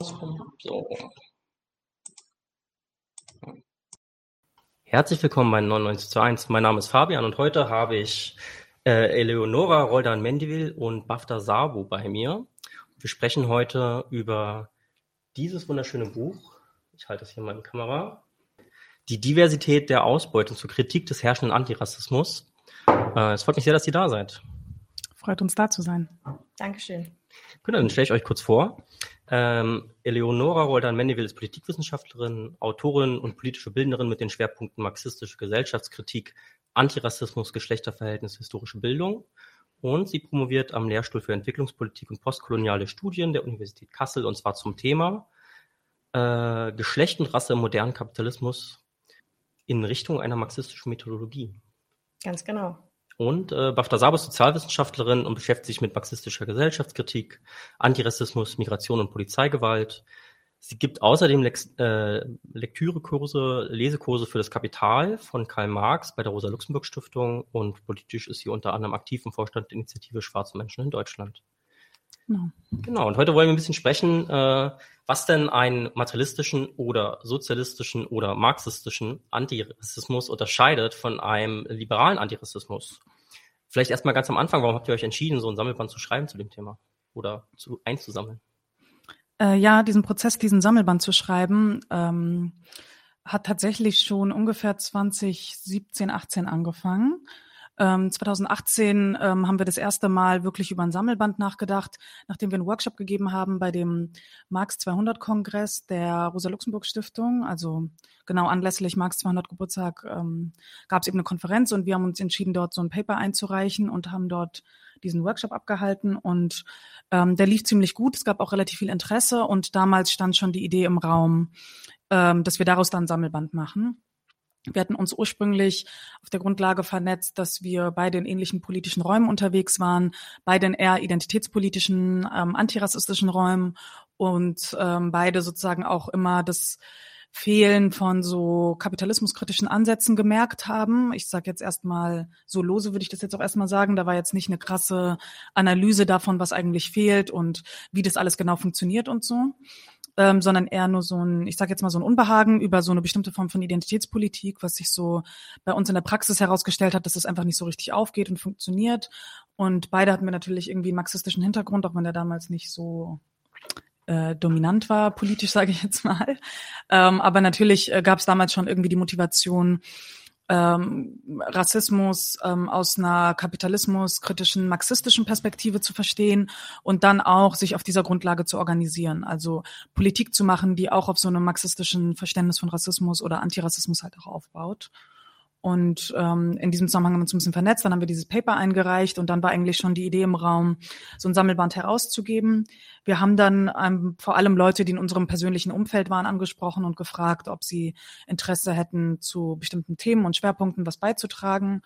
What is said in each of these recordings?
So. Herzlich willkommen bei 99 zu 1. Mein Name ist Fabian und heute habe ich äh, Eleonora Roldan-Mendivil und Bafta Sabu bei mir. Wir sprechen heute über dieses wunderschöne Buch. Ich halte es hier mal in die Kamera. Die Diversität der Ausbeutung zur Kritik des herrschenden Antirassismus. Äh, es freut mich sehr, dass ihr da seid. Freut uns da zu sein. Dankeschön. Gut, dann stelle ich euch kurz vor. Ähm, Eleonora Roldan-Mendeville ist Politikwissenschaftlerin, Autorin und politische Bildnerin mit den Schwerpunkten marxistische Gesellschaftskritik, Antirassismus, Geschlechterverhältnis, historische Bildung. Und sie promoviert am Lehrstuhl für Entwicklungspolitik und postkoloniale Studien der Universität Kassel und zwar zum Thema äh, Geschlecht und Rasse im modernen Kapitalismus in Richtung einer marxistischen Methodologie. Ganz genau. Und äh, Bafta Sabo ist Sozialwissenschaftlerin und beschäftigt sich mit marxistischer Gesellschaftskritik, Antirassismus, Migration und Polizeigewalt. Sie gibt außerdem Lex äh, Lektürekurse, Lesekurse für das Kapital von Karl Marx bei der Rosa-Luxemburg-Stiftung und politisch ist sie unter anderem aktiv im Vorstand der Initiative Schwarze Menschen in Deutschland. Genau. Genau, und heute wollen wir ein bisschen sprechen, äh, was denn einen materialistischen oder sozialistischen oder marxistischen Antirassismus unterscheidet von einem liberalen Antirassismus. Vielleicht erstmal ganz am Anfang, warum habt ihr euch entschieden, so ein Sammelband zu schreiben zu dem Thema oder zu einzusammeln? Äh, ja, diesen Prozess, diesen Sammelband zu schreiben, ähm, hat tatsächlich schon ungefähr 2017, 18 angefangen. Ähm, 2018 ähm, haben wir das erste Mal wirklich über ein Sammelband nachgedacht, nachdem wir einen Workshop gegeben haben bei dem Marx 200 Kongress der Rosa-Luxemburg-Stiftung. Also genau anlässlich Marx 200 Geburtstag ähm, gab es eben eine Konferenz und wir haben uns entschieden, dort so ein Paper einzureichen und haben dort diesen Workshop abgehalten und ähm, der lief ziemlich gut. Es gab auch relativ viel Interesse und damals stand schon die Idee im Raum, ähm, dass wir daraus dann Sammelband machen. Wir hatten uns ursprünglich auf der Grundlage vernetzt, dass wir beide in ähnlichen politischen Räumen unterwegs waren, beide in eher identitätspolitischen, ähm, antirassistischen Räumen und ähm, beide sozusagen auch immer das Fehlen von so kapitalismuskritischen Ansätzen gemerkt haben. Ich sage jetzt erstmal so lose würde ich das jetzt auch erstmal sagen. Da war jetzt nicht eine krasse Analyse davon, was eigentlich fehlt und wie das alles genau funktioniert und so ähm, sondern eher nur so ein, ich sage jetzt mal so ein Unbehagen über so eine bestimmte Form von Identitätspolitik, was sich so bei uns in der Praxis herausgestellt hat, dass es einfach nicht so richtig aufgeht und funktioniert. Und beide hatten wir natürlich irgendwie einen marxistischen Hintergrund, auch wenn der damals nicht so äh, dominant war, politisch sage ich jetzt mal. Ähm, aber natürlich äh, gab es damals schon irgendwie die Motivation, ähm, Rassismus ähm, aus einer kapitalismuskritischen, marxistischen Perspektive zu verstehen und dann auch sich auf dieser Grundlage zu organisieren. Also Politik zu machen, die auch auf so einem marxistischen Verständnis von Rassismus oder Antirassismus halt auch aufbaut. Und ähm, in diesem Zusammenhang haben wir uns ein bisschen vernetzt, dann haben wir dieses Paper eingereicht und dann war eigentlich schon die Idee im Raum, so ein Sammelband herauszugeben. Wir haben dann ähm, vor allem Leute, die in unserem persönlichen Umfeld waren, angesprochen und gefragt, ob sie Interesse hätten, zu bestimmten Themen und Schwerpunkten was beizutragen.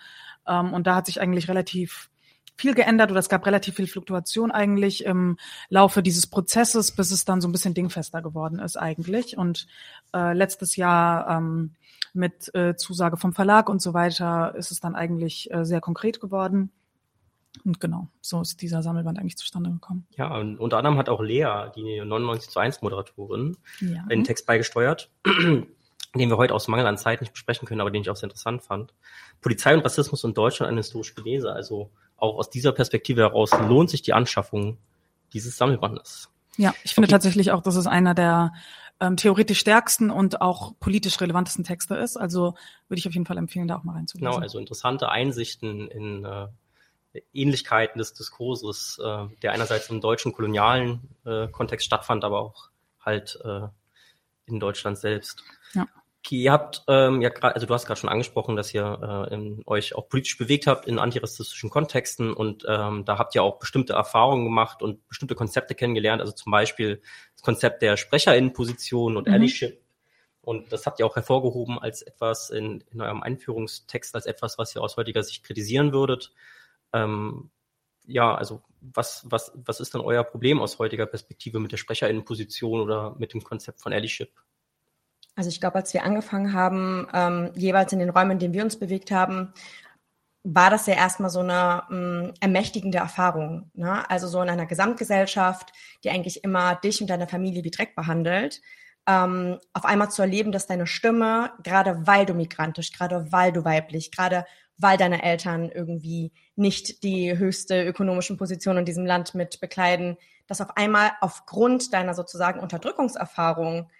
Ähm, und da hat sich eigentlich relativ viel geändert oder es gab relativ viel Fluktuation eigentlich im Laufe dieses Prozesses, bis es dann so ein bisschen dingfester geworden ist eigentlich. Und äh, letztes Jahr ähm, mit äh, Zusage vom Verlag und so weiter ist es dann eigentlich äh, sehr konkret geworden. Und genau, so ist dieser Sammelband eigentlich zustande gekommen. Ja, und unter anderem hat auch Lea, die 99 zu 1 Moderatorin, ja. den Text beigesteuert, den wir heute aus Mangel an Zeit nicht besprechen können, aber den ich auch sehr interessant fand. Polizei und Rassismus in Deutschland eine historische Genese. Also auch aus dieser Perspektive heraus lohnt sich die Anschaffung dieses Sammelbandes. Ja, ich finde okay. tatsächlich auch, dass es einer der ähm, theoretisch stärksten und auch politisch relevantesten Texte ist. Also würde ich auf jeden Fall empfehlen, da auch mal reinzulesen. Genau, also interessante Einsichten in äh, Ähnlichkeiten des Diskurses, äh, der einerseits im deutschen kolonialen äh, Kontext stattfand, aber auch halt äh, in Deutschland selbst. Ja. Ihr habt ähm, ja gerade, also du hast gerade schon angesprochen, dass ihr äh, in, euch auch politisch bewegt habt in antirassistischen Kontexten und ähm, da habt ihr auch bestimmte Erfahrungen gemacht und bestimmte Konzepte kennengelernt, also zum Beispiel das Konzept der Sprecherinnenposition und mhm. Allyship. Und das habt ihr auch hervorgehoben als etwas in, in eurem Einführungstext, als etwas, was ihr aus heutiger Sicht kritisieren würdet. Ähm, ja, also was, was, was ist denn euer Problem aus heutiger Perspektive mit der Sprecherinnenposition oder mit dem Konzept von Allyship? Also ich glaube, als wir angefangen haben, ähm, jeweils in den Räumen, in denen wir uns bewegt haben, war das ja erstmal so eine ähm, ermächtigende Erfahrung. Ne? Also so in einer Gesamtgesellschaft, die eigentlich immer dich und deine Familie wie Dreck behandelt, ähm, auf einmal zu erleben, dass deine Stimme, gerade weil du migrantisch, gerade weil du weiblich, gerade weil deine Eltern irgendwie nicht die höchste ökonomischen Position in diesem Land mit bekleiden, dass auf einmal aufgrund deiner sozusagen Unterdrückungserfahrung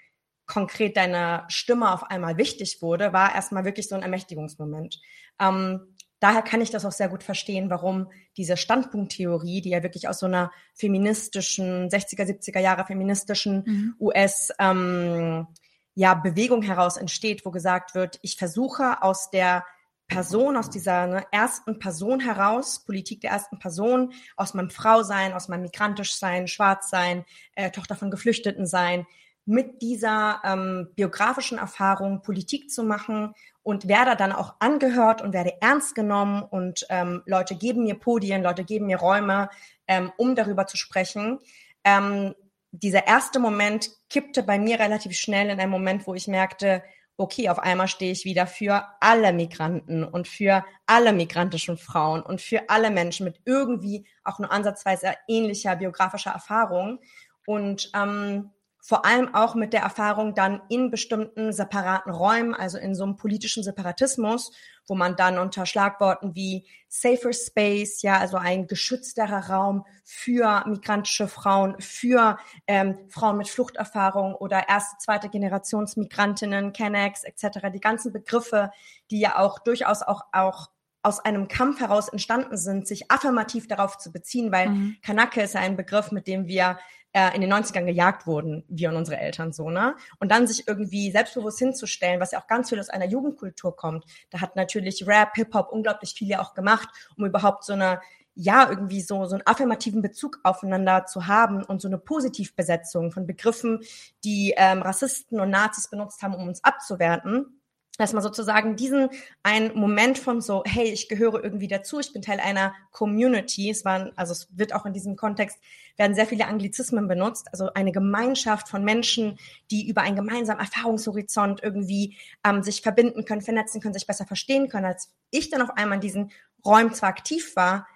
konkret deine Stimme auf einmal wichtig wurde, war erstmal wirklich so ein Ermächtigungsmoment. Ähm, daher kann ich das auch sehr gut verstehen, warum diese Standpunkttheorie, die ja wirklich aus so einer feministischen, 60er, 70er Jahre feministischen mhm. US, ähm, ja, Bewegung heraus entsteht, wo gesagt wird, ich versuche aus der Person, aus dieser ne, ersten Person heraus, Politik der ersten Person, aus meinem Frausein, aus meinem migrantisch sein, schwarz sein, äh, Tochter von Geflüchteten sein, mit dieser ähm, biografischen Erfahrung Politik zu machen und werde dann auch angehört und werde ernst genommen und ähm, Leute geben mir Podien, Leute geben mir Räume, ähm, um darüber zu sprechen. Ähm, dieser erste Moment kippte bei mir relativ schnell in einem Moment, wo ich merkte, okay, auf einmal stehe ich wieder für alle Migranten und für alle migrantischen Frauen und für alle Menschen mit irgendwie auch nur ansatzweise ähnlicher biografischer Erfahrung. Und ähm, vor allem auch mit der Erfahrung dann in bestimmten separaten Räumen, also in so einem politischen Separatismus, wo man dann unter Schlagworten wie Safer Space, ja, also ein geschützterer Raum für migrantische Frauen, für ähm, Frauen mit Fluchterfahrung oder erste, zweite Generations Migrantinnen, Kennex etc., die ganzen Begriffe, die ja auch durchaus auch, auch aus einem Kampf heraus entstanden sind, sich affirmativ darauf zu beziehen, weil mhm. Kanake ist ja ein Begriff, mit dem wir äh, in den 90ern gejagt wurden, wir und unsere Eltern so, ne? Und dann sich irgendwie selbstbewusst hinzustellen, was ja auch ganz viel aus einer Jugendkultur kommt. Da hat natürlich Rap, Hip-Hop unglaublich viel ja auch gemacht, um überhaupt so eine ja, irgendwie so, so einen affirmativen Bezug aufeinander zu haben und so eine Positivbesetzung von Begriffen, die ähm, Rassisten und Nazis benutzt haben, um uns abzuwerten dass man sozusagen diesen einen Moment von so, hey, ich gehöre irgendwie dazu, ich bin Teil einer Community. Es waren, also es wird auch in diesem Kontext werden sehr viele Anglizismen benutzt, also eine Gemeinschaft von Menschen, die über einen gemeinsamen Erfahrungshorizont irgendwie ähm, sich verbinden können, vernetzen können, sich besser verstehen können. Als ich dann auf einmal in diesen Räumen zwar aktiv war,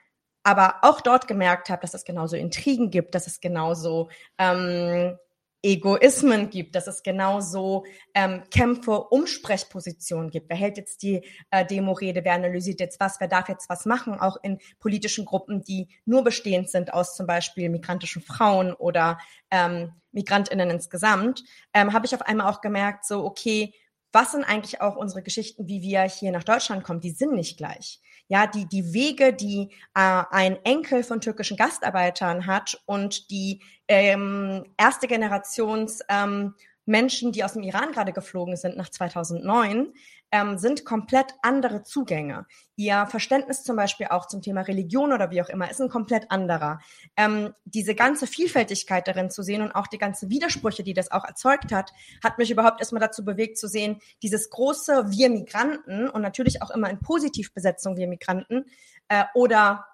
aber auch dort gemerkt habe, dass es genauso Intrigen gibt, dass es genauso ähm, Egoismen gibt, dass es genauso ähm, Kämpfe um Sprechpositionen gibt. Wer hält jetzt die äh, Demo-Rede, wer analysiert jetzt was, wer darf jetzt was machen, auch in politischen Gruppen, die nur bestehend sind aus zum Beispiel migrantischen Frauen oder ähm, Migrantinnen insgesamt, ähm, habe ich auf einmal auch gemerkt, so, okay, was sind eigentlich auch unsere Geschichten, wie wir hier nach Deutschland kommen? Die sind nicht gleich ja, die, die Wege, die äh, ein Enkel von türkischen Gastarbeitern hat und die ähm, erste Generations ähm, Menschen, die aus dem Iran gerade geflogen sind nach 2009, ähm, sind komplett andere Zugänge. Ihr Verständnis zum Beispiel auch zum Thema Religion oder wie auch immer ist ein komplett anderer. Ähm, diese ganze Vielfältigkeit darin zu sehen und auch die ganzen Widersprüche, die das auch erzeugt hat, hat mich überhaupt erstmal dazu bewegt zu sehen, dieses große Wir Migranten und natürlich auch immer in Positivbesetzung Wir Migranten äh, oder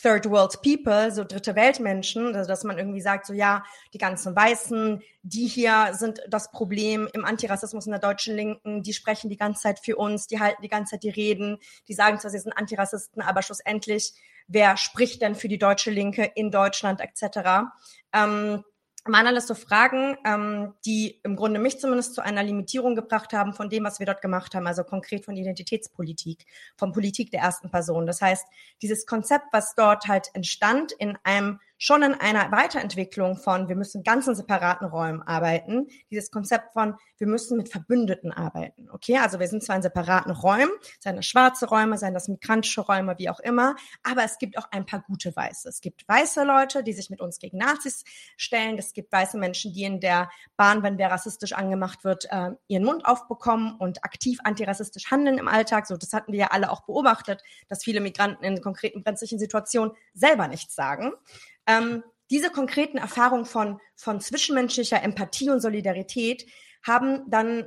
Third World People, so dritte Weltmenschen, also dass man irgendwie sagt, so ja, die ganzen Weißen, die hier sind das Problem im Antirassismus in der deutschen Linken, die sprechen die ganze Zeit für uns, die halten die ganze Zeit die Reden, die sagen zwar, sie sind Antirassisten, aber schlussendlich, wer spricht denn für die deutsche Linke in Deutschland etc. Ähm, waren alles so Fragen, ähm, die im Grunde mich zumindest zu einer Limitierung gebracht haben von dem, was wir dort gemacht haben, also konkret von Identitätspolitik, von Politik der ersten Person. Das heißt, dieses Konzept, was dort halt entstand in einem schon in einer Weiterentwicklung von, wir müssen ganz in separaten Räumen arbeiten, dieses Konzept von, wir müssen mit Verbündeten arbeiten. Okay, also wir sind zwar in separaten Räumen, seien das schwarze Räume, seien das migrantische Räume, wie auch immer, aber es gibt auch ein paar gute Weiße. Es gibt weiße Leute, die sich mit uns gegen Nazis stellen. Es gibt weiße Menschen, die in der Bahn, wenn wer rassistisch angemacht wird, äh, ihren Mund aufbekommen und aktiv antirassistisch handeln im Alltag. So, das hatten wir ja alle auch beobachtet, dass viele Migranten in konkreten brenzlichen Situationen selber nichts sagen. Ähm, diese konkreten Erfahrungen von, von zwischenmenschlicher Empathie und Solidarität haben dann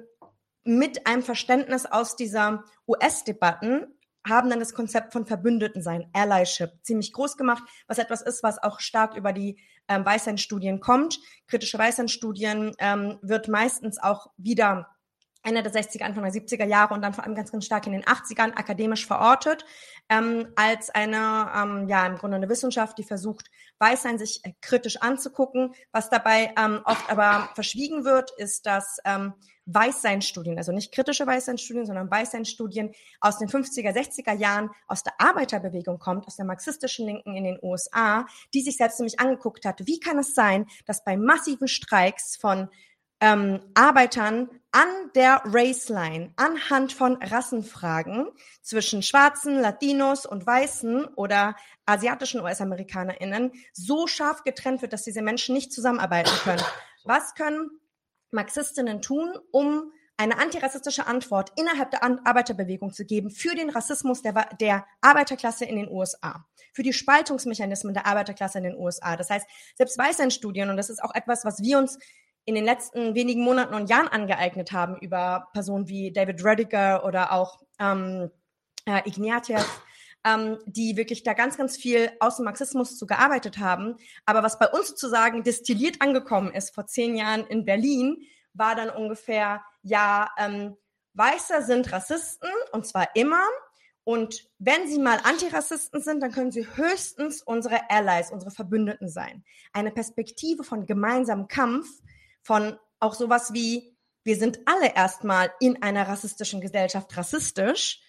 mit einem Verständnis aus dieser US-Debatten haben dann das Konzept von Verbündeten sein, Allyship, ziemlich groß gemacht, was etwas ist, was auch stark über die ähm, Weißsein-Studien kommt. Kritische Weißsein-Studien ähm, wird meistens auch wieder Ende der 60er, Anfang der 70er Jahre und dann vor allem ganz, ganz stark in den 80ern akademisch verortet, ähm, als eine, ähm, ja, im Grunde eine Wissenschaft, die versucht, Weißsein sich äh, kritisch anzugucken. Was dabei ähm, oft aber verschwiegen wird, ist, dass ähm, Weißseinstudien, also nicht kritische Weißseinstudien, sondern Weißseinstudien aus den 50er, 60er Jahren aus der Arbeiterbewegung kommt, aus der marxistischen Linken in den USA, die sich selbst nämlich angeguckt hat, wie kann es sein, dass bei massiven Streiks von ähm, Arbeitern an der Raceline anhand von Rassenfragen zwischen Schwarzen, Latinos und Weißen oder asiatischen US-AmerikanerInnen so scharf getrennt wird, dass diese Menschen nicht zusammenarbeiten können. Was können Marxistinnen tun, um eine antirassistische Antwort innerhalb der Arbeiterbewegung zu geben für den Rassismus der, der, Arbeiterklasse in den USA, für die Spaltungsmechanismen der Arbeiterklasse in den USA. Das heißt, selbst Weißeinstudien, und das ist auch etwas, was wir uns in den letzten wenigen Monaten und Jahren angeeignet haben über Personen wie David Rediger oder auch ähm, äh, Ignatieff, ähm, die wirklich da ganz, ganz viel aus dem Marxismus zu gearbeitet haben. Aber was bei uns sozusagen destilliert angekommen ist vor zehn Jahren in Berlin, war dann ungefähr, ja, ähm, Weiße sind Rassisten und zwar immer. Und wenn sie mal Antirassisten sind, dann können sie höchstens unsere Allies, unsere Verbündeten sein. Eine Perspektive von gemeinsamem Kampf, von auch sowas wie, wir sind alle erstmal in einer rassistischen Gesellschaft rassistisch,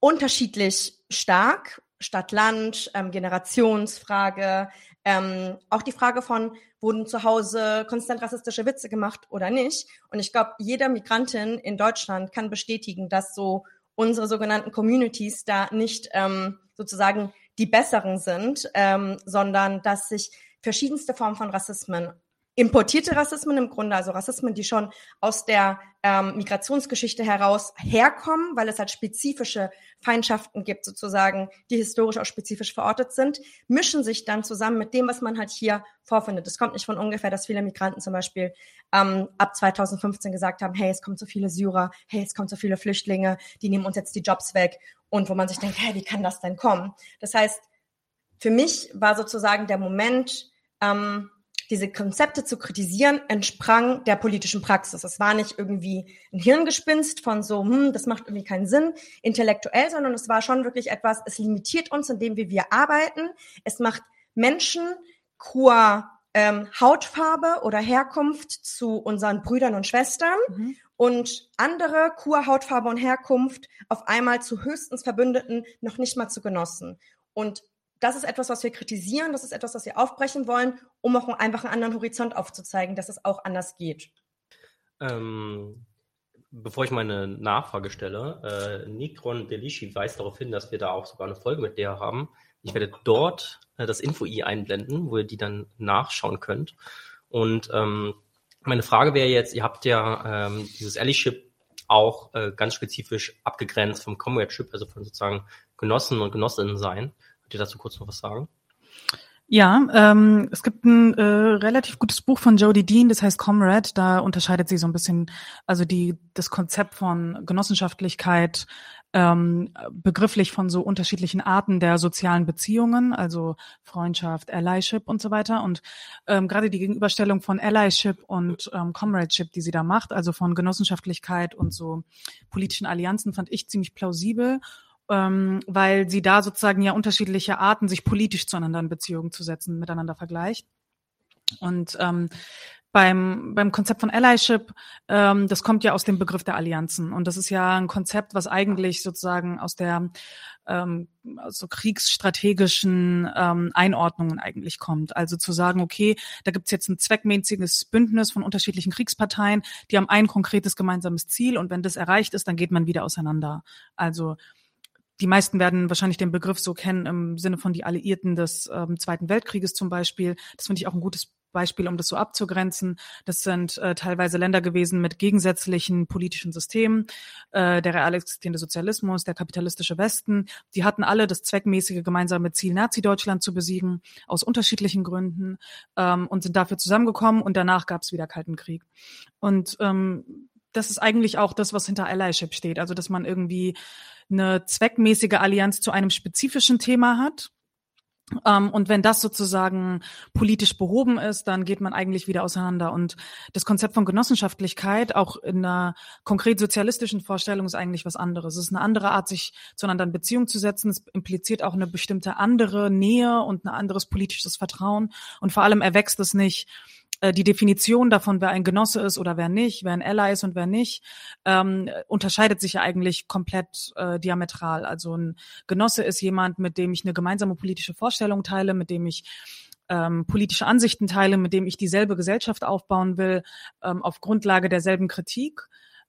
unterschiedlich stark, Stadt-Land, ähm, Generationsfrage, ähm, auch die Frage von, wurden zu Hause konstant rassistische Witze gemacht oder nicht? Und ich glaube, jeder Migrantin in Deutschland kann bestätigen, dass so unsere sogenannten Communities da nicht ähm, sozusagen die besseren sind, ähm, sondern dass sich verschiedenste Formen von Rassismen importierte Rassismen im Grunde, also Rassismen, die schon aus der ähm, Migrationsgeschichte heraus herkommen, weil es halt spezifische Feindschaften gibt, sozusagen, die historisch auch spezifisch verortet sind, mischen sich dann zusammen mit dem, was man halt hier vorfindet. Es kommt nicht von ungefähr, dass viele Migranten zum Beispiel ähm, ab 2015 gesagt haben, hey, es kommen so viele Syrer, hey, es kommen so viele Flüchtlinge, die nehmen uns jetzt die Jobs weg. Und wo man sich denkt, hey, wie kann das denn kommen? Das heißt, für mich war sozusagen der Moment, ähm, diese Konzepte zu kritisieren, entsprang der politischen Praxis. Es war nicht irgendwie ein Hirngespinst von so, hm, das macht irgendwie keinen Sinn, intellektuell, sondern es war schon wirklich etwas, es limitiert uns, indem wir, wir arbeiten. Es macht Menschen qua ähm, Hautfarbe oder Herkunft zu unseren Brüdern und Schwestern mhm. und andere qua Hautfarbe und Herkunft auf einmal zu höchstens Verbündeten noch nicht mal zu Genossen. Und das ist etwas, was wir kritisieren, das ist etwas, was wir aufbrechen wollen, um auch einfach einen anderen Horizont aufzuzeigen, dass es auch anders geht. Ähm, bevor ich meine Nachfrage stelle, äh, Nikron Delici weist darauf hin, dass wir da auch sogar eine Folge mit der haben. Ich werde dort äh, das Info-I einblenden, wo ihr die dann nachschauen könnt. Und ähm, meine Frage wäre jetzt, ihr habt ja ähm, dieses Allyship auch äh, ganz spezifisch abgegrenzt vom Comradeship, also von sozusagen Genossen und Genossinnen sein. Ihr dazu kurz noch was sagen? Ja, ähm, es gibt ein äh, relativ gutes Buch von Jodie Dean, das heißt Comrade. Da unterscheidet sie so ein bisschen, also die das Konzept von Genossenschaftlichkeit ähm, begrifflich von so unterschiedlichen Arten der sozialen Beziehungen, also Freundschaft, Allyship und so weiter. Und ähm, gerade die Gegenüberstellung von Allyship und ähm, Comradeship, die sie da macht, also von Genossenschaftlichkeit und so politischen Allianzen, fand ich ziemlich plausibel ähm, weil sie da sozusagen ja unterschiedliche Arten, sich politisch zueinander in Beziehung zu setzen, miteinander vergleicht. Und ähm, beim, beim Konzept von Allyship, ähm, das kommt ja aus dem Begriff der Allianzen. Und das ist ja ein Konzept, was eigentlich sozusagen aus der ähm, so kriegsstrategischen ähm, Einordnungen eigentlich kommt. Also zu sagen, okay, da gibt's jetzt ein zweckmäßiges Bündnis von unterschiedlichen Kriegsparteien, die haben ein konkretes gemeinsames Ziel und wenn das erreicht ist, dann geht man wieder auseinander. Also die meisten werden wahrscheinlich den Begriff so kennen im Sinne von die Alliierten des ähm, Zweiten Weltkrieges zum Beispiel. Das finde ich auch ein gutes Beispiel, um das so abzugrenzen. Das sind äh, teilweise Länder gewesen mit gegensätzlichen politischen Systemen, äh, der real existierende Sozialismus, der kapitalistische Westen. Die hatten alle das zweckmäßige gemeinsame Ziel, Nazi-Deutschland zu besiegen, aus unterschiedlichen Gründen ähm, und sind dafür zusammengekommen und danach gab es wieder Kalten Krieg. Und ähm, das ist eigentlich auch das, was hinter Allyship steht. Also, dass man irgendwie eine zweckmäßige Allianz zu einem spezifischen Thema hat Ähm, und wenn das sozusagen politisch behoben ist, dann geht man eigentlich wieder auseinander. Und das Konzept von Genossenschaftlichkeit, auch in einer konkret sozialistischen Vorstellung, ist eigentlich was anderes. Es ist eine andere Art, sich zueinander in Beziehung zu setzen. Es impliziert auch eine bestimmte andere Nähe und ein anderes politisches Vertrauen. Und vor allem erwächst es nicht äh, die Definition davon, wer ein Genosse ist oder wer nicht, wer ein Ally ist und wer nicht, ähm, unterscheidet sich ja eigentlich komplett äh, diametral. Also ein Genosse ist jemand, mit dem ich eine gemeinsame politische Vorstellung teile, mit dem ich ähm, politische Ansichten teile, mit dem ich dieselbe Gesellschaft aufbauen will, ähm, auf Grundlage derselben Kritik.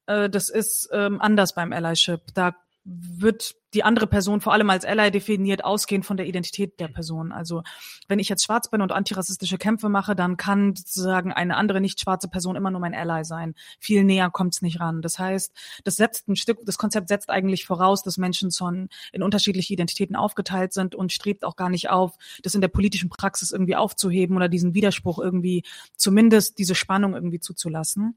Äh, das ist ähm, anders beim Allyship. Da wird die andere Person vor allem als Ally definiert, ausgehend von der Identität der Person. Also wenn ich jetzt schwarz bin und antirassistische Kämpfe mache, dann kann sozusagen eine andere nicht schwarze Person immer nur mein Ally sein. Viel näher kommt es nicht ran. Das heißt, das setzt ein Stück, das Konzept setzt eigentlich voraus, dass Menschen schon in unterschiedliche Identitäten aufgeteilt sind und strebt auch gar nicht auf, das in der politischen Praxis irgendwie aufzuheben oder diesen Widerspruch irgendwie, zumindest diese Spannung irgendwie zuzulassen.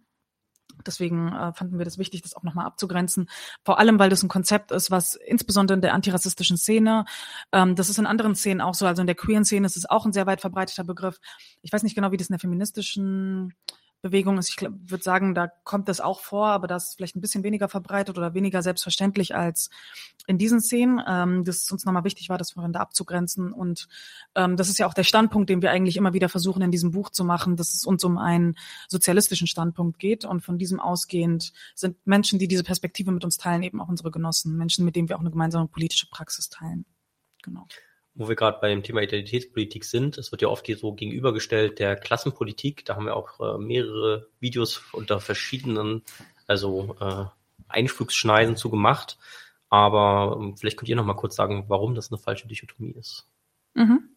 Deswegen äh, fanden wir das wichtig, das auch nochmal abzugrenzen. Vor allem, weil das ein Konzept ist, was insbesondere in der antirassistischen Szene, ähm, das ist in anderen Szenen auch so, also in der queeren Szene ist es auch ein sehr weit verbreiteter Begriff. Ich weiß nicht genau, wie das in der feministischen Bewegung ist. Ich würde sagen, da kommt das auch vor, aber das ist vielleicht ein bisschen weniger verbreitet oder weniger selbstverständlich als in diesen Szenen. Ähm, das uns nochmal wichtig war, das voneinander abzugrenzen. Und ähm, das ist ja auch der Standpunkt, den wir eigentlich immer wieder versuchen, in diesem Buch zu machen, dass es uns um einen sozialistischen Standpunkt geht. Und von diesem ausgehend sind Menschen, die diese Perspektive mit uns teilen, eben auch unsere Genossen, Menschen, mit denen wir auch eine gemeinsame politische Praxis teilen. Genau wo wir gerade bei dem Thema Identitätspolitik sind, es wird ja oft so gegenübergestellt der Klassenpolitik. Da haben wir auch äh, mehrere Videos unter verschiedenen, also äh, Einflugsschneiden zu gemacht. Aber ähm, vielleicht könnt ihr noch mal kurz sagen, warum das eine falsche Dichotomie ist. Mhm.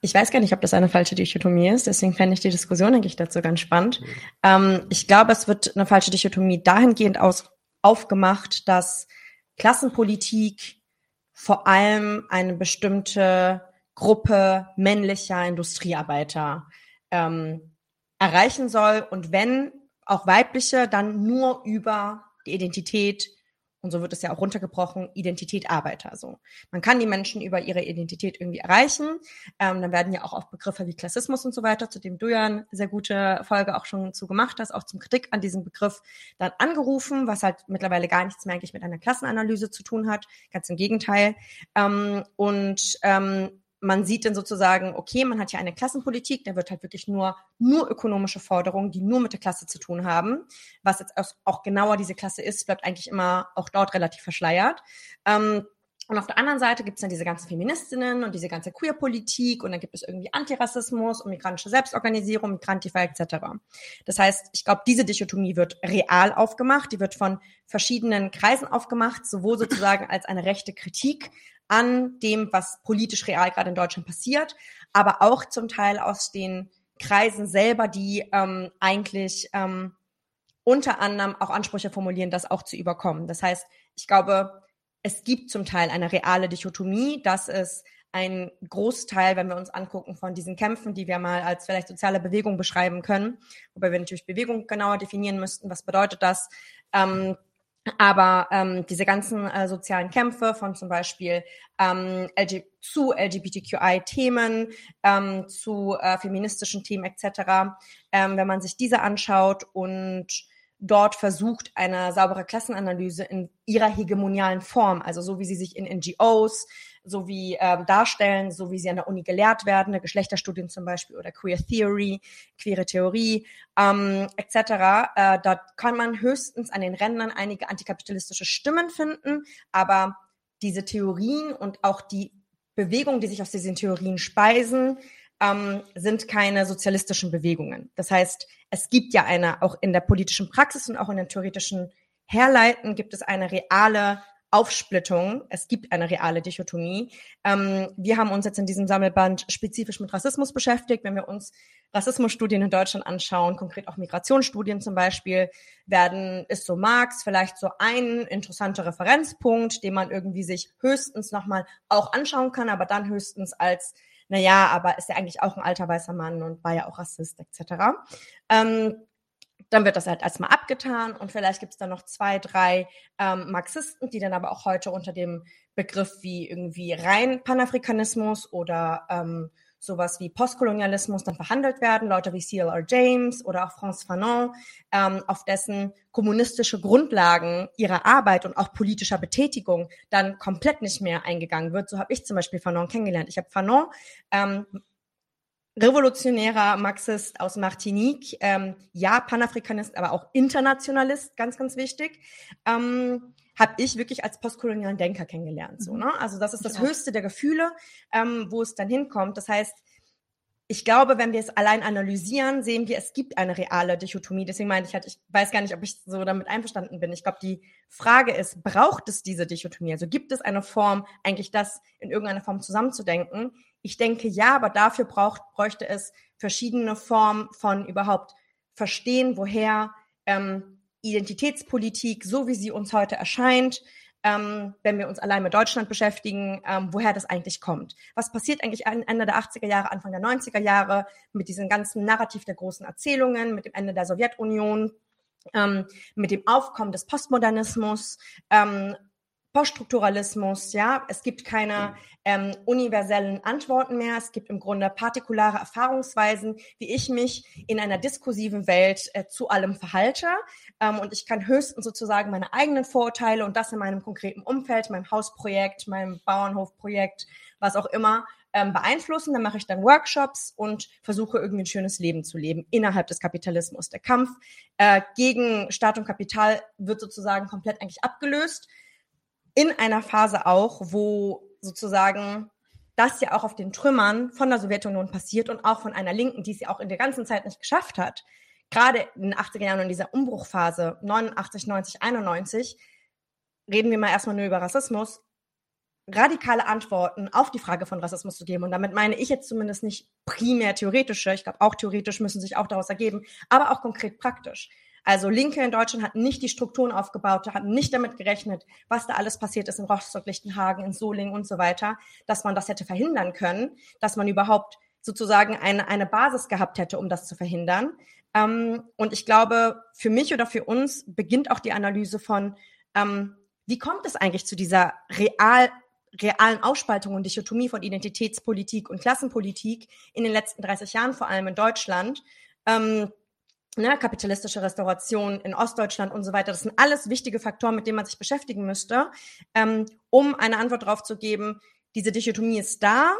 Ich weiß gar nicht, ob das eine falsche Dichotomie ist. Deswegen fände ich die Diskussion eigentlich dazu ganz spannend. Mhm. Ähm, ich glaube, es wird eine falsche Dichotomie dahingehend aus, aufgemacht, dass Klassenpolitik vor allem eine bestimmte Gruppe männlicher Industriearbeiter ähm, erreichen soll und wenn auch weibliche, dann nur über die Identität und so wird es ja auch runtergebrochen, Identität Arbeiter. So, man kann die Menschen über ihre Identität irgendwie erreichen. Ähm, dann werden ja auch auf Begriffe wie Klassismus und so weiter, zu dem du ja eine sehr gute Folge auch schon zu gemacht hast, auch zum Kritik an diesem Begriff dann angerufen, was halt mittlerweile gar nichts mehr eigentlich mit einer Klassenanalyse zu tun hat. Ganz im Gegenteil. Ähm, und ähm, man sieht dann sozusagen, okay, man hat ja eine Klassenpolitik, da wird halt wirklich nur, nur ökonomische Forderungen, die nur mit der Klasse zu tun haben. Was jetzt auch genauer diese Klasse ist, bleibt eigentlich immer auch dort relativ verschleiert. Ähm, und auf der anderen Seite gibt es dann diese ganzen Feministinnen und diese ganze Queer-Politik und dann gibt es irgendwie Antirassismus und migrantische Selbstorganisierung, Migrantifa etc. Das heißt, ich glaube, diese Dichotomie wird real aufgemacht, die wird von verschiedenen Kreisen aufgemacht, sowohl sozusagen als eine rechte Kritik an dem, was politisch real gerade in Deutschland passiert, aber auch zum Teil aus den Kreisen selber, die ähm, eigentlich ähm, unter anderem auch Ansprüche formulieren, das auch zu überkommen. Das heißt, ich glaube, es gibt zum Teil eine reale Dichotomie, dass es ein Großteil, wenn wir uns angucken, von diesen Kämpfen, die wir mal als vielleicht soziale Bewegung beschreiben können, wobei wir natürlich Bewegung genauer definieren müssten, was bedeutet das, ähm, aber ähm, diese ganzen äh, sozialen Kämpfe von zum Beispiel ähm, LG zu LGBTQI-Themen, ähm, zu äh, feministischen Themen etc., ähm, wenn man sich diese anschaut und dort versucht, eine saubere Klassenanalyse in ihrer hegemonialen Form, also so wie sie sich in NGOs, so wie ähm, darstellen, so wie sie an der Uni gelehrt werden, Geschlechterstudien zum Beispiel oder Queer Theory, queere Theorie ähm, etc. Äh, da kann man höchstens an den Rändern einige antikapitalistische Stimmen finden, aber diese Theorien und auch die Bewegungen, die sich aus diesen Theorien speisen, ähm, sind keine sozialistischen Bewegungen. Das heißt, es gibt ja eine, auch in der politischen Praxis und auch in den theoretischen Herleiten gibt es eine reale Aufsplittung. Es gibt eine reale Dichotomie. Ähm, wir haben uns jetzt in diesem Sammelband spezifisch mit Rassismus beschäftigt. Wenn wir uns Rassismusstudien in Deutschland anschauen, konkret auch Migrationsstudien zum Beispiel, werden, ist so Marx vielleicht so ein interessanter Referenzpunkt, den man irgendwie sich höchstens nochmal auch anschauen kann, aber dann höchstens als, na ja, aber ist ja eigentlich auch ein alter weißer Mann und war ja auch Rassist etc. Ähm, dann wird das halt erstmal abgetan und vielleicht gibt es dann noch zwei, drei ähm, Marxisten, die dann aber auch heute unter dem Begriff wie irgendwie rein Panafrikanismus oder ähm, sowas wie Postkolonialismus dann verhandelt werden, Leute wie C.L.R. James oder auch Franz Fanon, ähm, auf dessen kommunistische Grundlagen ihrer Arbeit und auch politischer Betätigung dann komplett nicht mehr eingegangen wird. So habe ich zum Beispiel Fanon kennengelernt. Ich habe Fanon ähm, revolutionärer Marxist aus Martinique, ähm, ja, Panafrikanist, aber auch Internationalist, ganz, ganz wichtig, ähm, habe ich wirklich als postkolonialen Denker kennengelernt. So, mhm. ne? Also das ist das höchste der Gefühle, ähm, wo es dann hinkommt. Das heißt, ich glaube, wenn wir es allein analysieren, sehen wir, es gibt eine reale Dichotomie. Deswegen meine ich halt, ich weiß gar nicht, ob ich so damit einverstanden bin. Ich glaube, die Frage ist, braucht es diese Dichotomie? Also gibt es eine Form, eigentlich das in irgendeiner Form zusammenzudenken? Ich denke ja, aber dafür braucht, bräuchte es verschiedene Formen von überhaupt verstehen, woher ähm, Identitätspolitik, so wie sie uns heute erscheint, ähm, wenn wir uns allein mit Deutschland beschäftigen, ähm, woher das eigentlich kommt. Was passiert eigentlich Ende der 80er Jahre, Anfang der 90er Jahre mit diesem ganzen Narrativ der großen Erzählungen, mit dem Ende der Sowjetunion, ähm, mit dem Aufkommen des Postmodernismus, ähm, Poststrukturalismus, ja, es gibt keine ähm, universellen Antworten mehr. Es gibt im Grunde partikulare Erfahrungsweisen, wie ich mich in einer diskursiven Welt äh, zu allem verhalte. Ähm, und ich kann höchstens sozusagen meine eigenen Vorurteile und das in meinem konkreten Umfeld, meinem Hausprojekt, meinem Bauernhofprojekt, was auch immer, ähm, beeinflussen. Dann mache ich dann Workshops und versuche irgendwie ein schönes Leben zu leben innerhalb des Kapitalismus. Der Kampf äh, gegen Staat und Kapital wird sozusagen komplett eigentlich abgelöst in einer Phase auch, wo sozusagen das ja auch auf den Trümmern von der Sowjetunion passiert und auch von einer Linken, die es ja auch in der ganzen Zeit nicht geschafft hat. Gerade in den 80er Jahren und in dieser Umbruchphase 89, 90, 91 reden wir mal erstmal nur über Rassismus, radikale Antworten auf die Frage von Rassismus zu geben. Und damit meine ich jetzt zumindest nicht primär theoretische, ich glaube auch theoretisch müssen sich auch daraus ergeben, aber auch konkret praktisch. Also Linke in Deutschland hatten nicht die Strukturen aufgebaut, hatten nicht damit gerechnet, was da alles passiert ist in Rostock, Lichtenhagen, in Solingen und so weiter, dass man das hätte verhindern können, dass man überhaupt sozusagen eine, eine Basis gehabt hätte, um das zu verhindern. Ähm, und ich glaube, für mich oder für uns beginnt auch die Analyse von, ähm, wie kommt es eigentlich zu dieser real realen Aufspaltung und Dichotomie von Identitätspolitik und Klassenpolitik in den letzten 30 Jahren, vor allem in Deutschland. Ähm, ne, kapitalistische Restauration in Ostdeutschland und so weiter. Das sind alles wichtige Faktoren, mit denen man sich beschäftigen müsste, ähm, um eine Antwort darauf zu geben, diese Dichotomie ist da.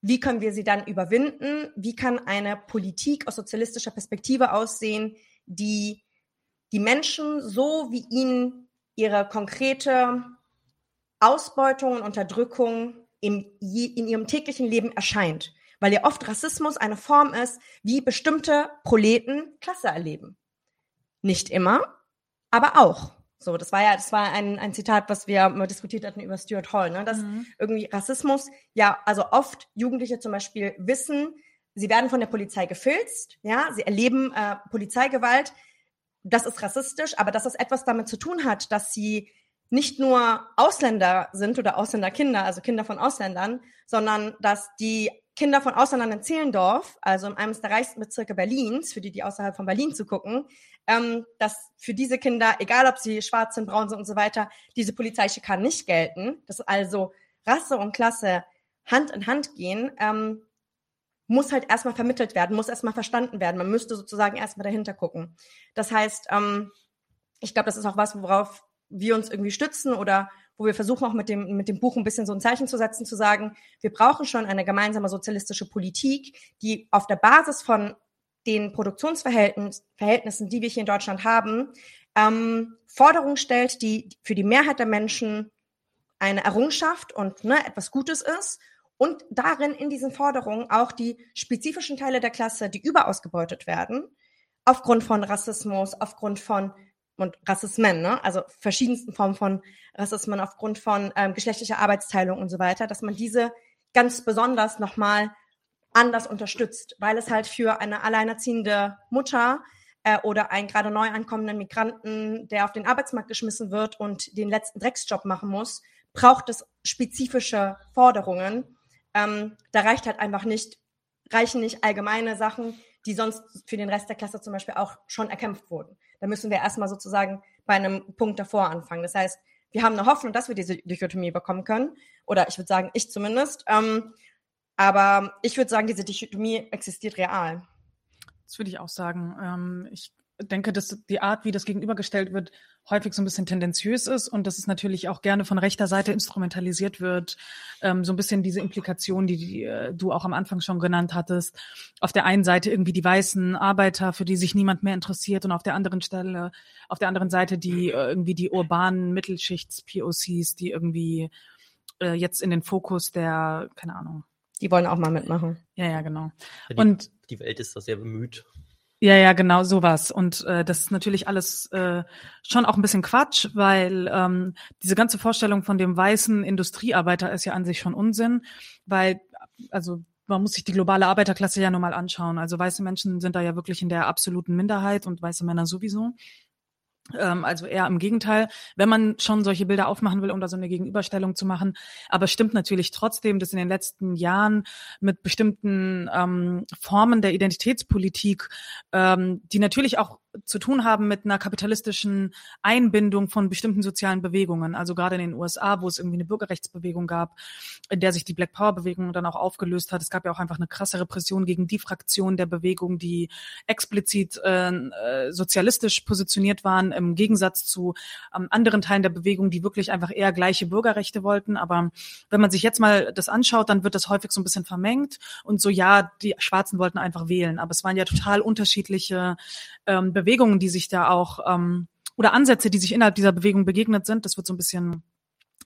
Wie können wir sie dann überwinden? Wie kann eine Politik aus sozialistischer Perspektive aussehen, die die Menschen so, wie ihnen ihre konkrete Ausbeutung und Unterdrückung im, in ihrem täglichen Leben erscheint weil ja oft Rassismus eine Form ist, wie bestimmte Proleten Klasse erleben. Nicht immer, aber auch. So, das war ja, das war ein, ein Zitat, was wir mal diskutiert hatten über Stuart Hall, ne? dass mhm. irgendwie Rassismus, ja, also oft Jugendliche zum Beispiel wissen, sie werden von der Polizei gefilzt, ja, sie erleben äh, Polizeigewalt, das ist rassistisch, aber dass das etwas damit zu tun hat, dass sie nicht nur Ausländer sind oder Ausländerkinder, also Kinder von Ausländern, sondern dass die Kinder von Ausländern in Zehlendorf, also in einem der reichsten Bezirke Berlins, für die, die außerhalb von Berlin zu gucken, ähm, dass für diese Kinder, egal ob sie schwarz sind, braun sind und so weiter, diese Polizeischikanen nicht gelten, dass also Rasse und Klasse Hand in Hand gehen, ähm, muss halt erstmal vermittelt werden, muss erstmal verstanden werden. Man müsste sozusagen erstmal dahinter gucken. Das heißt, ähm, ich glaube, das ist auch was, worauf wir uns irgendwie stützen oder wo wir versuchen auch mit dem, mit dem Buch ein bisschen so ein Zeichen zu setzen, zu sagen, wir brauchen schon eine gemeinsame sozialistische Politik, die auf der Basis von den Produktionsverhältnissen, die wir hier in Deutschland haben, ähm, Forderungen stellt, die für die Mehrheit der Menschen eine Errungenschaft und ne, etwas Gutes ist und darin in diesen Forderungen auch die spezifischen Teile der Klasse, die überausgebeutet werden, aufgrund von Rassismus, aufgrund von und Rassismen, ne? also verschiedensten Formen von Rassismen aufgrund von ähm, geschlechtlicher Arbeitsteilung und so weiter, dass man diese ganz besonders nochmal anders unterstützt, weil es halt für eine alleinerziehende Mutter äh, oder einen gerade neu ankommenden Migranten, der auf den Arbeitsmarkt geschmissen wird und den letzten Drecksjob machen muss, braucht es spezifische Forderungen. Ähm, da reicht halt einfach nicht, reichen nicht allgemeine Sachen, die sonst für den Rest der Klasse zum Beispiel auch schon erkämpft wurden. Da müssen wir erstmal sozusagen bei einem Punkt davor anfangen. Das heißt, wir haben eine Hoffnung, dass wir diese Dichotomie bekommen können. Oder ich würde sagen, ich zumindest. Ähm, aber ich würde sagen, diese Dichotomie existiert real. Das würde ich auch sagen. Ähm, ich denke, dass die Art, wie das gegenübergestellt wird, häufig so ein bisschen tendenziös ist und dass es natürlich auch gerne von rechter Seite instrumentalisiert wird. Ähm, so ein bisschen diese Implikation, die, die äh, du auch am Anfang schon genannt hattest. Auf der einen Seite irgendwie die weißen Arbeiter, für die sich niemand mehr interessiert und auf der anderen Stelle, auf der anderen Seite die äh, irgendwie die urbanen Mittelschichts-POCs, die irgendwie äh, jetzt in den Fokus der, keine Ahnung. Die wollen auch mal mitmachen. Ja, ja, genau. Ja, die, und die Welt ist da sehr bemüht. Ja, ja, genau sowas. Und äh, das ist natürlich alles äh, schon auch ein bisschen Quatsch, weil ähm, diese ganze Vorstellung von dem weißen Industriearbeiter ist ja an sich schon Unsinn, weil also man muss sich die globale Arbeiterklasse ja nur mal anschauen. Also weiße Menschen sind da ja wirklich in der absoluten Minderheit und weiße Männer sowieso. Ähm, also eher im Gegenteil, wenn man schon solche Bilder aufmachen will, um da so eine Gegenüberstellung zu machen. Aber stimmt natürlich trotzdem, dass in den letzten Jahren mit bestimmten ähm, Formen der Identitätspolitik, ähm, die natürlich auch zu tun haben mit einer kapitalistischen Einbindung von bestimmten sozialen Bewegungen. Also gerade in den USA, wo es irgendwie eine Bürgerrechtsbewegung gab, in der sich die Black Power Bewegung dann auch aufgelöst hat. Es gab ja auch einfach eine krasse Repression gegen die Fraktion der Bewegung, die explizit äh, äh sozialistisch positioniert waren, im Gegensatz zu ähm, anderen Teilen der Bewegung, die wirklich einfach eher gleiche Bürgerrechte wollten. Aber wenn man sich jetzt mal das anschaut, dann wird das häufig so ein bisschen vermengt und so, ja, die Schwarzen wollten einfach wählen. Aber es waren ja total unterschiedliche ähm, Bewegungen, die sich da auch ähm, oder Ansätze, die sich innerhalb dieser Bewegung begegnet sind. Das wird so ein bisschen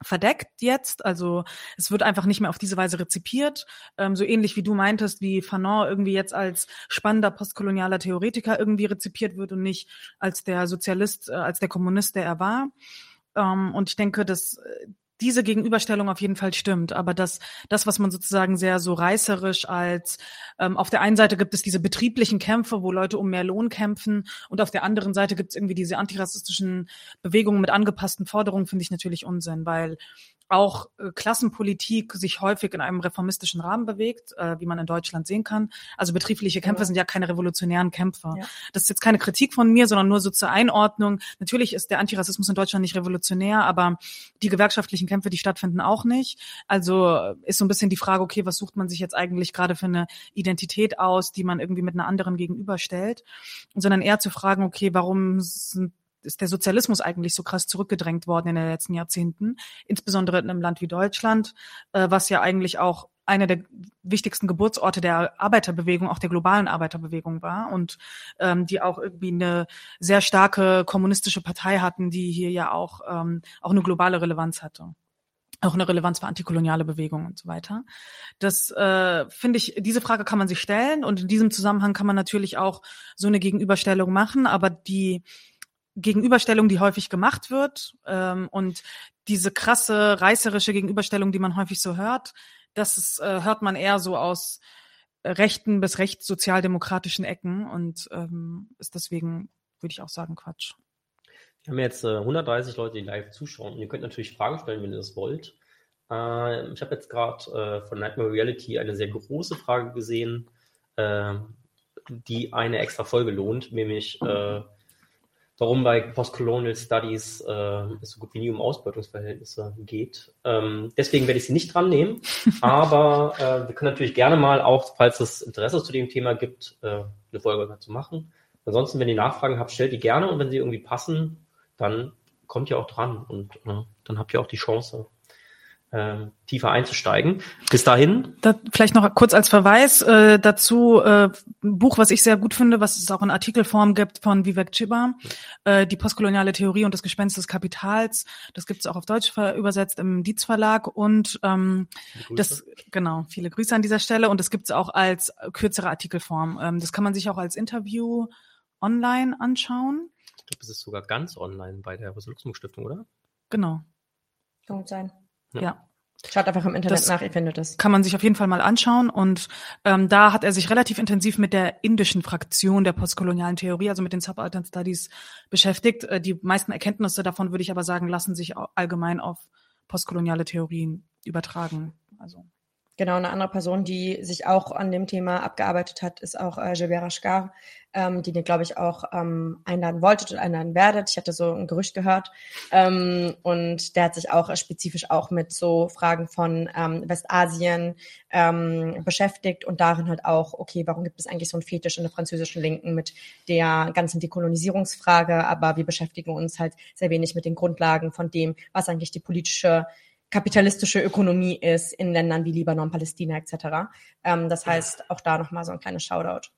verdeckt jetzt. Also es wird einfach nicht mehr auf diese Weise rezipiert. Ähm, so ähnlich wie du meintest, wie Fanon irgendwie jetzt als spannender postkolonialer Theoretiker irgendwie rezipiert wird und nicht als der Sozialist, äh, als der Kommunist, der er war. Ähm, und ich denke, dass äh, diese Gegenüberstellung auf jeden Fall stimmt. Aber das, das, was man sozusagen sehr so reißerisch als ähm, auf der einen Seite gibt es diese betrieblichen Kämpfe, wo Leute um mehr Lohn kämpfen, und auf der anderen Seite gibt es irgendwie diese antirassistischen Bewegungen mit angepassten Forderungen, finde ich natürlich Unsinn, weil auch äh, Klassenpolitik sich häufig in einem reformistischen Rahmen bewegt, äh, wie man in Deutschland sehen kann. Also betriebliche Kämpfe ja. sind ja keine revolutionären Kämpfe. Ja. Das ist jetzt keine Kritik von mir, sondern nur so zur Einordnung. Natürlich ist der Antirassismus in Deutschland nicht revolutionär, aber die gewerkschaftlichen Kämpfe, die stattfinden, auch nicht. Also äh, ist so ein bisschen die Frage, okay, was sucht man sich jetzt eigentlich gerade für eine Identität aus, die man irgendwie mit einer anderen gegenüberstellt, sondern eher zu fragen, okay, warum sind ist der Sozialismus eigentlich so krass zurückgedrängt worden in den letzten Jahrzehnten, insbesondere in einem Land wie Deutschland, äh, was ja eigentlich auch einer der wichtigsten Geburtsorte der Arbeiterbewegung, auch der globalen Arbeiterbewegung war und ähm, die auch irgendwie eine sehr starke kommunistische Partei hatten, die hier ja auch, ähm, auch eine globale Relevanz hatte auch eine Relevanz für antikoloniale Bewegungen und so weiter. Das äh, finde ich, diese Frage kann man sich stellen und in diesem Zusammenhang kann man natürlich auch so eine Gegenüberstellung machen, aber die Gegenüberstellung, die häufig gemacht wird ähm, und diese krasse reißerische Gegenüberstellung, die man häufig so hört, das ist, äh, hört man eher so aus rechten bis rechtssozialdemokratischen Ecken und ähm, ist deswegen, würde ich auch sagen, Quatsch. Wir haben jetzt äh, 130 Leute, die live zuschauen. Und ihr könnt natürlich Fragen stellen, wenn ihr das wollt. Äh, ich habe jetzt gerade äh, von Nightmare Reality eine sehr große Frage gesehen, äh, die eine extra Folge lohnt, nämlich äh, warum bei Postcolonial Studies äh, es so gut wie nie um Ausbeutungsverhältnisse geht. Ähm, deswegen werde ich sie nicht dran nehmen, aber äh, wir können natürlich gerne mal auch, falls es Interesse zu dem Thema gibt, äh, eine Folge dazu machen. Ansonsten, wenn ihr Nachfragen habt, stellt die gerne und wenn sie irgendwie passen, dann kommt ihr auch dran und äh, dann habt ihr auch die Chance, äh, tiefer einzusteigen. Bis dahin. Da, vielleicht noch kurz als Verweis äh, dazu äh, ein Buch, was ich sehr gut finde, was es auch in Artikelform gibt von Vivek Chiba, äh, die postkoloniale Theorie und das Gespenst des Kapitals. Das gibt es auch auf Deutsch übersetzt im Dietz Verlag und ähm, das genau viele Grüße an dieser Stelle und das gibt es auch als kürzere Artikelform. Ähm, das kann man sich auch als Interview online anschauen. Ich glaube, es ist sogar ganz online bei der Rosa-Luxemburg-Stiftung, oder? Genau. Kann gut sein. Ja. ja. Schaut einfach im Internet das nach, ihr findet es. Kann man sich auf jeden Fall mal anschauen. Und ähm, da hat er sich relativ intensiv mit der indischen Fraktion der postkolonialen Theorie, also mit den Subaltern Studies, beschäftigt. Äh, die meisten Erkenntnisse davon, würde ich aber sagen, lassen sich allgemein auf postkoloniale Theorien übertragen. Also Genau, eine andere Person, die sich auch an dem Thema abgearbeitet hat, ist auch äh, Gilbert Ashgar, ähm, die ihr, glaube ich, auch ähm, einladen wolltet und einladen werdet. Ich hatte so ein Gerücht gehört. Ähm, und der hat sich auch spezifisch auch mit so Fragen von ähm, Westasien ähm, beschäftigt und darin halt auch, okay, warum gibt es eigentlich so einen Fetisch in der französischen Linken mit der ganzen Dekolonisierungsfrage, aber wir beschäftigen uns halt sehr wenig mit den Grundlagen von dem, was eigentlich die politische kapitalistische Ökonomie ist in Ländern wie Libanon, Palästina etc. Ähm, das heißt, auch da nochmal so ein kleines Shoutout.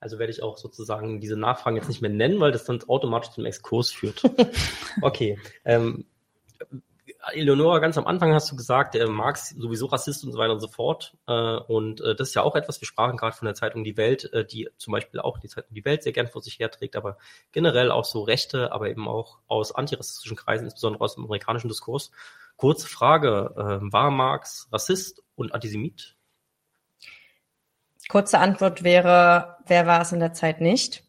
Also werde ich auch sozusagen diese Nachfragen jetzt nicht mehr nennen, weil das dann automatisch zum Exkurs führt. okay. Ähm, Eleonora, ganz am Anfang hast du gesagt, der Marx sowieso Rassist und so weiter und so fort. Äh, und äh, das ist ja auch etwas, wir sprachen gerade von der Zeitung Die Welt, äh, die zum Beispiel auch die Zeitung Die Welt sehr gern vor sich herträgt, aber generell auch so Rechte, aber eben auch aus antirassistischen Kreisen, insbesondere aus dem amerikanischen Diskurs, Kurze Frage, äh, war Marx Rassist und Antisemit? Kurze Antwort wäre, wer war es in der Zeit nicht?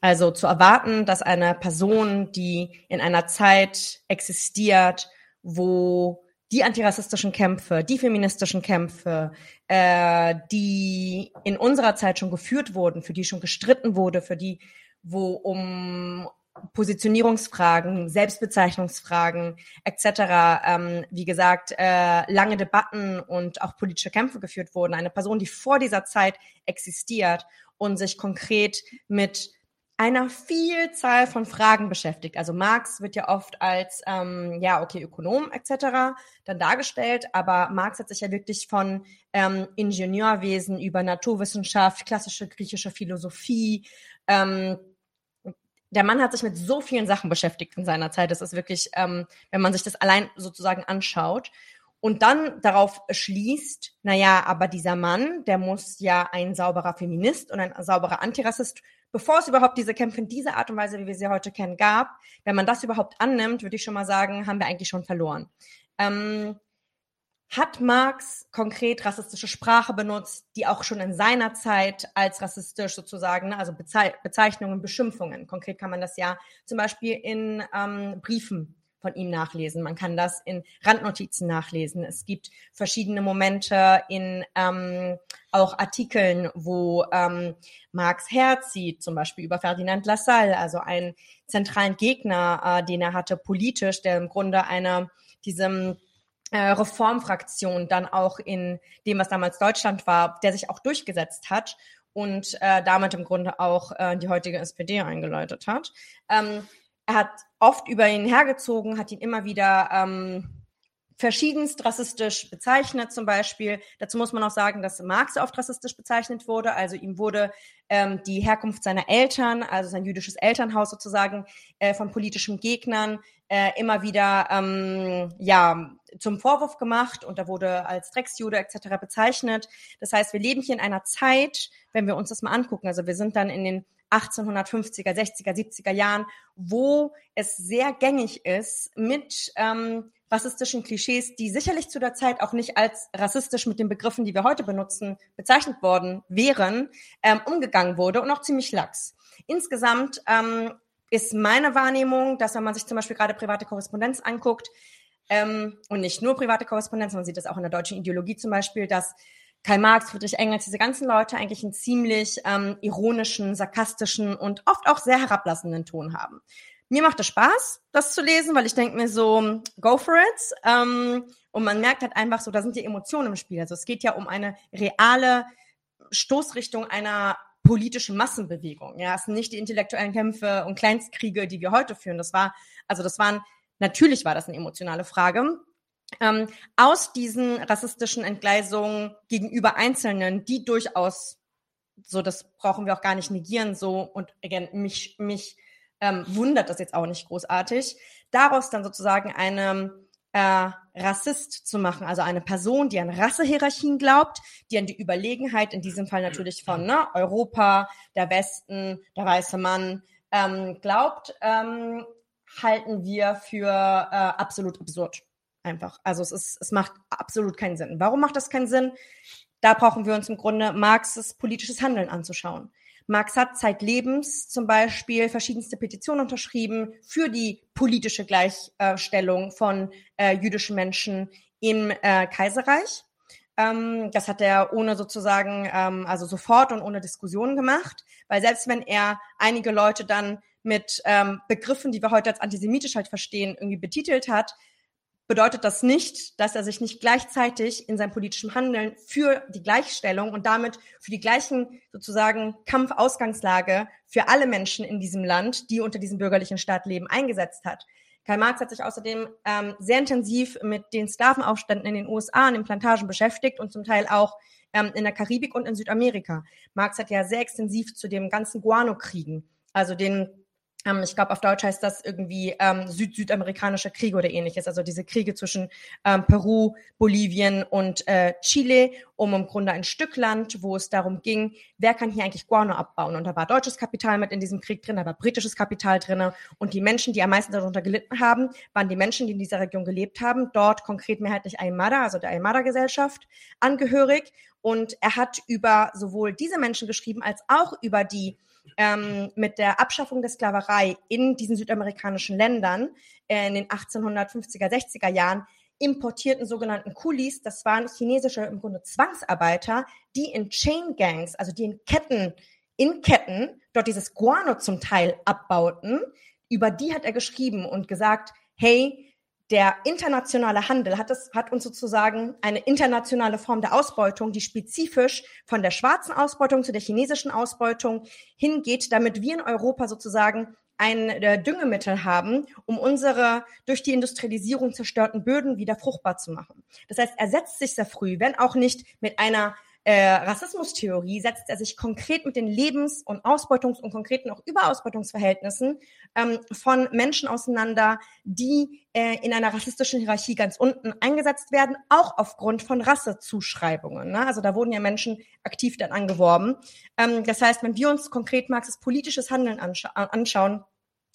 Also zu erwarten, dass eine Person, die in einer Zeit existiert, wo die antirassistischen Kämpfe, die feministischen Kämpfe, äh, die in unserer Zeit schon geführt wurden, für die schon gestritten wurde, für die, wo um Positionierungsfragen, Selbstbezeichnungsfragen etc., ähm, wie gesagt, äh, lange Debatten und auch politische Kämpfe geführt wurden. Eine Person, die vor dieser Zeit existiert und sich konkret mit einer Vielzahl von Fragen beschäftigt. Also Marx wird ja oft als, ähm, ja, okay, Ökonom etc. dann dargestellt, aber Marx hat sich ja wirklich von ähm, Ingenieurwesen über Naturwissenschaft, klassische griechische Philosophie, ähm, der Mann hat sich mit so vielen Sachen beschäftigt in seiner Zeit. Das ist wirklich, ähm, wenn man sich das allein sozusagen anschaut und dann darauf schließt, naja, aber dieser Mann, der muss ja ein sauberer Feminist und ein sauberer Antirassist, bevor es überhaupt diese Kämpfe in dieser Art und Weise, wie wir sie heute kennen, gab. Wenn man das überhaupt annimmt, würde ich schon mal sagen, haben wir eigentlich schon verloren. Ähm, hat Marx konkret rassistische Sprache benutzt, die auch schon in seiner Zeit als rassistisch sozusagen, ne, also Bezeichnungen, Beschimpfungen. Konkret kann man das ja zum Beispiel in ähm, Briefen von ihm nachlesen. Man kann das in Randnotizen nachlesen. Es gibt verschiedene Momente in ähm, auch Artikeln, wo ähm, Marx herzieht, zum Beispiel über Ferdinand Lassalle, also einen zentralen Gegner, äh, den er hatte politisch, der im Grunde eine diesem äh, Reformfraktion dann auch in dem, was damals Deutschland war, der sich auch durchgesetzt hat und äh, damit im Grunde auch äh, die heutige SPD eingeläutet hat. Ähm, er hat oft über ihn hergezogen, hat ihn immer wieder ähm, verschiedenst rassistisch bezeichnet zum Beispiel. Dazu muss man auch sagen, dass Marx oft rassistisch bezeichnet wurde. Also ihm wurde ähm, die Herkunft seiner Eltern, also sein jüdisches Elternhaus sozusagen, äh, von politischen Gegnern äh, immer wieder ähm, ja zum Vorwurf gemacht und da wurde als Drecksjude etc. bezeichnet. Das heißt, wir leben hier in einer Zeit, wenn wir uns das mal angucken, also wir sind dann in den 1850er, 60er, 70er Jahren, wo es sehr gängig ist, mit ähm, rassistischen Klischees, die sicherlich zu der Zeit auch nicht als rassistisch mit den Begriffen, die wir heute benutzen, bezeichnet worden wären, ähm, umgegangen wurde und auch ziemlich lax. Insgesamt ähm, ist meine Wahrnehmung, dass wenn man sich zum Beispiel gerade private Korrespondenz anguckt, ähm, und nicht nur private Korrespondenz, man sieht das auch in der deutschen Ideologie zum Beispiel, dass Karl Marx, Friedrich Engels, diese ganzen Leute eigentlich einen ziemlich ähm, ironischen, sarkastischen und oft auch sehr herablassenden Ton haben. Mir macht es Spaß, das zu lesen, weil ich denke mir so, go for it. Ähm, und man merkt halt einfach so, da sind die Emotionen im Spiel. Also es geht ja um eine reale Stoßrichtung einer politischen Massenbewegung. Ja, es sind nicht die intellektuellen Kämpfe und Kleinstkriege, die wir heute führen. Das war, also das waren, natürlich war das eine emotionale Frage. Ähm, aus diesen rassistischen Entgleisungen gegenüber Einzelnen, die durchaus, so das brauchen wir auch gar nicht negieren, so und again, mich, mich ähm, wundert das jetzt auch nicht großartig, daraus dann sozusagen eine äh, Rassist zu machen, also eine Person, die an Rassehierarchien glaubt, die an die Überlegenheit, in diesem Fall natürlich von ne, Europa, der Westen, der weiße Mann, ähm, glaubt, ähm, halten wir für äh, absolut absurd. Einfach. Also es ist, es macht absolut keinen Sinn. Warum macht das keinen Sinn? Da brauchen wir uns im Grunde Marxes politisches Handeln anzuschauen. Marx hat zeitlebens zum Beispiel verschiedenste Petitionen unterschrieben für die politische Gleichstellung von äh, jüdischen Menschen im äh, Kaiserreich. Ähm, das hat er ohne sozusagen, ähm, also sofort und ohne Diskussion gemacht, weil selbst wenn er einige Leute dann mit ähm, Begriffen, die wir heute als antisemitisch halt verstehen, irgendwie betitelt hat, bedeutet das nicht, dass er sich nicht gleichzeitig in seinem politischen Handeln für die Gleichstellung und damit für die gleichen sozusagen Kampfausgangslage für alle Menschen in diesem Land, die unter diesem bürgerlichen Staat leben, eingesetzt hat. Karl Marx hat sich außerdem ähm, sehr intensiv mit den Sklavenaufständen in den USA und den Plantagen beschäftigt und zum Teil auch ähm, in der Karibik und in Südamerika. Marx hat ja sehr extensiv zu dem ganzen Guano-Kriegen, also den ich glaube, auf Deutsch heißt das irgendwie ähm, süd-südamerikanische Kriege oder ähnliches. Also diese Kriege zwischen ähm, Peru, Bolivien und äh, Chile um im Grunde ein Stück Land, wo es darum ging, wer kann hier eigentlich Guano abbauen. Und da war deutsches Kapital mit in diesem Krieg drin, da war britisches Kapital drin. Und die Menschen, die am meisten darunter gelitten haben, waren die Menschen, die in dieser Region gelebt haben. Dort konkret mehrheitlich Aymara, also der Aymara-Gesellschaft, angehörig. Und er hat über sowohl diese Menschen geschrieben als auch über die ähm, mit der Abschaffung der Sklaverei in diesen südamerikanischen Ländern äh, in den 1850er, 60er Jahren importierten sogenannten Kulis, das waren chinesische im Grunde Zwangsarbeiter, die in Chain Gangs, also die in Ketten, in Ketten dort dieses Guano zum Teil abbauten. Über die hat er geschrieben und gesagt, hey, der internationale Handel hat, es, hat uns sozusagen eine internationale Form der Ausbeutung, die spezifisch von der schwarzen Ausbeutung zu der chinesischen Ausbeutung hingeht, damit wir in Europa sozusagen ein äh, Düngemittel haben, um unsere durch die Industrialisierung zerstörten Böden wieder fruchtbar zu machen. Das heißt, er setzt sich sehr früh, wenn auch nicht mit einer äh, Rassismustheorie setzt er sich konkret mit den Lebens- und Ausbeutungs- und konkreten auch Überausbeutungsverhältnissen ähm, von Menschen auseinander, die äh, in einer rassistischen Hierarchie ganz unten eingesetzt werden, auch aufgrund von Rassezuschreibungen. Ne? Also da wurden ja Menschen aktiv dann angeworben. Ähm, das heißt, wenn wir uns konkret Marxes politisches Handeln anscha anschauen,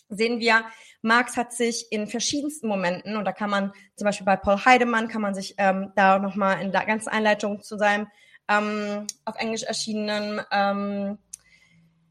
sehen wir, Marx hat sich in verschiedensten Momenten, und da kann man zum Beispiel bei Paul Heidemann, kann man sich ähm, da nochmal in der ganzen Einleitung zu seinem ähm, auf Englisch erschienenen, ähm,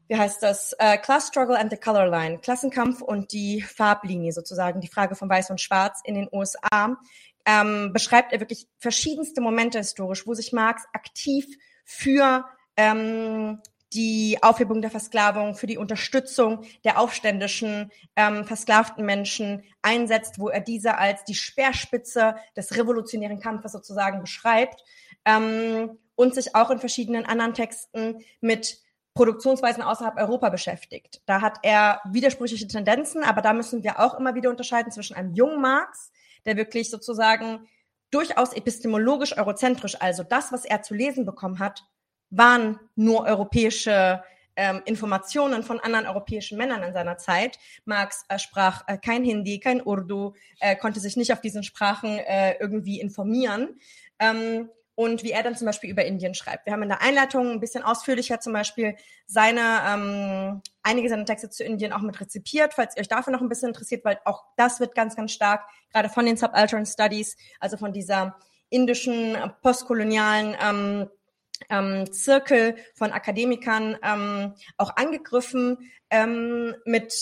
wie heißt das, äh, Class Struggle and the Color Line, Klassenkampf und die Farblinie sozusagen, die Frage von Weiß und Schwarz in den USA, ähm, beschreibt er wirklich verschiedenste Momente historisch, wo sich Marx aktiv für ähm, die Aufhebung der Versklavung, für die Unterstützung der aufständischen, ähm, versklavten Menschen einsetzt, wo er diese als die Speerspitze des revolutionären Kampfes sozusagen beschreibt. Ähm, und sich auch in verschiedenen anderen Texten mit Produktionsweisen außerhalb Europa beschäftigt. Da hat er widersprüchliche Tendenzen, aber da müssen wir auch immer wieder unterscheiden zwischen einem jungen Marx, der wirklich sozusagen durchaus epistemologisch eurozentrisch, also das, was er zu lesen bekommen hat, waren nur europäische ähm, Informationen von anderen europäischen Männern in seiner Zeit. Marx äh, sprach äh, kein Hindi, kein Urdu, äh, konnte sich nicht auf diesen Sprachen äh, irgendwie informieren. Ähm, und wie er dann zum Beispiel über Indien schreibt. Wir haben in der Einleitung ein bisschen ausführlicher zum Beispiel seine, ähm, einige seiner Texte zu Indien auch mit rezipiert, falls ihr euch dafür noch ein bisschen interessiert, weil auch das wird ganz, ganz stark, gerade von den Subaltern Studies, also von dieser indischen postkolonialen ähm, ähm, Zirkel von Akademikern ähm, auch angegriffen ähm, mit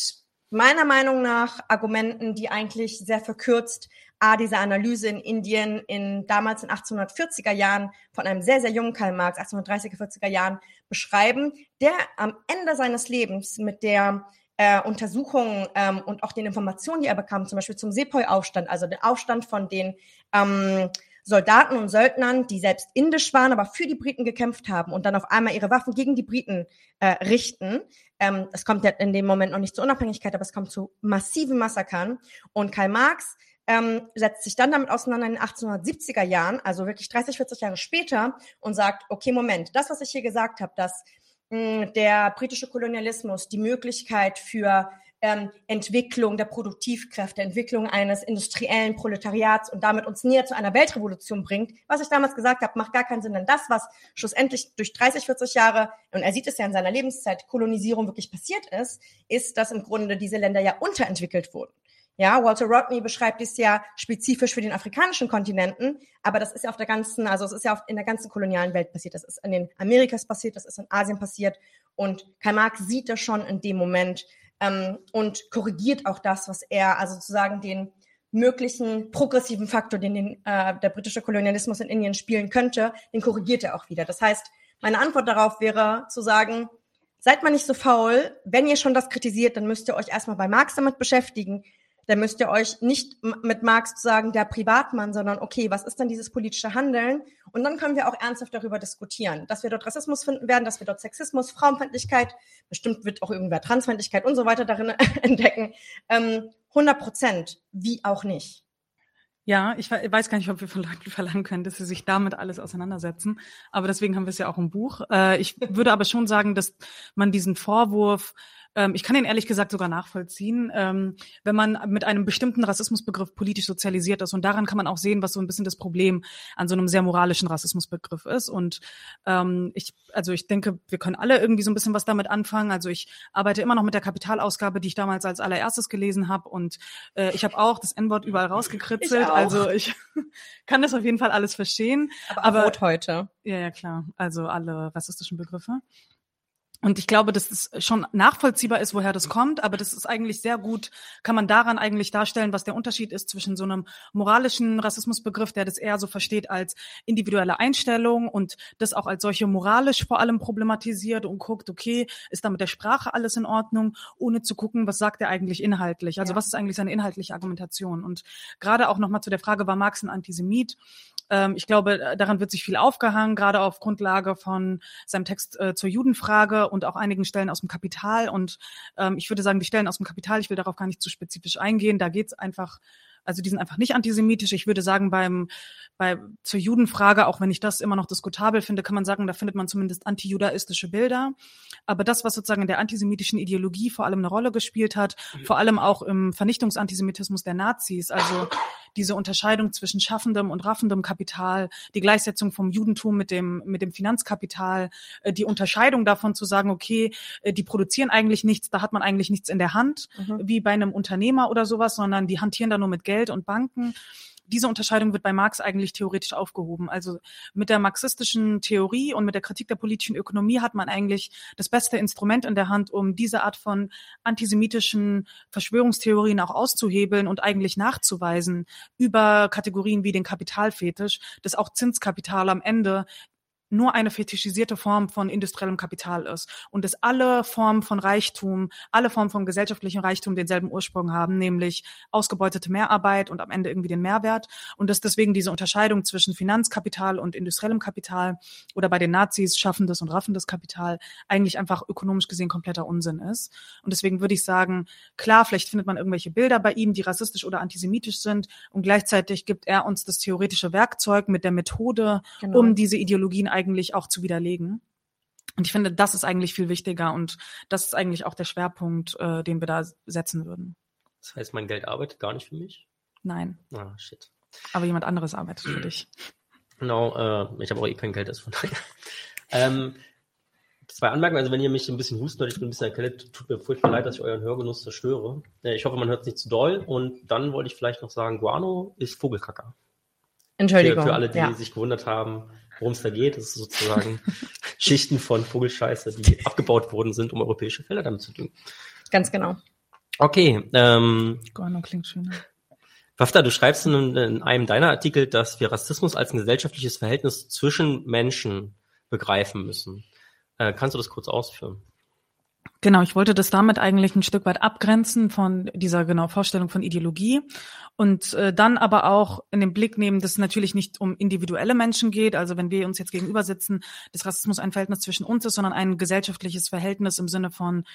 meiner Meinung nach Argumenten, die eigentlich sehr verkürzt A, diese Analyse in Indien in damals in 1840er Jahren von einem sehr, sehr jungen Karl Marx, 1830er, 40er Jahren beschreiben, der am Ende seines Lebens mit der äh, Untersuchungen ähm, und auch den Informationen, die er bekam, zum Beispiel zum Sepoy-Aufstand, also den Aufstand von den ähm, Soldaten und Söldnern, die selbst indisch waren, aber für die Briten gekämpft haben und dann auf einmal ihre Waffen gegen die Briten äh, richten. Ähm, es kommt ja in dem Moment noch nicht zur Unabhängigkeit, aber es kommt zu massiven Massakern. Und Karl Marx ähm, setzt sich dann damit auseinander in den 1870er Jahren, also wirklich 30, 40 Jahre später und sagt, okay, Moment, das, was ich hier gesagt habe, dass mh, der britische Kolonialismus die Möglichkeit für ähm, Entwicklung der Produktivkräfte, Entwicklung eines industriellen Proletariats und damit uns näher zu einer Weltrevolution bringt. Was ich damals gesagt habe, macht gar keinen Sinn, denn das, was schlussendlich durch 30, 40 Jahre, und er sieht es ja in seiner Lebenszeit, Kolonisierung wirklich passiert ist, ist, dass im Grunde diese Länder ja unterentwickelt wurden. Ja, Walter Rodney beschreibt es ja spezifisch für den afrikanischen Kontinenten, aber das ist ja auf der ganzen, also es ist ja in der ganzen kolonialen Welt passiert. Das ist in den Amerikas passiert, das ist in Asien passiert und Karl Marx sieht das schon in dem Moment ähm, und korrigiert auch das, was er, also sozusagen den möglichen progressiven Faktor, den, den äh, der britische Kolonialismus in Indien spielen könnte, den korrigiert er auch wieder. Das heißt, meine Antwort darauf wäre zu sagen, seid mal nicht so faul. Wenn ihr schon das kritisiert, dann müsst ihr euch erstmal bei Marx damit beschäftigen. Dann müsst ihr euch nicht mit Marx sagen, der Privatmann, sondern okay, was ist denn dieses politische Handeln? Und dann können wir auch ernsthaft darüber diskutieren, dass wir dort Rassismus finden werden, dass wir dort Sexismus, Frauenfeindlichkeit, bestimmt wird auch irgendwer Transfeindlichkeit und so weiter darin entdecken. Ähm, 100 Prozent, wie auch nicht. Ja, ich weiß gar nicht, ob wir von Leuten verlangen können, dass sie sich damit alles auseinandersetzen. Aber deswegen haben wir es ja auch im Buch. Äh, ich würde aber schon sagen, dass man diesen Vorwurf ich kann ihn ehrlich gesagt sogar nachvollziehen, ähm, wenn man mit einem bestimmten Rassismusbegriff politisch sozialisiert ist. Und daran kann man auch sehen, was so ein bisschen das Problem an so einem sehr moralischen Rassismusbegriff ist. Und ähm, ich, also ich denke, wir können alle irgendwie so ein bisschen was damit anfangen. Also ich arbeite immer noch mit der Kapitalausgabe, die ich damals als allererstes gelesen habe. Und äh, ich habe auch das N-Wort überall rausgekritzelt. Also ich kann das auf jeden Fall alles verstehen. Aber, aber rot heute. Ja, ja, klar. Also alle rassistischen Begriffe. Und ich glaube, dass es schon nachvollziehbar ist, woher das kommt, aber das ist eigentlich sehr gut, kann man daran eigentlich darstellen, was der Unterschied ist zwischen so einem moralischen Rassismusbegriff, der das eher so versteht als individuelle Einstellung und das auch als solche moralisch vor allem problematisiert und guckt, okay, ist da mit der Sprache alles in Ordnung, ohne zu gucken, was sagt er eigentlich inhaltlich? Also ja. was ist eigentlich seine inhaltliche Argumentation? Und gerade auch nochmal zu der Frage, war Marx ein Antisemit? Ähm, ich glaube, daran wird sich viel aufgehangen, gerade auf Grundlage von seinem Text äh, zur Judenfrage und auch einigen Stellen aus dem Kapital. Und ähm, ich würde sagen, die Stellen aus dem Kapital, ich will darauf gar nicht zu spezifisch eingehen, da geht es einfach also die sind einfach nicht antisemitisch. Ich würde sagen, beim, bei, zur Judenfrage, auch wenn ich das immer noch diskutabel finde, kann man sagen, da findet man zumindest antijudaistische Bilder. Aber das, was sozusagen in der antisemitischen Ideologie vor allem eine Rolle gespielt hat, vor allem auch im Vernichtungsantisemitismus der Nazis, also diese Unterscheidung zwischen schaffendem und raffendem Kapital, die Gleichsetzung vom Judentum mit dem, mit dem Finanzkapital, äh, die Unterscheidung davon zu sagen, okay, äh, die produzieren eigentlich nichts, da hat man eigentlich nichts in der Hand, mhm. wie bei einem Unternehmer oder sowas, sondern die hantieren da nur mit Geld und Banken diese Unterscheidung wird bei Marx eigentlich theoretisch aufgehoben. Also mit der marxistischen Theorie und mit der Kritik der politischen Ökonomie hat man eigentlich das beste Instrument in der Hand, um diese Art von antisemitischen Verschwörungstheorien auch auszuhebeln und eigentlich nachzuweisen über Kategorien wie den Kapitalfetisch, dass auch Zinskapital am Ende nur eine fetischisierte Form von industriellem Kapital ist und dass alle Formen von Reichtum, alle Formen von gesellschaftlichem Reichtum denselben Ursprung haben, nämlich ausgebeutete Mehrarbeit und am Ende irgendwie den Mehrwert und dass deswegen diese Unterscheidung zwischen Finanzkapital und industriellem Kapital oder bei den Nazis schaffendes und raffendes Kapital eigentlich einfach ökonomisch gesehen kompletter Unsinn ist. Und deswegen würde ich sagen, klar, vielleicht findet man irgendwelche Bilder bei ihm, die rassistisch oder antisemitisch sind und gleichzeitig gibt er uns das theoretische Werkzeug mit der Methode, genau. um diese Ideologien eigentlich auch zu widerlegen. Und ich finde, das ist eigentlich viel wichtiger und das ist eigentlich auch der Schwerpunkt, äh, den wir da setzen würden. Das heißt, mein Geld arbeitet gar nicht für mich? Nein. Ah, shit. Aber jemand anderes arbeitet für dich. Genau, äh, ich habe auch eh kein Geld, das von daher. ähm, zwei Anmerkungen. Also wenn ihr mich ein bisschen hustet oder ich bin ein bisschen erkältet, tut mir furchtbar leid, dass ich euren Hörgenuss zerstöre. Äh, ich hoffe, man hört es nicht zu doll. Und dann wollte ich vielleicht noch sagen, Guano ist Vogelkacker. Entschuldigung. Für, für alle, die ja. sich gewundert haben, worum es da geht. Das ist sozusagen Schichten von Vogelscheiße, die abgebaut worden sind, um europäische Felder damit zu düngen. Ganz genau. Okay. Ähm, Guano klingt schön. Wafta, du schreibst in, in, einem deiner Artikel, dass wir Rassismus als ein gesellschaftliches Verhältnis zwischen Menschen begreifen müssen. Äh, kannst du das kurz ausführen? Genau, ich wollte das damit eigentlich ein Stück weit abgrenzen von dieser genau Vorstellung von Ideologie und äh, dann aber auch in den Blick nehmen, dass es natürlich nicht um individuelle Menschen geht, also wenn wir uns jetzt gegenüber sitzen, dass Rassismus ein Verhältnis zwischen uns ist, sondern ein gesellschaftliches Verhältnis im Sinne von,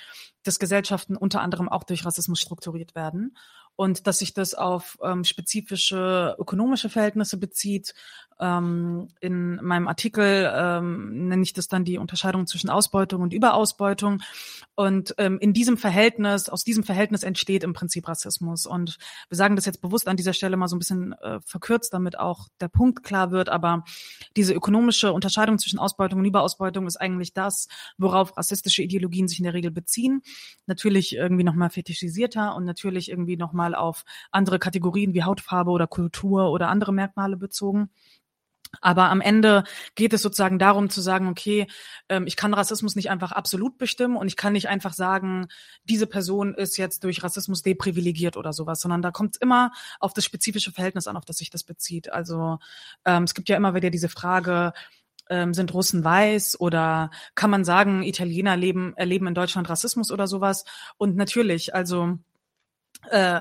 dass Gesellschaften unter anderem auch durch Rassismus strukturiert werden und dass sich das auf ähm, spezifische ökonomische Verhältnisse bezieht. Ähm, in meinem Artikel ähm, nenne ich das dann die Unterscheidung zwischen Ausbeutung und Überausbeutung. Und ähm, in diesem Verhältnis, aus diesem Verhältnis entsteht im Prinzip Rassismus. Und wir sagen das jetzt bewusst an dieser Stelle mal so ein bisschen äh, verkürzt, damit auch der Punkt klar wird. Aber diese ökonomische Unterscheidung zwischen Ausbeutung und Überausbeutung ist eigentlich das, worauf rassistische Ideologien sich in der Regel beziehen. Natürlich irgendwie nochmal fetischisierter und natürlich irgendwie nochmal auf andere Kategorien wie Hautfarbe oder Kultur oder andere Merkmale bezogen. Aber am Ende geht es sozusagen darum zu sagen, okay, ähm, ich kann Rassismus nicht einfach absolut bestimmen und ich kann nicht einfach sagen, diese Person ist jetzt durch Rassismus deprivilegiert oder sowas, sondern da kommt es immer auf das spezifische Verhältnis an, auf das sich das bezieht. Also ähm, es gibt ja immer wieder diese Frage, ähm, sind Russen weiß oder kann man sagen, Italiener leben, erleben in Deutschland Rassismus oder sowas? Und natürlich, also äh,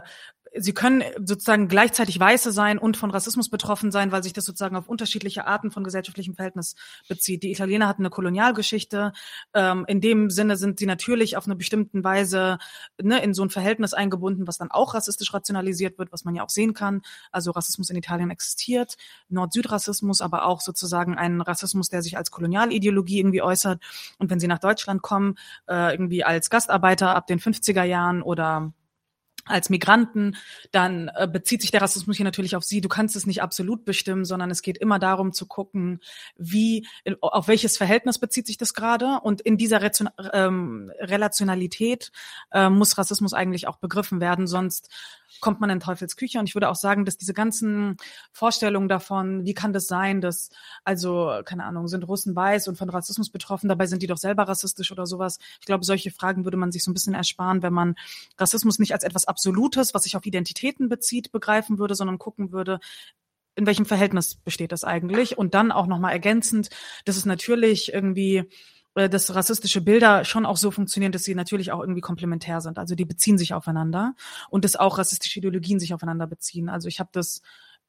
sie können sozusagen gleichzeitig Weiße sein und von Rassismus betroffen sein, weil sich das sozusagen auf unterschiedliche Arten von gesellschaftlichem Verhältnis bezieht. Die Italiener hatten eine Kolonialgeschichte. Ähm, in dem Sinne sind sie natürlich auf eine bestimmte Weise ne, in so ein Verhältnis eingebunden, was dann auch rassistisch rationalisiert wird, was man ja auch sehen kann. Also Rassismus in Italien existiert, Nord-Süd-Rassismus, aber auch sozusagen ein Rassismus, der sich als Kolonialideologie irgendwie äußert. Und wenn sie nach Deutschland kommen, äh, irgendwie als Gastarbeiter ab den 50er Jahren oder als Migranten, dann äh, bezieht sich der Rassismus hier natürlich auf sie. Du kannst es nicht absolut bestimmen, sondern es geht immer darum zu gucken, wie, auf welches Verhältnis bezieht sich das gerade. Und in dieser Ration, ähm, Relationalität äh, muss Rassismus eigentlich auch begriffen werden, sonst kommt man in Teufels Küche. Und ich würde auch sagen, dass diese ganzen Vorstellungen davon, wie kann das sein, dass, also, keine Ahnung, sind Russen weiß und von Rassismus betroffen, dabei sind die doch selber rassistisch oder sowas. Ich glaube, solche Fragen würde man sich so ein bisschen ersparen, wenn man Rassismus nicht als etwas Absolutes, was sich auf Identitäten bezieht, begreifen würde, sondern gucken würde, in welchem Verhältnis besteht das eigentlich? Und dann auch nochmal ergänzend, dass es natürlich irgendwie äh, dass rassistische Bilder schon auch so funktionieren, dass sie natürlich auch irgendwie komplementär sind. Also die beziehen sich aufeinander und dass auch rassistische Ideologien sich aufeinander beziehen. Also ich habe das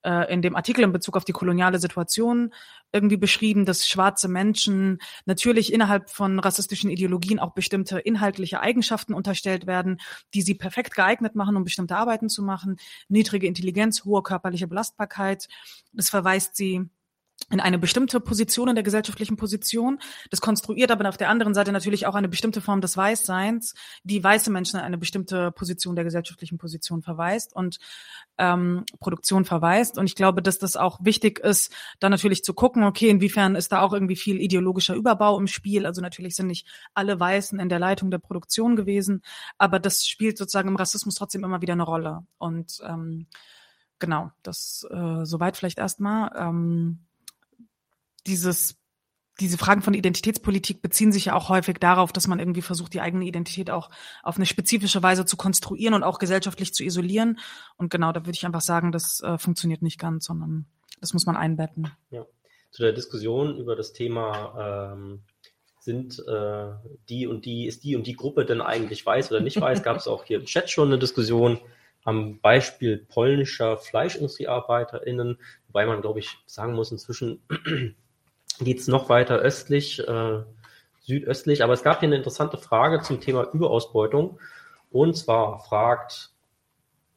in dem Artikel in Bezug auf die koloniale Situation irgendwie beschrieben, dass schwarze Menschen natürlich innerhalb von rassistischen Ideologien auch bestimmte inhaltliche Eigenschaften unterstellt werden, die sie perfekt geeignet machen, um bestimmte Arbeiten zu machen. Niedrige Intelligenz, hohe körperliche Belastbarkeit. Das verweist sie in eine bestimmte Position in der gesellschaftlichen Position. Das konstruiert aber auf der anderen Seite natürlich auch eine bestimmte Form des Weißseins, die weiße Menschen in eine bestimmte Position der gesellschaftlichen Position verweist und ähm, Produktion verweist. Und ich glaube, dass das auch wichtig ist, da natürlich zu gucken, okay, inwiefern ist da auch irgendwie viel ideologischer Überbau im Spiel. Also natürlich sind nicht alle Weißen in der Leitung der Produktion gewesen, aber das spielt sozusagen im Rassismus trotzdem immer wieder eine Rolle. Und ähm, genau, das äh, soweit vielleicht erstmal. Ähm, dieses diese Fragen von Identitätspolitik beziehen sich ja auch häufig darauf, dass man irgendwie versucht, die eigene Identität auch auf eine spezifische Weise zu konstruieren und auch gesellschaftlich zu isolieren. Und genau, da würde ich einfach sagen, das äh, funktioniert nicht ganz, sondern das muss man einbetten. Ja. Zu der Diskussion über das Thema ähm, sind äh, die und die, ist die und die Gruppe denn eigentlich weiß oder nicht weiß, gab es auch hier im Chat schon eine Diskussion am Beispiel polnischer FleischindustriearbeiterInnen, wobei man, glaube ich, sagen muss, inzwischen geht es noch weiter östlich, äh, südöstlich. Aber es gab hier eine interessante Frage zum Thema Überausbeutung. Und zwar fragt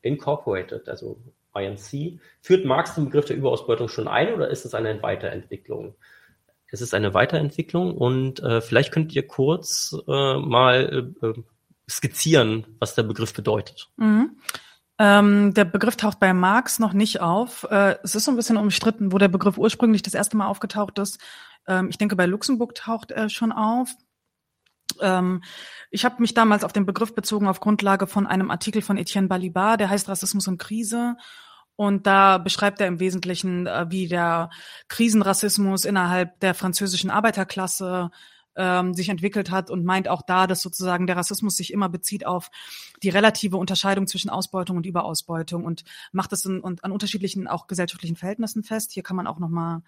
Incorporated, also INC, führt Marx den Begriff der Überausbeutung schon ein oder ist es eine Weiterentwicklung? Es ist eine Weiterentwicklung und äh, vielleicht könnt ihr kurz äh, mal äh, skizzieren, was der Begriff bedeutet. Mhm. Ähm, der Begriff taucht bei Marx noch nicht auf. Äh, es ist so ein bisschen umstritten, wo der Begriff ursprünglich das erste Mal aufgetaucht ist. Ähm, ich denke, bei Luxemburg taucht er schon auf. Ähm, ich habe mich damals auf den Begriff bezogen auf Grundlage von einem Artikel von Etienne Balibar, der heißt Rassismus und Krise. Und da beschreibt er im Wesentlichen, äh, wie der Krisenrassismus innerhalb der französischen Arbeiterklasse ähm, sich entwickelt hat und meint auch da, dass sozusagen der Rassismus sich immer bezieht auf die relative Unterscheidung zwischen Ausbeutung und Überausbeutung und macht es in, und an unterschiedlichen auch gesellschaftlichen Verhältnissen fest. Hier kann man auch nochmal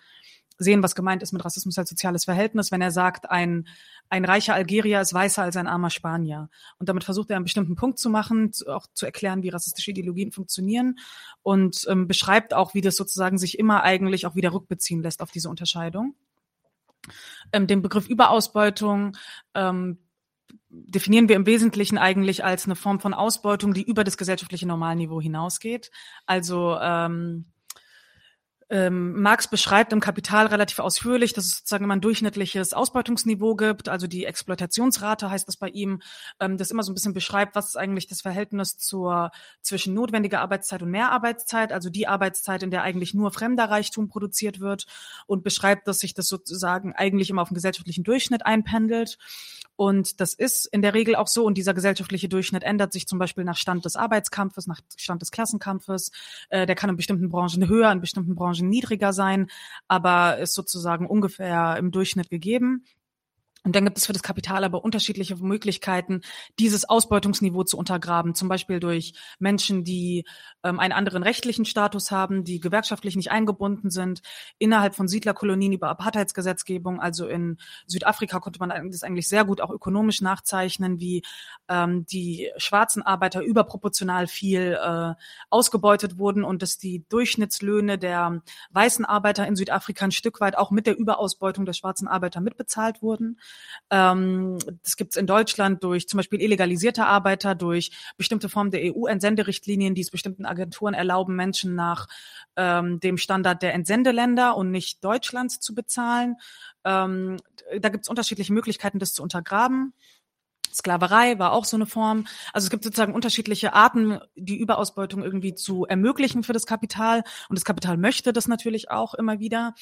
sehen, was gemeint ist mit Rassismus als soziales Verhältnis, wenn er sagt, ein, ein reicher Algerier ist weißer als ein armer Spanier. Und damit versucht er einen bestimmten Punkt zu machen, auch zu erklären, wie rassistische Ideologien funktionieren und ähm, beschreibt auch, wie das sozusagen sich immer eigentlich auch wieder rückbeziehen lässt auf diese Unterscheidung ähm, den Begriff Überausbeutung ähm, definieren wir im Wesentlichen eigentlich als eine Form von Ausbeutung, die über das gesellschaftliche Normalniveau hinausgeht. Also ähm, ähm, Marx beschreibt im Kapital relativ ausführlich, dass es sozusagen immer ein durchschnittliches Ausbeutungsniveau gibt, also die Exploitationsrate heißt das bei ihm, ähm, das immer so ein bisschen beschreibt, was ist eigentlich das Verhältnis zur zwischen notwendiger Arbeitszeit und Mehrarbeitszeit, also die Arbeitszeit, in der eigentlich nur fremder Reichtum produziert wird und beschreibt, dass sich das sozusagen eigentlich immer auf den gesellschaftlichen Durchschnitt einpendelt. Und das ist in der Regel auch so. Und dieser gesellschaftliche Durchschnitt ändert sich zum Beispiel nach Stand des Arbeitskampfes, nach Stand des Klassenkampfes. Äh, der kann in bestimmten Branchen höher, in bestimmten Branchen Branchen niedriger sein, aber ist sozusagen ungefähr im Durchschnitt gegeben. Und dann gibt es für das Kapital aber unterschiedliche Möglichkeiten, dieses Ausbeutungsniveau zu untergraben. Zum Beispiel durch Menschen, die ähm, einen anderen rechtlichen Status haben, die gewerkschaftlich nicht eingebunden sind, innerhalb von Siedlerkolonien über Apartheidsgesetzgebung. Also in Südafrika konnte man das eigentlich sehr gut auch ökonomisch nachzeichnen, wie ähm, die schwarzen Arbeiter überproportional viel äh, ausgebeutet wurden und dass die Durchschnittslöhne der weißen Arbeiter in Südafrika ein Stück weit auch mit der Überausbeutung der schwarzen Arbeiter mitbezahlt wurden. Ähm, das gibt es in Deutschland durch zum Beispiel illegalisierte Arbeiter, durch bestimmte Formen der EU-Entsenderichtlinien, die es bestimmten Agenturen erlauben, Menschen nach ähm, dem Standard der Entsendeländer und nicht Deutschlands zu bezahlen. Ähm, da gibt es unterschiedliche Möglichkeiten, das zu untergraben. Sklaverei war auch so eine Form. Also es gibt sozusagen unterschiedliche Arten, die Überausbeutung irgendwie zu ermöglichen für das Kapital. Und das Kapital möchte das natürlich auch immer wieder.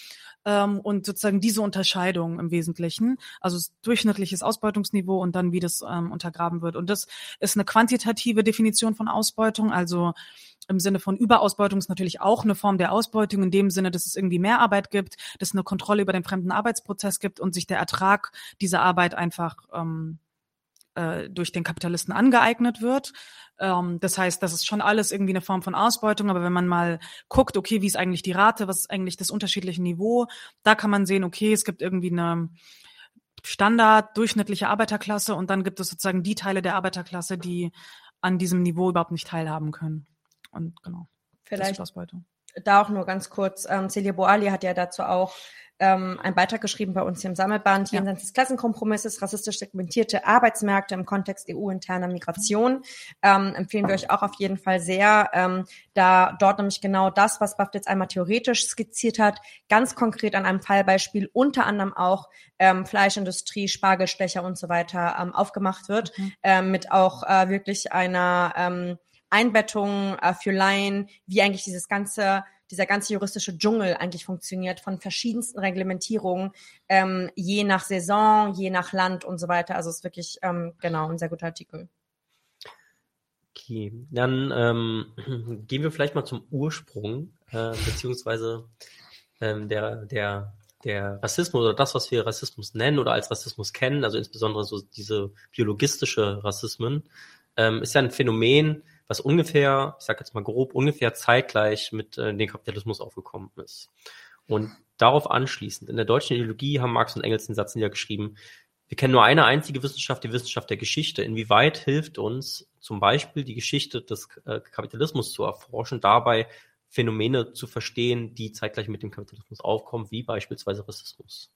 Ähm, und sozusagen diese Unterscheidung im Wesentlichen, also durchschnittliches Ausbeutungsniveau und dann wie das ähm, untergraben wird. Und das ist eine quantitative Definition von Ausbeutung, also im Sinne von Überausbeutung ist natürlich auch eine Form der Ausbeutung in dem Sinne, dass es irgendwie mehr Arbeit gibt, dass es eine Kontrolle über den fremden Arbeitsprozess gibt und sich der Ertrag dieser Arbeit einfach ähm, äh, durch den Kapitalisten angeeignet wird. Ähm, das heißt, das ist schon alles irgendwie eine Form von Ausbeutung, aber wenn man mal guckt, okay, wie ist eigentlich die Rate, was ist eigentlich das unterschiedliche Niveau, da kann man sehen, okay, es gibt irgendwie eine Standard, durchschnittliche Arbeiterklasse und dann gibt es sozusagen die Teile der Arbeiterklasse, die an diesem Niveau überhaupt nicht teilhaben können. Und genau. Vielleicht da auch nur ganz kurz. Ähm, Celia Boali hat ja dazu auch ähm, einen Beitrag geschrieben bei uns hier im Sammelband, ja. jenseits des Klassenkompromisses, rassistisch segmentierte Arbeitsmärkte im Kontext EU-interner Migration. Ähm, empfehlen wir euch auch auf jeden Fall sehr, ähm, da dort nämlich genau das, was Baft jetzt einmal theoretisch skizziert hat, ganz konkret an einem Fallbeispiel unter anderem auch ähm, Fleischindustrie, Spargelstecher und so weiter ähm, aufgemacht wird, mhm. ähm, mit auch äh, wirklich einer ähm, Einbettung äh, für Laien, wie eigentlich dieses ganze dieser ganze juristische Dschungel eigentlich funktioniert von verschiedensten Reglementierungen, ähm, je nach Saison, je nach Land und so weiter. Also es ist wirklich ähm, genau ein sehr guter Artikel. Okay, dann ähm, gehen wir vielleicht mal zum Ursprung, äh, beziehungsweise ähm, der, der, der Rassismus oder das, was wir Rassismus nennen oder als Rassismus kennen, also insbesondere so diese biologistische Rassismen, ähm, ist ja ein Phänomen, was ungefähr, ich sage jetzt mal grob, ungefähr zeitgleich mit äh, dem Kapitalismus aufgekommen ist. Und darauf anschließend, in der deutschen Ideologie haben Marx und Engels den Satz niedergeschrieben, wir kennen nur eine einzige Wissenschaft, die Wissenschaft der Geschichte. Inwieweit hilft uns zum Beispiel die Geschichte des äh, Kapitalismus zu erforschen, dabei Phänomene zu verstehen, die zeitgleich mit dem Kapitalismus aufkommen, wie beispielsweise Rassismus?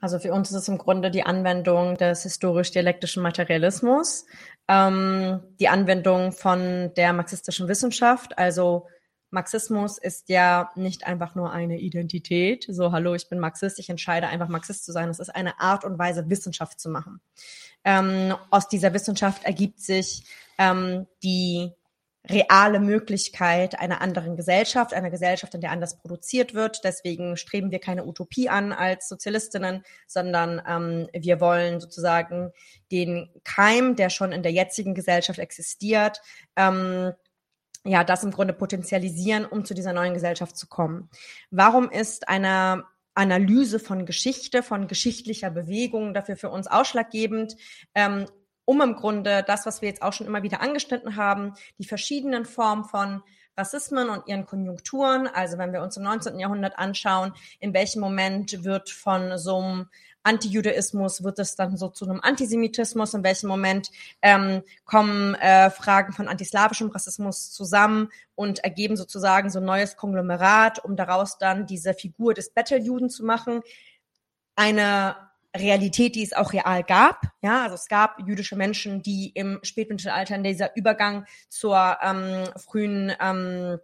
Also für uns ist es im Grunde die Anwendung des historisch-dialektischen Materialismus, ähm, die Anwendung von der marxistischen Wissenschaft. Also Marxismus ist ja nicht einfach nur eine Identität, so hallo, ich bin Marxist, ich entscheide einfach Marxist zu sein. Es ist eine Art und Weise, Wissenschaft zu machen. Ähm, aus dieser Wissenschaft ergibt sich ähm, die reale Möglichkeit einer anderen Gesellschaft, einer Gesellschaft, in der anders produziert wird. Deswegen streben wir keine Utopie an als Sozialistinnen, sondern ähm, wir wollen sozusagen den Keim, der schon in der jetzigen Gesellschaft existiert, ähm, ja, das im Grunde potenzialisieren, um zu dieser neuen Gesellschaft zu kommen. Warum ist eine Analyse von Geschichte, von geschichtlicher Bewegung dafür für uns ausschlaggebend, ähm, um im Grunde das, was wir jetzt auch schon immer wieder angeschnitten haben, die verschiedenen Formen von Rassismen und ihren Konjunkturen. Also wenn wir uns im 19. Jahrhundert anschauen, in welchem Moment wird von so einem Antijudaismus, wird es dann so zu einem Antisemitismus, in welchem Moment ähm, kommen äh, Fragen von antislawischem Rassismus zusammen und ergeben sozusagen so ein neues Konglomerat, um daraus dann diese Figur des Betteljuden zu machen. Eine Realität, die es auch real gab. Ja, also es gab jüdische Menschen, die im Spätmittelalter in dieser Übergang zur ähm, frühen ähm,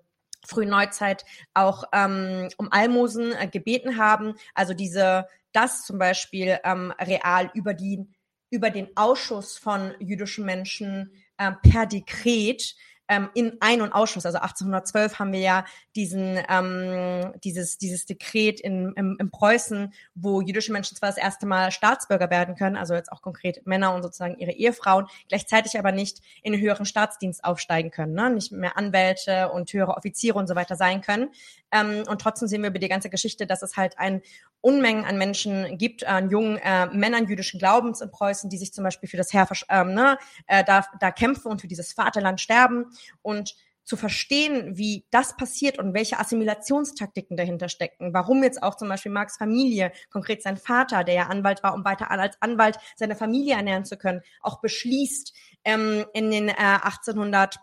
frühen Neuzeit auch ähm, um Almosen äh, gebeten haben. Also diese, das zum Beispiel ähm, real über die über den Ausschuss von jüdischen Menschen äh, per Dekret ähm, in Ein- und Ausschluss. Also 1812 haben wir ja diesen, ähm, dieses, dieses Dekret in, im, in Preußen, wo jüdische Menschen zwar das erste Mal Staatsbürger werden können, also jetzt auch konkret Männer und sozusagen ihre Ehefrauen, gleichzeitig aber nicht in den höheren Staatsdienst aufsteigen können, ne? nicht mehr Anwälte und höhere Offiziere und so weiter sein können. Ähm, und trotzdem sehen wir über die ganze Geschichte, dass es halt ein Unmengen an Menschen gibt, an jungen äh, Männern jüdischen Glaubens in Preußen, die sich zum Beispiel für das Heer ähm, ne, äh, da, da kämpfen und für dieses Vaterland sterben. Und zu verstehen, wie das passiert und welche Assimilationstaktiken dahinter stecken. Warum jetzt auch zum Beispiel Marx Familie, konkret sein Vater, der ja Anwalt war, um weiter als Anwalt seine Familie ernähren zu können, auch beschließt, ähm, in den äh, 1810er,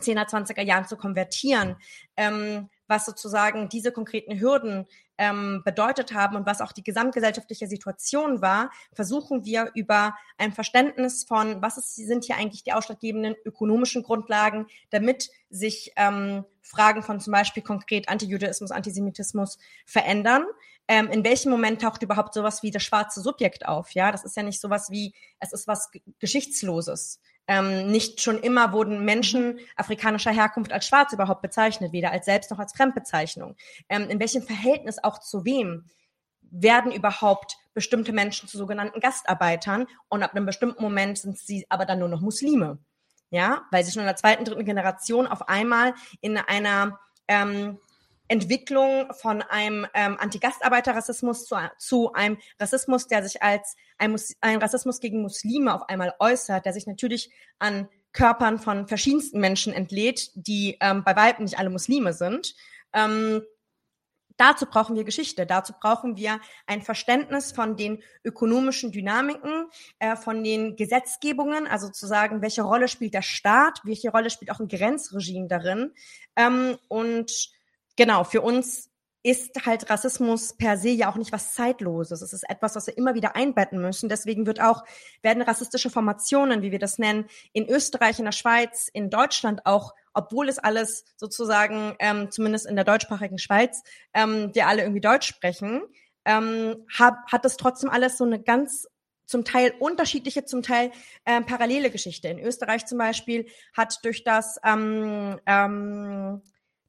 20er Jahren zu konvertieren. Ähm, was sozusagen diese konkreten Hürden ähm, bedeutet haben und was auch die gesamtgesellschaftliche Situation war, versuchen wir über ein Verständnis von, was ist, sind hier eigentlich die ausschlaggebenden ökonomischen Grundlagen, damit sich ähm, Fragen von zum Beispiel konkret Antijudaismus, Antisemitismus verändern. Ähm, in welchem Moment taucht überhaupt sowas wie das schwarze Subjekt auf? Ja, das ist ja nicht sowas wie, es ist was Geschichtsloses. Ähm, nicht schon immer wurden Menschen afrikanischer Herkunft als schwarz überhaupt bezeichnet, weder als selbst noch als Fremdbezeichnung. Ähm, in welchem Verhältnis auch zu wem werden überhaupt bestimmte Menschen zu sogenannten Gastarbeitern und ab einem bestimmten Moment sind sie aber dann nur noch Muslime. Ja, weil sie schon in der zweiten, dritten Generation auf einmal in einer ähm, Entwicklung von einem ähm, Anti-Gastarbeiter-Rassismus zu, zu einem Rassismus, der sich als ein, Mus ein Rassismus gegen Muslime auf einmal äußert, der sich natürlich an Körpern von verschiedensten Menschen entlädt, die ähm, bei weitem nicht alle Muslime sind. Ähm, Dazu brauchen wir Geschichte, dazu brauchen wir ein Verständnis von den ökonomischen Dynamiken, äh, von den Gesetzgebungen, also zu sagen, welche Rolle spielt der Staat, welche Rolle spielt auch ein Grenzregime darin. Ähm, und genau, für uns ist halt Rassismus per se ja auch nicht was Zeitloses. Es ist etwas, was wir immer wieder einbetten müssen. Deswegen wird auch, werden rassistische Formationen, wie wir das nennen, in Österreich, in der Schweiz, in Deutschland auch, obwohl es alles sozusagen, ähm, zumindest in der deutschsprachigen Schweiz, ähm, wir alle irgendwie Deutsch sprechen, ähm, hat, hat das trotzdem alles so eine ganz zum Teil unterschiedliche, zum Teil ähm, parallele Geschichte. In Österreich zum Beispiel hat durch das ähm, ähm,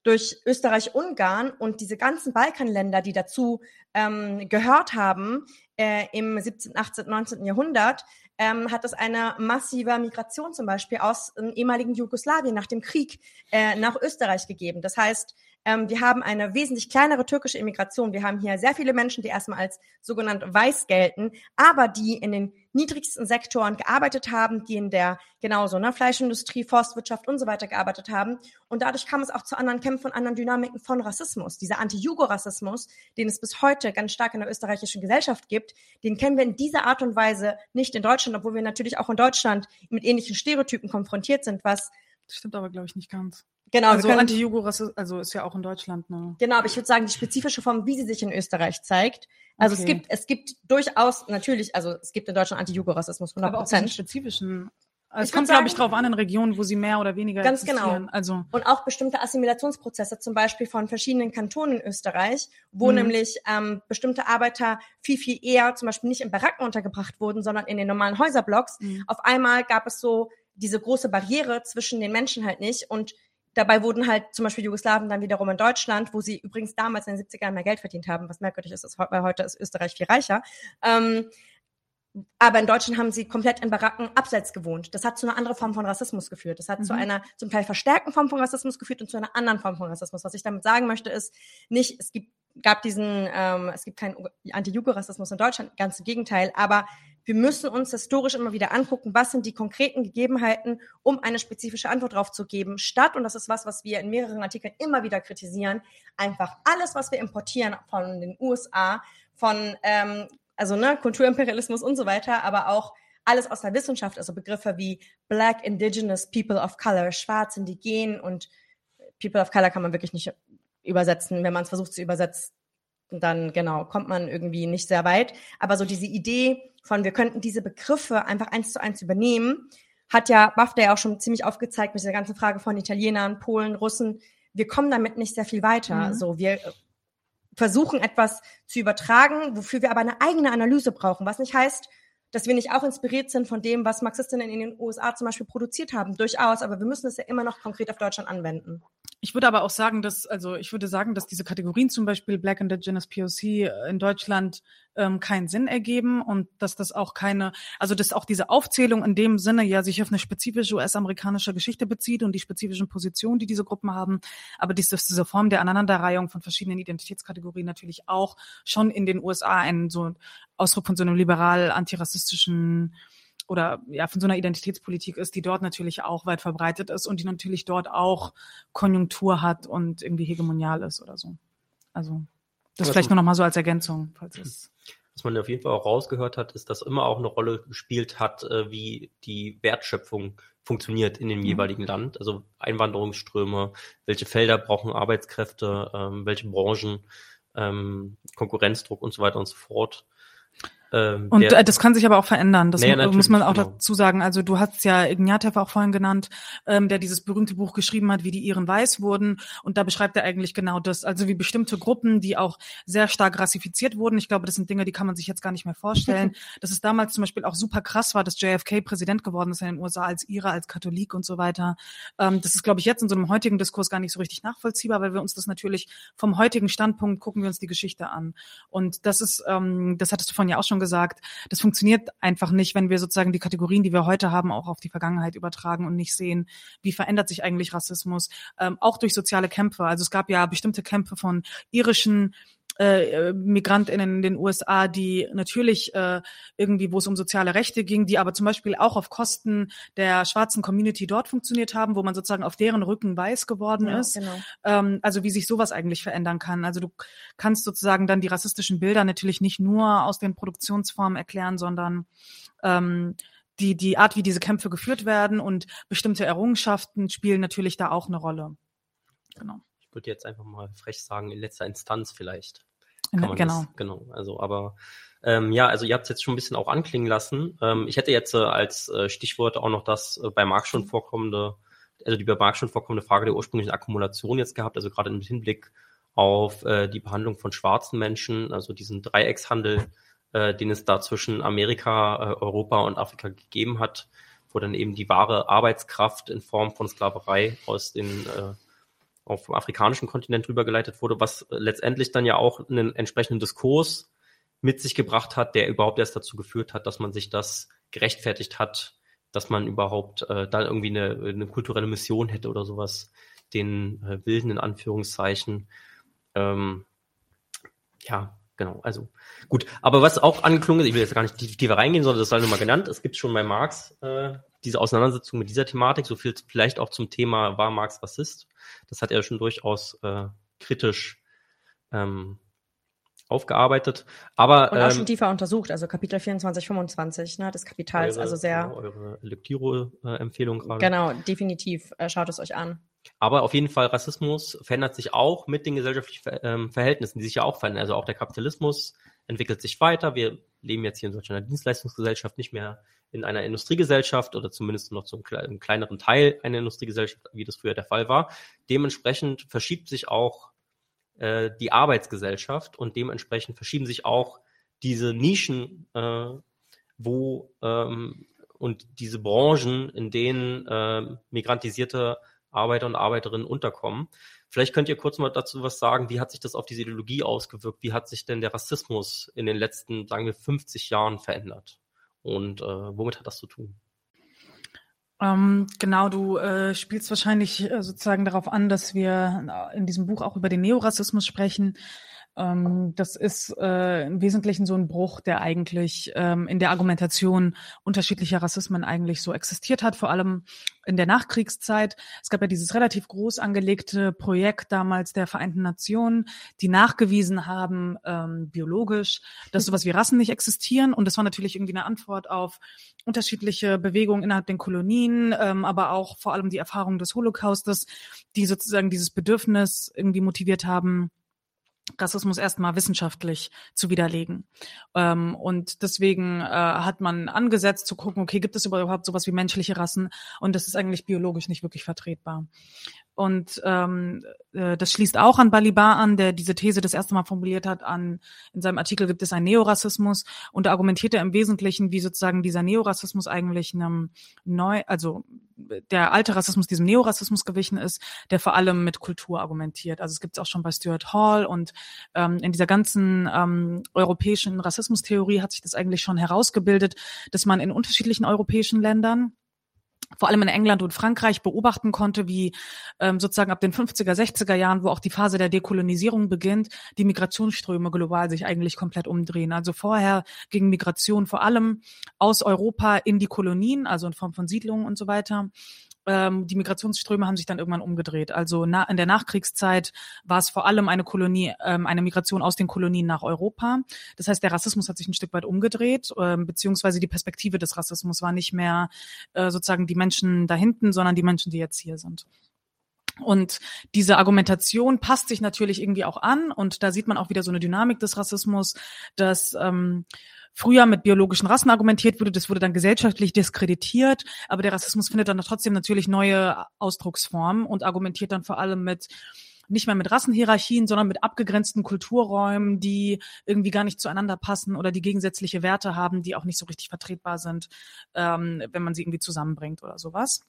durch Österreich-Ungarn und diese ganzen Balkanländer, die dazu ähm, gehört haben äh, im 17., 18., 19. Jahrhundert, ähm, hat es eine massive Migration zum Beispiel aus dem ehemaligen Jugoslawien nach dem Krieg äh, nach Österreich gegeben. Das heißt, ähm, wir haben eine wesentlich kleinere türkische Immigration. Wir haben hier sehr viele Menschen, die erstmal als sogenannt weiß gelten, aber die in den niedrigsten Sektoren gearbeitet haben, die in der genauso ne, Fleischindustrie, Forstwirtschaft und so weiter gearbeitet haben. Und dadurch kam es auch zu anderen Kämpfen und anderen Dynamiken von Rassismus. Dieser Anti-Jugo-Rassismus, den es bis heute ganz stark in der österreichischen Gesellschaft gibt, den kennen wir in dieser Art und Weise nicht in Deutschland, obwohl wir natürlich auch in Deutschland mit ähnlichen Stereotypen konfrontiert sind, was das stimmt aber, glaube ich, nicht ganz. Genau, also anti also ist ja auch in Deutschland. Ne? Genau, aber ich würde sagen, die spezifische Form, wie sie sich in Österreich zeigt. Also okay. es gibt, es gibt durchaus natürlich, also es gibt in Deutschland Anti-Jugo-Rassismus 100 Aber auch spezifischen. Also es kommt, glaube ich, drauf an in Regionen, wo sie mehr oder weniger Ganz genau. Also und auch bestimmte Assimilationsprozesse, zum Beispiel von verschiedenen Kantonen in Österreich, wo mhm. nämlich ähm, bestimmte Arbeiter viel viel eher, zum Beispiel nicht in Baracken untergebracht wurden, sondern in den normalen Häuserblocks. Mhm. Auf einmal gab es so diese große Barriere zwischen den Menschen halt nicht und Dabei wurden halt zum Beispiel Jugoslawen dann wiederum in Deutschland, wo sie übrigens damals in den 70ern mehr Geld verdient haben, was merkwürdig ist, weil heute ist Österreich viel reicher. Ähm, aber in Deutschland haben sie komplett in Baracken abseits gewohnt. Das hat zu einer anderen Form von Rassismus geführt. Das hat mhm. zu einer zum Teil verstärkten Form von Rassismus geführt und zu einer anderen Form von Rassismus. Was ich damit sagen möchte, ist nicht, es gibt, gab diesen, ähm, es gibt keinen Anti-Jugo-Rassismus in Deutschland, ganz im Gegenteil, aber wir müssen uns historisch immer wieder angucken, was sind die konkreten Gegebenheiten, um eine spezifische Antwort darauf zu geben, statt, und das ist was, was wir in mehreren Artikeln immer wieder kritisieren, einfach alles, was wir importieren von den USA, von, ähm, also ne, Kulturimperialismus und so weiter, aber auch alles aus der Wissenschaft, also Begriffe wie Black, Indigenous, People of Color, Schwarz, Indigen und People of Color kann man wirklich nicht übersetzen. Wenn man es versucht zu übersetzen, dann genau kommt man irgendwie nicht sehr weit. Aber so diese Idee, von wir könnten diese Begriffe einfach eins zu eins übernehmen, hat ja BAFTA ja auch schon ziemlich aufgezeigt mit der ganzen Frage von Italienern, Polen, Russen. Wir kommen damit nicht sehr viel weiter. Mhm. So, wir versuchen etwas zu übertragen, wofür wir aber eine eigene Analyse brauchen, was nicht heißt, dass wir nicht auch inspiriert sind von dem, was Marxistinnen in den USA zum Beispiel produziert haben. Durchaus, aber wir müssen es ja immer noch konkret auf Deutschland anwenden. Ich würde aber auch sagen, dass, also ich würde sagen, dass diese Kategorien zum Beispiel Black Indigenous POC äh, in Deutschland ähm, keinen Sinn ergeben und dass das auch keine, also dass auch diese Aufzählung in dem Sinne ja sich auf eine spezifische US-amerikanische Geschichte bezieht und die spezifischen Positionen, die diese Gruppen haben, aber dies, dass diese Form der Aneinanderreihung von verschiedenen Identitätskategorien natürlich auch schon in den USA ein so Ausdruck von so einem liberal-antirassistischen oder ja von so einer Identitätspolitik ist, die dort natürlich auch weit verbreitet ist und die natürlich dort auch Konjunktur hat und irgendwie hegemonial ist oder so. Also das was vielleicht nur noch mal so als Ergänzung, falls es was man auf jeden Fall auch rausgehört hat, ist, dass immer auch eine Rolle gespielt hat, äh, wie die Wertschöpfung funktioniert in dem mhm. jeweiligen Land. Also Einwanderungsströme, welche Felder brauchen Arbeitskräfte, ähm, welche Branchen, ähm, Konkurrenzdruck und so weiter und so fort. Ähm, und der, das kann sich aber auch verändern. Das naja, muss man auch genau. dazu sagen. Also du hast ja Ignatieff auch vorhin genannt, ähm, der dieses berühmte Buch geschrieben hat, wie die Iren weiß wurden. Und da beschreibt er eigentlich genau das. Also wie bestimmte Gruppen, die auch sehr stark rassifiziert wurden. Ich glaube, das sind Dinge, die kann man sich jetzt gar nicht mehr vorstellen. dass es damals zum Beispiel auch super krass war, dass JFK Präsident geworden ist in den USA als Ire, als Katholik und so weiter. Ähm, das ist, glaube ich, jetzt in so einem heutigen Diskurs gar nicht so richtig nachvollziehbar, weil wir uns das natürlich vom heutigen Standpunkt gucken wir uns die Geschichte an. Und das ist, ähm, das hattest du vorhin ja auch schon schon gesagt, das funktioniert einfach nicht, wenn wir sozusagen die Kategorien, die wir heute haben, auch auf die Vergangenheit übertragen und nicht sehen, wie verändert sich eigentlich Rassismus, ähm, auch durch soziale Kämpfe. Also es gab ja bestimmte Kämpfe von irischen äh, Migrantinnen in den USA, die natürlich äh, irgendwie, wo es um soziale Rechte ging, die aber zum Beispiel auch auf Kosten der schwarzen Community dort funktioniert haben, wo man sozusagen auf deren Rücken weiß geworden ja, ist. Genau. Ähm, also wie sich sowas eigentlich verändern kann. Also du kannst sozusagen dann die rassistischen Bilder natürlich nicht nur aus den Produktionsformen erklären, sondern ähm, die, die Art, wie diese Kämpfe geführt werden und bestimmte Errungenschaften spielen natürlich da auch eine Rolle. Genau. Ich würde jetzt einfach mal frech sagen, in letzter Instanz vielleicht. Kann genau. Das, genau. Also, aber ähm, ja, also ihr habt es jetzt schon ein bisschen auch anklingen lassen. Ähm, ich hätte jetzt äh, als äh, Stichwort auch noch das äh, bei Marx schon vorkommende, also die bei Marx schon vorkommende Frage der ursprünglichen Akkumulation jetzt gehabt, also gerade im Hinblick auf äh, die Behandlung von schwarzen Menschen, also diesen Dreieckshandel, äh, den es da zwischen Amerika, äh, Europa und Afrika gegeben hat, wo dann eben die wahre Arbeitskraft in Form von Sklaverei aus den äh, auf dem afrikanischen Kontinent rübergeleitet wurde, was letztendlich dann ja auch einen entsprechenden Diskurs mit sich gebracht hat, der überhaupt erst dazu geführt hat, dass man sich das gerechtfertigt hat, dass man überhaupt äh, da irgendwie eine, eine kulturelle Mission hätte oder sowas, den äh, Wilden in Anführungszeichen. Ähm, ja, genau, also gut. Aber was auch angeklungen ist, ich will jetzt gar nicht tiefer reingehen, sondern das sei nur mal genannt, es gibt schon bei Marx äh, diese Auseinandersetzung mit dieser Thematik, so viel vielleicht auch zum Thema, war Marx Rassist? Das hat er schon durchaus äh, kritisch ähm, aufgearbeitet. Aber, und auch ähm, schon tiefer untersucht, also Kapitel 24, 25 ne, des Kapitals, eure, also sehr. Genau, eure Lektiro-Empfehlung gerade. Genau, definitiv. Äh, schaut es euch an. Aber auf jeden Fall, Rassismus verändert sich auch mit den gesellschaftlichen ähm, Verhältnissen, die sich ja auch verändern. Also auch der Kapitalismus entwickelt sich weiter. Wir leben jetzt hier in solch einer Dienstleistungsgesellschaft, nicht mehr in einer Industriegesellschaft oder zumindest noch zum einem kleineren Teil einer Industriegesellschaft, wie das früher der Fall war. Dementsprechend verschiebt sich auch äh, die Arbeitsgesellschaft und dementsprechend verschieben sich auch diese Nischen, äh, wo ähm, und diese Branchen, in denen äh, migrantisierte Arbeiter und Arbeiterinnen unterkommen. Vielleicht könnt ihr kurz mal dazu was sagen, wie hat sich das auf diese Ideologie ausgewirkt? Wie hat sich denn der Rassismus in den letzten, sagen wir, 50 Jahren verändert? Und äh, womit hat das zu tun? Ähm, genau, du äh, spielst wahrscheinlich äh, sozusagen darauf an, dass wir in diesem Buch auch über den Neorassismus sprechen. Ähm, das ist äh, im Wesentlichen so ein Bruch, der eigentlich ähm, in der Argumentation unterschiedlicher Rassismen eigentlich so existiert hat, vor allem in der Nachkriegszeit. Es gab ja dieses relativ groß angelegte Projekt damals der Vereinten Nationen, die nachgewiesen haben, ähm, biologisch, dass sowas wie Rassen nicht existieren. Und das war natürlich irgendwie eine Antwort auf unterschiedliche Bewegungen innerhalb den Kolonien, ähm, aber auch vor allem die Erfahrung des Holocaustes, die sozusagen dieses Bedürfnis irgendwie motiviert haben, Rassismus erstmal wissenschaftlich zu widerlegen. Ähm, und deswegen äh, hat man angesetzt zu gucken, okay, gibt es überhaupt sowas wie menschliche Rassen? Und das ist eigentlich biologisch nicht wirklich vertretbar. Und ähm, äh, das schließt auch an Balibar an, der diese These das erste Mal formuliert hat. An in seinem Artikel gibt es einen Neorassismus und da argumentiert er im Wesentlichen, wie sozusagen dieser Neorassismus eigentlich einem neu, also der alte Rassismus diesem Neorassismus gewichen ist, der vor allem mit Kultur argumentiert. Also es gibt es auch schon bei Stuart Hall und ähm, in dieser ganzen ähm, europäischen Rassismustheorie hat sich das eigentlich schon herausgebildet, dass man in unterschiedlichen europäischen Ländern vor allem in England und Frankreich beobachten konnte, wie ähm, sozusagen ab den 50er, 60er Jahren, wo auch die Phase der Dekolonisierung beginnt, die Migrationsströme global sich eigentlich komplett umdrehen. Also vorher ging Migration vor allem aus Europa in die Kolonien, also in Form von Siedlungen und so weiter die Migrationsströme haben sich dann irgendwann umgedreht. Also in der Nachkriegszeit war es vor allem eine Kolonie, ähm, eine Migration aus den Kolonien nach Europa. Das heißt, der Rassismus hat sich ein Stück weit umgedreht, ähm, beziehungsweise die Perspektive des Rassismus war nicht mehr äh, sozusagen die Menschen da hinten, sondern die Menschen, die jetzt hier sind. Und diese Argumentation passt sich natürlich irgendwie auch an und da sieht man auch wieder so eine Dynamik des Rassismus, dass ähm, früher mit biologischen Rassen argumentiert wurde, das wurde dann gesellschaftlich diskreditiert, aber der Rassismus findet dann trotzdem natürlich neue Ausdrucksformen und argumentiert dann vor allem mit nicht mehr mit Rassenhierarchien, sondern mit abgegrenzten Kulturräumen, die irgendwie gar nicht zueinander passen oder die gegensätzliche Werte haben, die auch nicht so richtig vertretbar sind, ähm, wenn man sie irgendwie zusammenbringt oder sowas.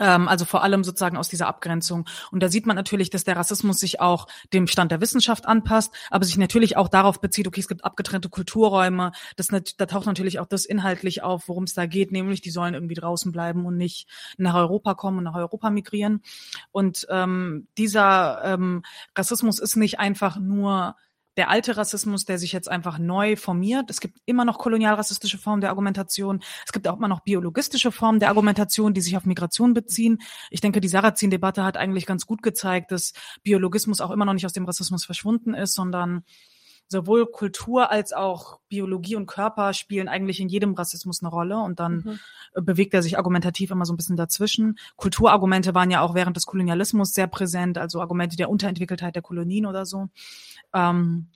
Ähm, also vor allem sozusagen aus dieser Abgrenzung. Und da sieht man natürlich, dass der Rassismus sich auch dem Stand der Wissenschaft anpasst, aber sich natürlich auch darauf bezieht, okay, es gibt abgetrennte Kulturräume. Das, da taucht natürlich auch das inhaltlich auf, worum es da geht, nämlich die sollen irgendwie draußen bleiben und nicht nach Europa kommen und nach Europa migrieren. Und ähm, dieser ähm, Rassismus ist nicht einfach nur der alte Rassismus, der sich jetzt einfach neu formiert. Es gibt immer noch kolonialrassistische Formen der Argumentation. Es gibt auch immer noch biologistische Formen der Argumentation, die sich auf Migration beziehen. Ich denke, die Sarrazin-Debatte hat eigentlich ganz gut gezeigt, dass Biologismus auch immer noch nicht aus dem Rassismus verschwunden ist, sondern sowohl Kultur als auch Biologie und Körper spielen eigentlich in jedem Rassismus eine Rolle und dann mhm. bewegt er sich argumentativ immer so ein bisschen dazwischen. Kulturargumente waren ja auch während des Kolonialismus sehr präsent, also Argumente der Unterentwickeltheit der Kolonien oder so. Ähm,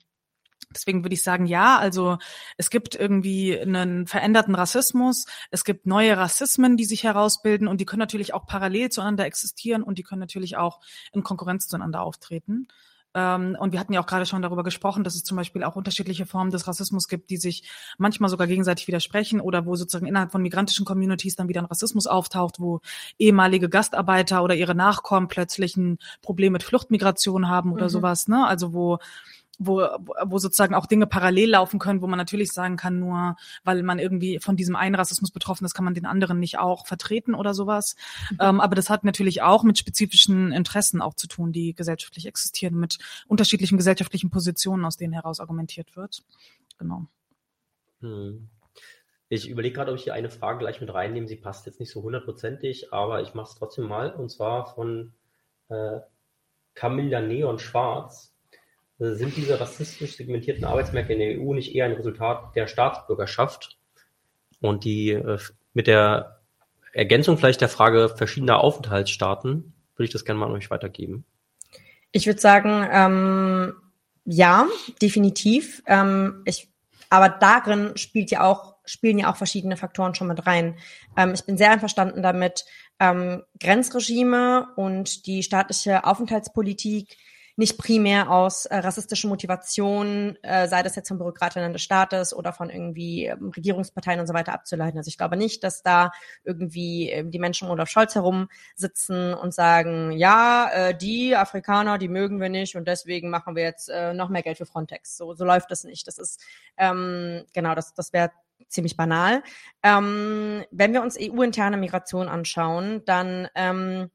Deswegen würde ich sagen, ja, also es gibt irgendwie einen veränderten Rassismus, es gibt neue Rassismen, die sich herausbilden und die können natürlich auch parallel zueinander existieren und die können natürlich auch in Konkurrenz zueinander auftreten. Ähm, und wir hatten ja auch gerade schon darüber gesprochen, dass es zum Beispiel auch unterschiedliche Formen des Rassismus gibt, die sich manchmal sogar gegenseitig widersprechen oder wo sozusagen innerhalb von migrantischen Communities dann wieder ein Rassismus auftaucht, wo ehemalige Gastarbeiter oder ihre Nachkommen plötzlich ein Problem mit Fluchtmigration haben oder mhm. sowas, ne? Also wo wo, wo sozusagen auch Dinge parallel laufen können, wo man natürlich sagen kann, nur weil man irgendwie von diesem einen Rassismus betroffen ist, kann man den anderen nicht auch vertreten oder sowas. Mhm. Ähm, aber das hat natürlich auch mit spezifischen Interessen auch zu tun, die gesellschaftlich existieren, mit unterschiedlichen gesellschaftlichen Positionen, aus denen heraus argumentiert wird. Genau. Hm. Ich überlege gerade, ob ich hier eine Frage gleich mit reinnehme. Sie passt jetzt nicht so hundertprozentig, aber ich mache es trotzdem mal. Und zwar von äh, Camilla Neon Schwarz. Sind diese rassistisch segmentierten Arbeitsmärkte in der EU nicht eher ein Resultat der Staatsbürgerschaft? Und die äh, mit der Ergänzung vielleicht der Frage verschiedener Aufenthaltsstaaten würde ich das gerne mal an euch weitergeben. Ich würde sagen, ähm, ja, definitiv. Ähm, ich, aber darin spielt ja auch, spielen ja auch verschiedene Faktoren schon mit rein. Ähm, ich bin sehr einverstanden damit, ähm, Grenzregime und die staatliche Aufenthaltspolitik nicht primär aus äh, rassistischen Motivationen, äh, sei das jetzt von Bürokratinnen des Staates oder von irgendwie ähm, Regierungsparteien und so weiter abzuleiten. Also ich glaube nicht, dass da irgendwie äh, die Menschen um Olaf Scholz herum sitzen und sagen, ja, äh, die Afrikaner, die mögen wir nicht und deswegen machen wir jetzt äh, noch mehr Geld für Frontex. So, so läuft das nicht. Das ist ähm, genau, das, das wäre ziemlich banal. Ähm, wenn wir uns EU-interne Migration anschauen, dann ähm,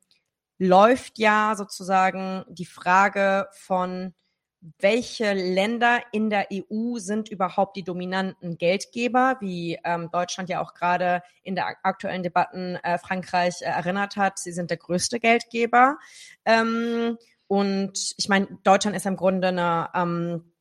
läuft ja sozusagen die Frage von, welche Länder in der EU sind überhaupt die dominanten Geldgeber, wie ähm, Deutschland ja auch gerade in der aktuellen Debatten äh, Frankreich äh, erinnert hat. Sie sind der größte Geldgeber. Ähm, und ich meine, Deutschland ist im Grunde eine ähm,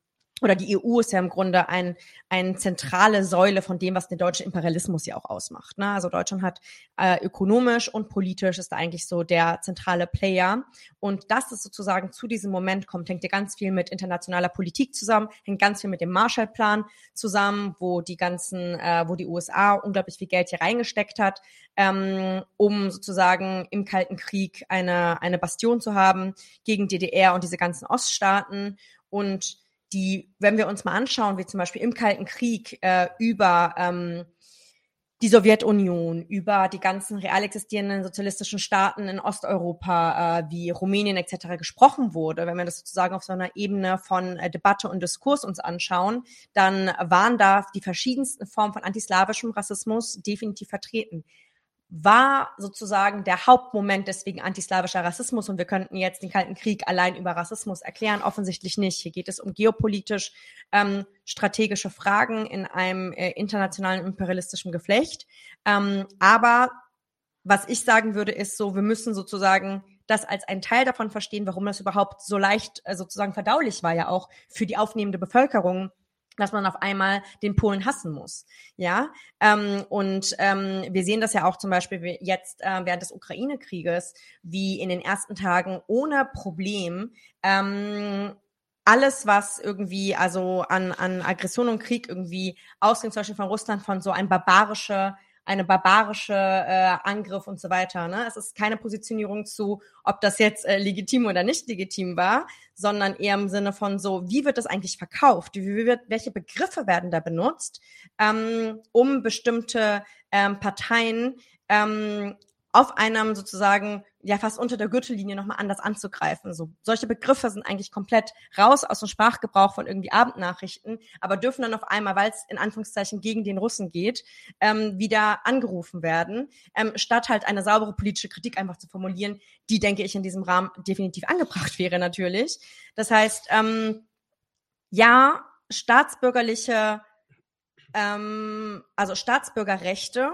oder die EU ist ja im Grunde ein, eine zentrale Säule von dem, was den deutschen Imperialismus ja auch ausmacht. Ne? Also Deutschland hat äh, ökonomisch und politisch ist eigentlich so der zentrale Player. Und dass es sozusagen zu diesem Moment kommt, hängt ja ganz viel mit internationaler Politik zusammen, hängt ganz viel mit dem Marshallplan zusammen, wo die ganzen, äh, wo die USA unglaublich viel Geld hier reingesteckt hat, ähm, um sozusagen im Kalten Krieg eine, eine Bastion zu haben gegen DDR und diese ganzen Oststaaten. Und die, wenn wir uns mal anschauen, wie zum Beispiel im Kalten Krieg äh, über ähm, die Sowjetunion, über die ganzen real existierenden sozialistischen Staaten in Osteuropa äh, wie Rumänien etc. gesprochen wurde, wenn wir das sozusagen auf so einer Ebene von äh, Debatte und Diskurs uns anschauen, dann waren da die verschiedensten Formen von antislawischem Rassismus definitiv vertreten war sozusagen der Hauptmoment deswegen antislawischer Rassismus und wir könnten jetzt den Kalten Krieg allein über Rassismus erklären. Offensichtlich nicht. Hier geht es um geopolitisch ähm, strategische Fragen in einem äh, internationalen imperialistischen Geflecht. Ähm, aber was ich sagen würde, ist so, wir müssen sozusagen das als ein Teil davon verstehen, warum das überhaupt so leicht äh, sozusagen verdaulich war ja auch für die aufnehmende Bevölkerung, dass man auf einmal den Polen hassen muss. Ja, ähm, und ähm, wir sehen das ja auch zum Beispiel jetzt äh, während des Ukraine-Krieges, wie in den ersten Tagen ohne Problem ähm, alles, was irgendwie, also an, an Aggression und Krieg irgendwie ausging, zum Beispiel von Russland, von so ein barbarische eine barbarische äh, Angriff und so weiter. Ne? Es ist keine Positionierung zu, ob das jetzt äh, legitim oder nicht legitim war, sondern eher im Sinne von so, wie wird das eigentlich verkauft? Wie wird, welche Begriffe werden da benutzt, ähm, um bestimmte ähm, Parteien ähm, auf einem sozusagen ja fast unter der Gürtellinie nochmal anders anzugreifen. So solche Begriffe sind eigentlich komplett raus aus dem Sprachgebrauch von irgendwie Abendnachrichten, aber dürfen dann auf einmal, weil es in Anführungszeichen gegen den Russen geht, ähm, wieder angerufen werden, ähm, statt halt eine saubere politische Kritik einfach zu formulieren, die denke ich in diesem Rahmen definitiv angebracht wäre natürlich. Das heißt, ähm, ja, staatsbürgerliche, ähm, also Staatsbürgerrechte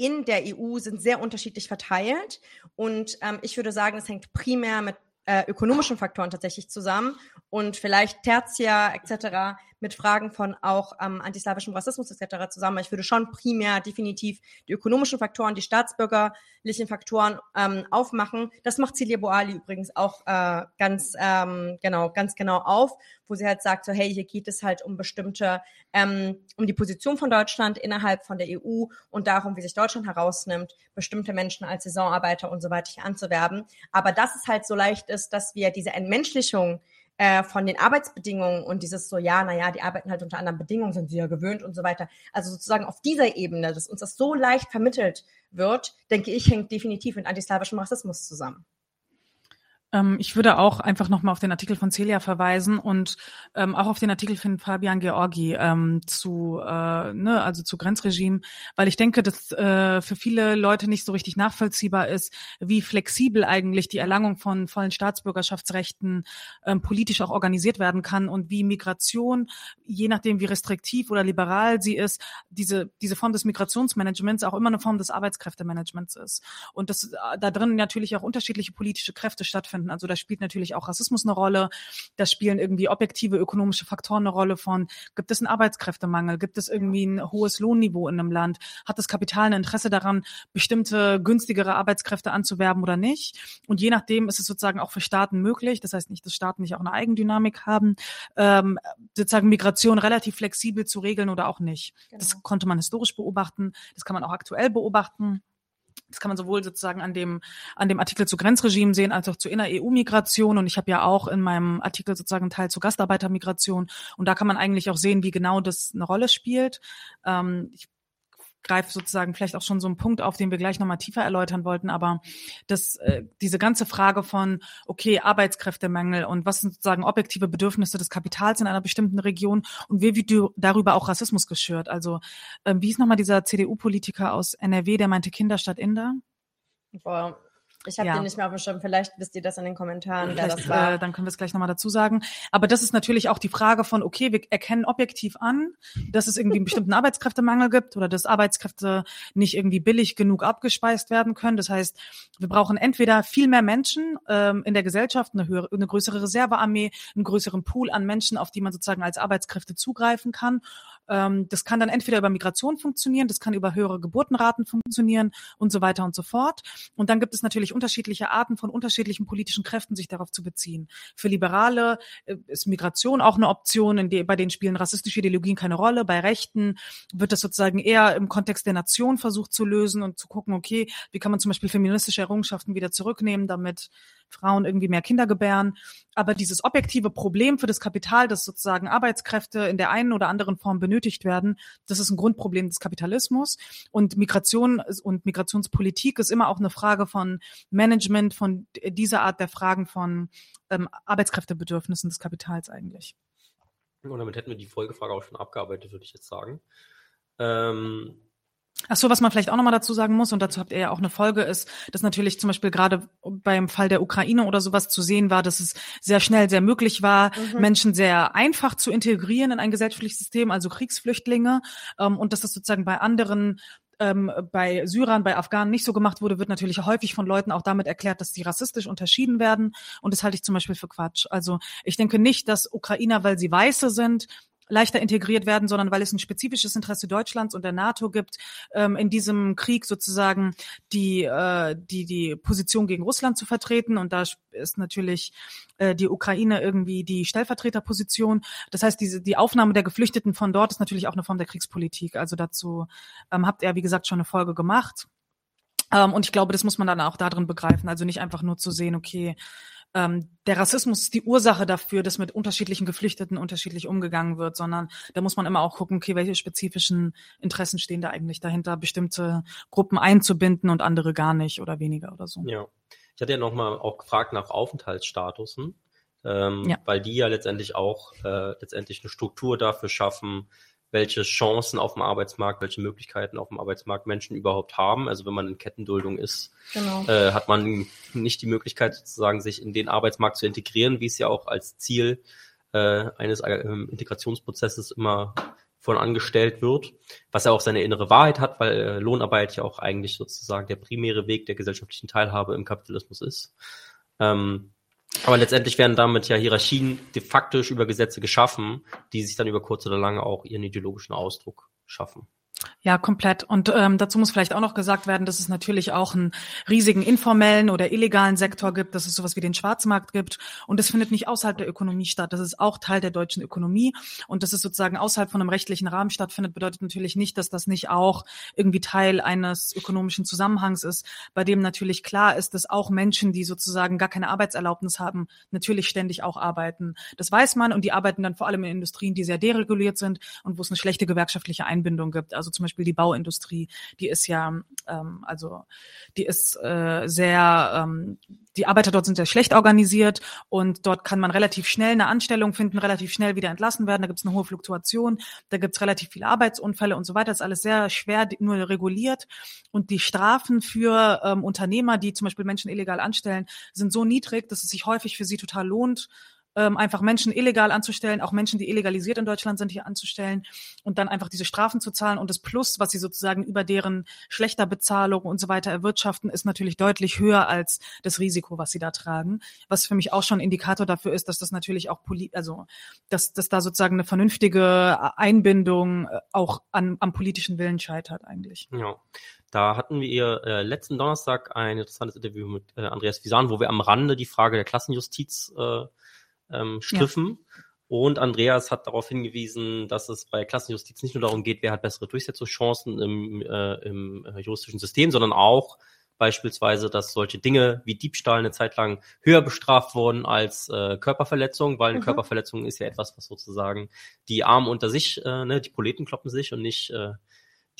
in der EU sind sehr unterschiedlich verteilt. Und ähm, ich würde sagen, es hängt primär mit äh, ökonomischen Faktoren tatsächlich zusammen und vielleicht Tertia etc. mit Fragen von auch ähm, antislawischem Rassismus etc. zusammen. Ich würde schon primär definitiv die ökonomischen Faktoren, die staatsbürgerlichen Faktoren ähm, aufmachen. Das macht Celia Boali übrigens auch äh, ganz ähm, genau ganz genau auf, wo sie halt sagt so hey hier geht es halt um bestimmte ähm, um die Position von Deutschland innerhalb von der EU und darum, wie sich Deutschland herausnimmt, bestimmte Menschen als Saisonarbeiter und so weiter hier anzuwerben. Aber dass es halt so leicht ist, dass wir diese Entmenschlichung äh, von den Arbeitsbedingungen und dieses so, ja, naja, die arbeiten halt unter anderen Bedingungen, sind sie ja gewöhnt und so weiter. Also sozusagen auf dieser Ebene, dass uns das so leicht vermittelt wird, denke ich, hängt definitiv mit antislawischem Rassismus zusammen. Ähm, ich würde auch einfach nochmal auf den Artikel von Celia verweisen und ähm, auch auf den Artikel von Fabian Georgi ähm, zu, äh, ne, also zu Grenzregime, weil ich denke, dass äh, für viele Leute nicht so richtig nachvollziehbar ist, wie flexibel eigentlich die Erlangung von vollen Staatsbürgerschaftsrechten ähm, politisch auch organisiert werden kann und wie Migration, je nachdem wie restriktiv oder liberal sie ist, diese, diese Form des Migrationsmanagements auch immer eine Form des Arbeitskräftemanagements ist. Und dass äh, da drin natürlich auch unterschiedliche politische Kräfte stattfinden stattfinden. Also da spielt natürlich auch Rassismus eine Rolle. Da spielen irgendwie objektive ökonomische Faktoren eine Rolle von, gibt es einen Arbeitskräftemangel? Gibt es irgendwie ein hohes Lohnniveau in einem Land? Hat das Kapital ein Interesse daran, bestimmte günstigere Arbeitskräfte anzuwerben oder nicht? Und je nachdem ist es sozusagen auch für Staaten möglich. Das heißt nicht, dass Staaten nicht auch eine Eigendynamik haben, ähm, sozusagen Migration relativ flexibel zu regeln oder auch nicht. Genau. Das konnte man historisch beobachten. Das kann man auch aktuell beobachten. Das kann man sowohl sozusagen an dem, an dem Artikel zu Grenzregimen sehen, als auch zu Inner-EU-Migration. Und ich habe ja auch in meinem Artikel sozusagen einen Teil zu Gastarbeitermigration. Und da kann man eigentlich auch sehen, wie genau das eine Rolle spielt. Ähm, ich greife sozusagen vielleicht auch schon so einen Punkt auf, den wir gleich nochmal tiefer erläutern wollten, aber das, äh, diese ganze Frage von, okay, Arbeitskräftemangel und was sind sozusagen objektive Bedürfnisse des Kapitals in einer bestimmten Region und wie wird darüber auch Rassismus geschürt? Also, ähm, wie ist nochmal dieser CDU-Politiker aus NRW, der meinte Kinder statt Inder? Boah, Ich habe Ja. den nicht mehr auf dem Schirm. Vielleicht wisst ihr das in den Kommentaren, wer das war. äh, dann können wir es gleich nochmal dazu sagen. Aber das ist natürlich auch die Frage von, okay, wir erkennen objektiv an, dass es irgendwie einen bestimmten Arbeitskräftemangel gibt oder dass Arbeitskräfte nicht irgendwie billig genug abgespeist werden können. Das heißt, wir brauchen entweder viel mehr Menschen ähm, in der Gesellschaft, eine, höhere, eine größere Reservearmee, einen größeren Pool an Menschen, auf die man sozusagen als Arbeitskräfte zugreifen kann. Ähm, das kann dann entweder über Migration funktionieren, das kann über höhere Geburtenraten funktionieren und so weiter und so fort. Und dann gibt es natürlich unterschiedliche Arten von unterschiedlichen politischen Kräften, sich darauf zu beziehen. Für Liberale äh, ist Migration auch eine Option, der, bei denen spielen rassistische Ideologien keine Rolle. Bei Rechten wird das sozusagen eher im Kontext der Nation versucht zu lösen und zu gucken, okay, wie kann man zum Beispiel feministische Errungenschaften wieder zurücknehmen, damit Frauen irgendwie mehr Kinder gebären. Aber dieses objektive Problem für das Kapital, dass sozusagen Arbeitskräfte in der einen oder anderen Form benötigt werden, das ist ein Grundproblem des Kapitalismus. Und Migration und Migrationspolitik ist immer auch eine Frage von Management, von dieser Art der Fragen von ähm, Arbeitskräftebedürfnissen des Kapitals eigentlich. Und damit hätten wir die Folgefrage auch schon abgearbeitet, würde ich jetzt sagen. Ähm, Ach so, was man vielleicht auch nochmal dazu sagen muss, und dazu habt ihr ja auch eine Folge, ist, dass natürlich zum Beispiel gerade beim Fall der Ukraine oder sowas zu sehen war, dass es sehr schnell sehr möglich war, Mhm. Menschen sehr einfach zu integrieren in ein gesellschaftliches System, also Kriegsflüchtlinge, ähm, und dass das sozusagen bei anderen ähm, bei Syrern, bei Afghanen nicht so gemacht wurde, wird natürlich häufig von Leuten auch damit erklärt, dass die rassistisch unterschieden werden. Und das halte ich zum Beispiel für Quatsch. Also ich denke nicht, dass Ukrainer, weil sie Weiße sind, leichter integriert werden, sondern weil es ein spezifisches Interesse Deutschlands und der NATO gibt, ähm, in diesem Krieg sozusagen die, äh, die, die Position gegen Russland zu vertreten. Und da ist natürlich äh, die Ukraine irgendwie die Stellvertreterposition. Das heißt, diese, die Aufnahme der Geflüchteten von dort ist natürlich auch eine Form der Kriegspolitik. Also dazu ähm, habt ihr, wie gesagt, schon eine Folge gemacht. Ähm, und ich glaube, das muss man dann auch darin begreifen. Also nicht einfach nur zu sehen, okay, ähm, der Rassismus ist die Ursache dafür, dass mit unterschiedlichen Geflüchteten unterschiedlich umgegangen wird, sondern da muss man immer auch gucken, okay, welche spezifischen Interessen stehen da eigentlich dahinter, bestimmte Gruppen einzubinden und andere gar nicht oder weniger oder so. Ja. Ich hatte ja nochmal auch gefragt nach Aufenthaltsstatusen, ähm, Ja. weil die ja letztendlich auch äh, letztendlich eine Struktur dafür schaffen, welche Chancen auf dem Arbeitsmarkt, welche Möglichkeiten auf dem Arbeitsmarkt Menschen überhaupt haben. Also wenn man in Kettenduldung ist, Genau. äh, hat man nicht die Möglichkeit sozusagen, sich in den Arbeitsmarkt zu integrieren, wie es ja auch als Ziel äh, eines äh, Integrationsprozesses immer von angestellt wird, was ja auch seine innere Wahrheit hat, weil äh, Lohnarbeit ja auch eigentlich sozusagen der primäre Weg der gesellschaftlichen Teilhabe im Kapitalismus ist. Ähm, aber letztendlich werden damit ja Hierarchien de facto über Gesetze geschaffen, die sich dann über kurz oder lange auch ihren ideologischen Ausdruck schaffen. Ja, komplett. Und ähm, dazu muss vielleicht auch noch gesagt werden, dass es natürlich auch einen riesigen informellen oder illegalen Sektor gibt, dass es sowas wie den Schwarzmarkt gibt. Und das findet nicht außerhalb der Ökonomie statt. Das ist auch Teil der deutschen Ökonomie. Und dass es sozusagen außerhalb von einem rechtlichen Rahmen stattfindet, bedeutet natürlich nicht, dass das nicht auch irgendwie Teil eines ökonomischen Zusammenhangs ist, bei dem natürlich klar ist, dass auch Menschen, die sozusagen gar keine Arbeitserlaubnis haben, natürlich ständig auch arbeiten. Das weiß man und die arbeiten dann vor allem in Industrien, die sehr dereguliert sind und wo es eine schlechte gewerkschaftliche Einbindung gibt. Also zum Beispiel die Bauindustrie, die ist ja, ähm, also die ist äh, sehr, ähm, die Arbeiter dort sind sehr schlecht organisiert und dort kann man relativ schnell eine Anstellung finden, relativ schnell wieder entlassen werden. Da gibt es eine hohe Fluktuation, da gibt es relativ viele Arbeitsunfälle und so weiter. Das ist alles sehr schwer nur reguliert und die Strafen für ähm, Unternehmer, die zum Beispiel Menschen illegal anstellen, sind so niedrig, dass es sich häufig für sie total lohnt, ähm, einfach Menschen illegal anzustellen, auch Menschen, die illegalisiert in Deutschland sind, hier anzustellen und dann einfach diese Strafen zu zahlen und das Plus, was sie sozusagen über deren schlechter Bezahlung und so weiter erwirtschaften, ist natürlich deutlich höher als das Risiko, was sie da tragen. Was für mich auch schon ein Indikator dafür ist, dass das natürlich auch poli also dass, dass da sozusagen eine vernünftige Einbindung äh, auch an, am politischen Willen scheitert eigentlich. Ja. Da hatten wir äh, letzten Donnerstag ein interessantes Interview mit äh, Andreas Visan, wo wir am Rande die Frage der Klassenjustiz äh, ähm, striffen. Und Andreas hat darauf hingewiesen, dass es bei Klassenjustiz nicht nur darum geht, wer hat bessere Durchsetzungschancen im, äh, im äh, juristischen System, sondern auch beispielsweise, dass solche Dinge wie Diebstahl eine Zeit lang höher bestraft wurden als äh, Körperverletzung, weil eine Mhm. Körperverletzung ist ja etwas, was sozusagen die Armen unter sich, äh, ne, die Proleten kloppen sich und nicht äh,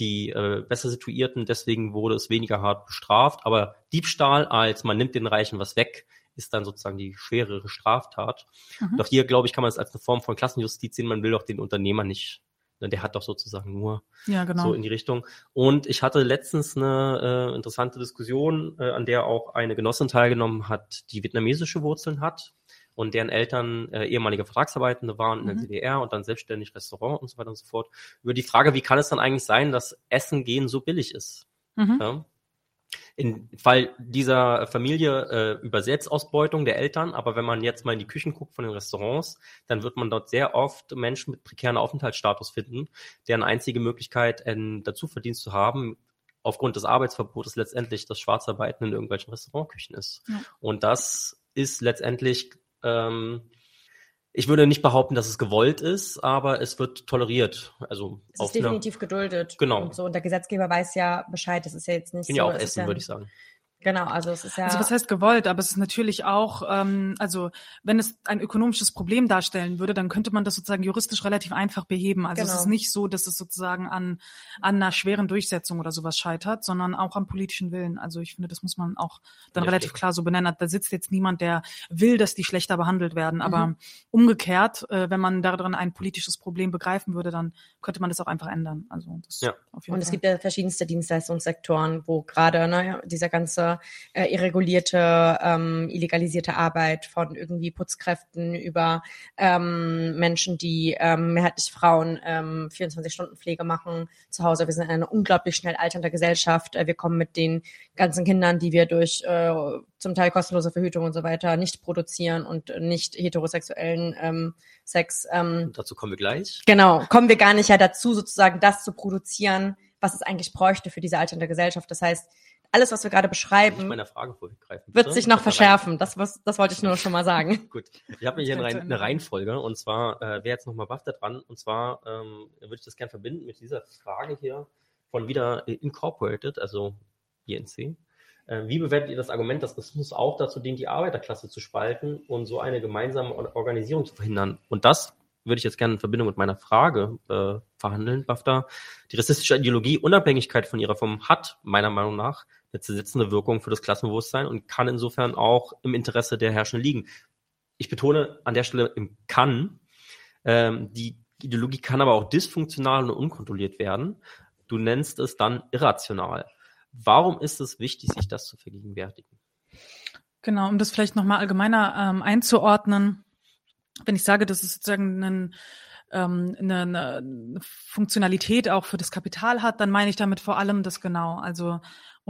die äh, besser situierten. Deswegen wurde es weniger hart bestraft. Aber Diebstahl als man nimmt den Reichen was weg, ist dann sozusagen die schwerere Straftat. Mhm. Doch hier, glaube ich, kann man es als eine Form von Klassenjustiz sehen. Man will doch den Unternehmer nicht Ne, der hat doch sozusagen nur Ja, genau. so in die Richtung. Und ich hatte letztens eine äh, interessante Diskussion, äh, an der auch eine Genossin teilgenommen hat, die vietnamesische Wurzeln hat und deren Eltern äh, ehemalige Vertragsarbeitende waren in der Mhm. DDR und dann selbstständig Restaurant und so weiter und so fort. Über die Frage, wie kann es dann eigentlich sein, dass Essen gehen so billig ist? Mhm. Ja? In Fall dieser Familie äh, über Selbstausbeutung der Eltern, aber wenn man jetzt mal in die Küchen guckt von den Restaurants, dann wird man dort sehr oft Menschen mit prekären Aufenthaltsstatus finden, deren einzige Möglichkeit, einen Dazuverdienst zu haben, aufgrund des Arbeitsverbotes letztendlich das Schwarzarbeiten in irgendwelchen Restaurantküchen ist. Ja. Und das ist letztendlich, ähm, ich würde nicht behaupten, dass es gewollt ist, aber es wird toleriert. Also Es ist definitiv geduldet. Genau. Und so, und der Gesetzgeber weiß ja Bescheid. Das ist ja jetzt nicht Kann so. ja auch essen, ja, würde ich sagen. Genau, also es ist ja. Also was heißt gewollt, aber es ist natürlich auch, ähm, also wenn es ein ökonomisches Problem darstellen würde, dann könnte man das sozusagen juristisch relativ einfach beheben. Also es Genau. ist nicht so, dass es sozusagen an, an einer schweren Durchsetzung oder sowas scheitert, sondern auch am politischen Willen. Also ich finde, das muss man auch dann Richtig. relativ klar so benennen. Da sitzt jetzt niemand, der will, dass die schlechter behandelt werden. Aber Mhm. umgekehrt, äh, wenn man darin ein politisches Problem begreifen würde, dann könnte man das auch einfach ändern. Also das Ja. auf jeden Und es Fall. gibt ja verschiedenste Dienstleistungssektoren, wo gerade ne, dieser ganze äh, irregulierte, ähm, illegalisierte Arbeit von irgendwie Putzkräften über ähm, Menschen, die ähm, mehrheitlich Frauen ähm, 24-Stunden-Pflege machen zu Hause. Wir sind in einer unglaublich schnell alternder Gesellschaft. Äh, wir kommen mit den ganzen Kindern, die wir durch äh, zum Teil kostenlose Verhütung und so weiter nicht produzieren und nicht heterosexuellen ähm, Sex ähm, dazu kommen wir gleich. Genau, kommen wir gar nicht ja dazu, sozusagen das zu produzieren, was es eigentlich bräuchte für diese alternde Gesellschaft. Das heißt, alles, was wir gerade beschreiben, wird sich noch Das verschärfen. Das, was, das wollte ich nur schon mal sagen. Gut, ich habe mir hier eine, eine Reihenfolge und zwar äh, wäre jetzt nochmal BAFTA dran und zwar ähm, würde ich das gerne verbinden mit dieser Frage hier von wieder Incorporated, also INC. Äh, wie bewertet ihr das Argument, dass Rassismus auch dazu dient, die Arbeiterklasse zu spalten und so eine gemeinsame Or- Organisierung zu verhindern? Und das würde ich jetzt gerne in Verbindung mit meiner Frage äh, verhandeln, BAFTA. Die rassistische Ideologie Unabhängigkeit von ihrer Form hat meiner Meinung nach eine zersetzende Wirkung für das Klassenbewusstsein und kann insofern auch im Interesse der Herrschenden liegen. Ich betone an der Stelle im kann. Ähm, die Ideologie kann aber auch dysfunktional und unkontrolliert werden. Du nennst es dann irrational. Warum ist es wichtig, sich das zu vergegenwärtigen? Genau, um das vielleicht nochmal allgemeiner ähm, einzuordnen. Wenn ich sage, dass es sozusagen einen, ähm, eine, eine Funktionalität auch für das Kapital hat, dann meine ich damit vor allem das genau. Also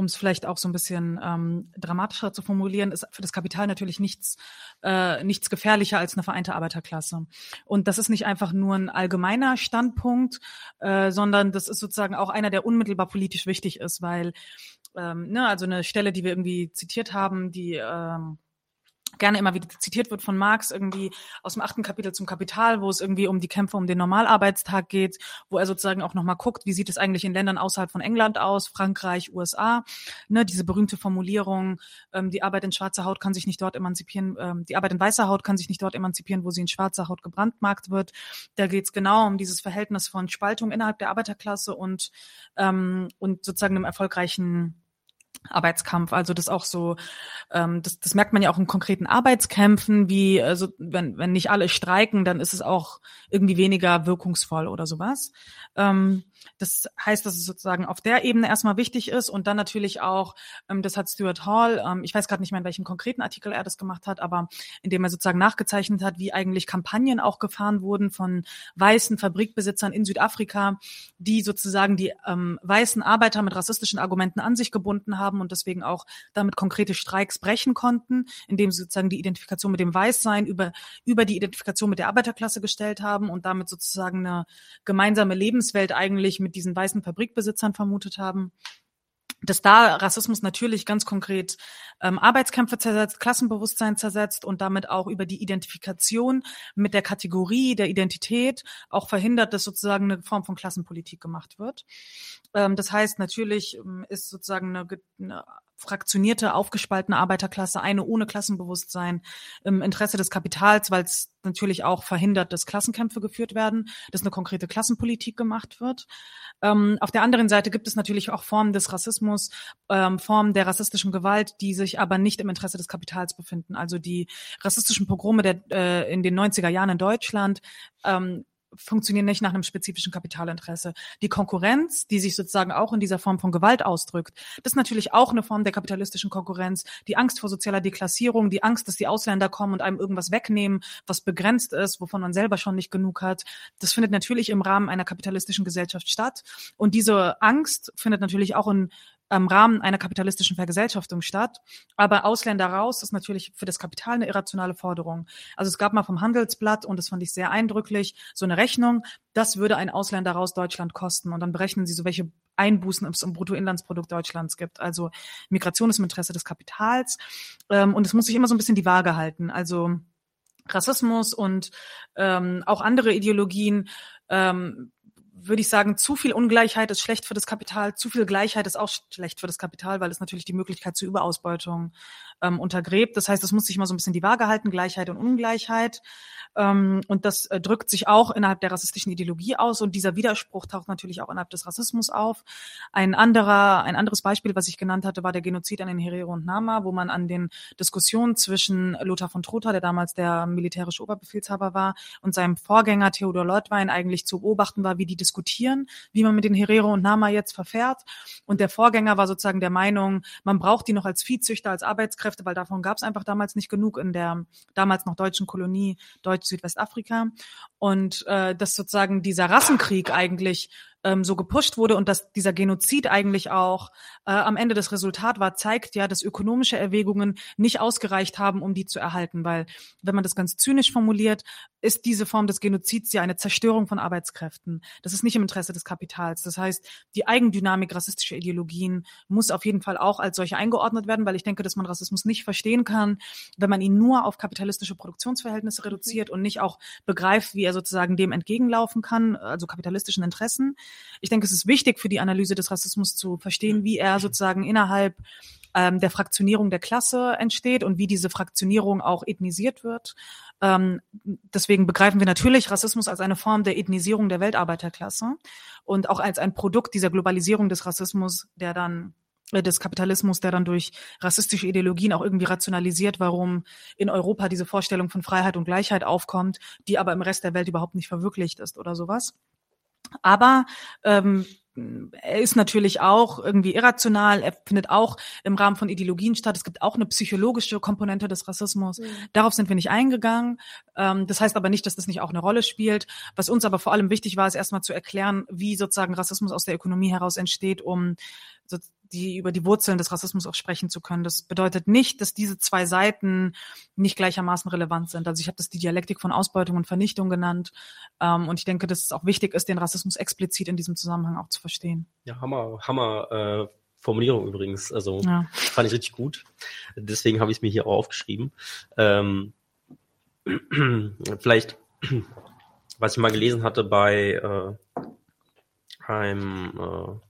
um es vielleicht auch so ein bisschen ähm, dramatischer zu formulieren, ist für das Kapital natürlich nichts, äh, nichts gefährlicher als eine vereinte Arbeiterklasse. Und das ist nicht einfach nur ein allgemeiner Standpunkt, äh, sondern das ist sozusagen auch einer, der unmittelbar politisch wichtig ist, weil ähm, ne, also eine Stelle, die wir irgendwie zitiert haben, die ähm, gerne immer wieder zitiert wird von Marx, irgendwie aus dem achten Kapitel zum Kapital, wo es irgendwie um die Kämpfe um den Normalarbeitstag geht, wo er sozusagen auch nochmal guckt, wie sieht es eigentlich in Ländern außerhalb von England aus, Frankreich, USA, ne, diese berühmte Formulierung, ähm, die Arbeit in schwarzer Haut kann sich nicht dort emanzipieren, ähm, die Arbeit in weißer Haut kann sich nicht dort emanzipieren, wo sie in schwarzer Haut gebrandmarkt wird. Da geht es genau um dieses Verhältnis von Spaltung innerhalb der Arbeiterklasse und, ähm, und sozusagen einem erfolgreichen Arbeitskampf. Also das auch so, ähm, das, das merkt man ja auch in konkreten Arbeitskämpfen, wie also wenn, wenn nicht alle streiken, dann ist es auch irgendwie weniger wirkungsvoll oder sowas. Ähm, das heißt, dass es sozusagen auf der Ebene erstmal wichtig ist und dann natürlich auch, ähm, das hat Stuart Hall, ähm, ich weiß gerade nicht mehr, in welchem konkreten Artikel er das gemacht hat, aber indem er sozusagen nachgezeichnet hat, wie eigentlich Kampagnen auch gefahren wurden von weißen Fabrikbesitzern in Südafrika, die sozusagen die ähm, weißen Arbeiter mit rassistischen Argumenten an sich gebunden haben und deswegen auch damit konkrete Streiks brechen konnten, indem sie sozusagen die Identifikation mit dem Weißsein über, über die Identifikation mit der Arbeiterklasse gestellt haben und damit sozusagen eine gemeinsame Lebenswelt eigentlich mit diesen weißen Fabrikbesitzern vermutet haben dass da Rassismus natürlich ganz konkret ähm, Arbeitskämpfe zersetzt, Klassenbewusstsein zersetzt und damit auch über die Identifikation mit der Kategorie der Identität auch verhindert, dass sozusagen eine Form von Klassenpolitik gemacht wird. Ähm, das heißt, natürlich ähm, ist sozusagen eine, eine fraktionierte, aufgespaltene Arbeiterklasse eine ohne Klassenbewusstsein im Interesse des Kapitals, weil es natürlich auch verhindert, dass Klassenkämpfe geführt werden, dass eine konkrete Klassenpolitik gemacht wird. Ähm, auf der anderen Seite gibt es natürlich auch Formen des Rassismus, ähm, Formen der rassistischen Gewalt, die sich aber nicht im Interesse des Kapitals befinden. Also die rassistischen Pogrome der, äh, in den 90er Jahren in Deutschland ähm, funktionieren nicht nach einem spezifischen Kapitalinteresse. Die Konkurrenz, die sich sozusagen auch in dieser Form von Gewalt ausdrückt, das ist natürlich auch eine Form der kapitalistischen Konkurrenz. Die Angst vor sozialer Deklassierung, die Angst, dass die Ausländer kommen und einem irgendwas wegnehmen, was begrenzt ist, wovon man selber schon nicht genug hat. Das findet natürlich im Rahmen einer kapitalistischen Gesellschaft statt. Und diese Angst findet natürlich auch in im Rahmen einer kapitalistischen Vergesellschaftung statt. Aber Ausländer raus ist natürlich für das Kapital eine irrationale Forderung. Also es gab mal vom Handelsblatt, und das fand ich sehr eindrücklich, so eine Rechnung, das würde ein Ausländer raus Deutschland kosten. Und dann berechnen sie so, welche Einbußen es im Bruttoinlandsprodukt Deutschlands gibt. Also Migration ist im Interesse des Kapitals. Ähm, und es muss sich immer so ein bisschen die Waage halten. Also Rassismus und ähm, auch andere Ideologien ähm, würde ich sagen, zu viel Ungleichheit ist schlecht für das Kapital, zu viel Gleichheit ist auch schlecht für das Kapital, weil es natürlich die Möglichkeit zur Überausbeutung ähm, untergräbt. Das heißt, es muss sich mal so ein bisschen die Waage halten, Gleichheit und Ungleichheit. Ähm, und das äh, drückt sich auch innerhalb der rassistischen Ideologie aus. Und dieser Widerspruch taucht natürlich auch innerhalb des Rassismus auf. Ein anderer, ein anderes Beispiel, was ich genannt hatte, war der Genozid an den Herero und Nama, wo man an den Diskussionen zwischen Lothar von Trotha, der damals der militärische Oberbefehlshaber war, und seinem Vorgänger Theodor Leutwein eigentlich zu beobachten war, wie die diskutieren, wie man mit den Herero und Nama jetzt verfährt. Und der Vorgänger war sozusagen der Meinung, man braucht die noch als Viehzüchter, als Arbeitskräfte, weil davon gab es einfach damals nicht genug in der damals noch deutschen Kolonie Deutsch-Südwestafrika. Und äh, dass sozusagen dieser Rassenkrieg eigentlich ähm, so gepusht wurde und dass dieser Genozid eigentlich auch äh, am Ende das Resultat war, zeigt ja, dass ökonomische Erwägungen nicht ausgereicht haben, um die zu erhalten. Weil, wenn man das ganz zynisch formuliert, ist diese Form des Genozids ja eine Zerstörung von Arbeitskräften. Das ist nicht im Interesse des Kapitals. Das heißt, die Eigendynamik rassistischer Ideologien muss auf jeden Fall auch als solche eingeordnet werden, weil ich denke, dass man Rassismus nicht verstehen kann, wenn man ihn nur auf kapitalistische Produktionsverhältnisse reduziert und nicht auch begreift, wie er sozusagen dem entgegenlaufen kann, also kapitalistischen Interessen. Ich denke, es ist wichtig für die Analyse des Rassismus zu verstehen, wie er sozusagen innerhalb ähm, der Fraktionierung der Klasse entsteht und wie diese Fraktionierung auch ethnisiert wird. Ähm, deswegen begreifen wir natürlich Rassismus als eine Form der Ethnisierung der Weltarbeiterklasse und auch als ein Produkt dieser Globalisierung des Rassismus, der dann äh, des Kapitalismus, der dann durch rassistische Ideologien auch irgendwie rationalisiert, warum in Europa diese Vorstellung von Freiheit und Gleichheit aufkommt, die aber im Rest der Welt überhaupt nicht verwirklicht ist oder sowas. Aber ähm, er ist natürlich auch irgendwie irrational, er findet auch im Rahmen von Ideologien statt. Es gibt auch eine psychologische Komponente des Rassismus. Mhm. Darauf sind wir nicht eingegangen. Ähm, das heißt aber nicht, dass das nicht auch eine Rolle spielt. Was uns aber vor allem wichtig war, ist erstmal zu erklären, wie sozusagen Rassismus aus der Ökonomie heraus entsteht, um die über die Wurzeln des Rassismus auch sprechen zu können. Das bedeutet nicht, dass diese zwei Seiten nicht gleichermaßen relevant sind. Also ich habe das die Dialektik von Ausbeutung und Vernichtung genannt. Ähm, und ich denke, dass es auch wichtig ist, den Rassismus explizit in diesem Zusammenhang auch zu verstehen. Ja, Hammer, Hammer äh, Formulierung übrigens. Also ja. fand ich richtig gut. Deswegen habe ich es mir hier auch aufgeschrieben. Ähm, vielleicht, was ich mal gelesen hatte bei äh, einem äh,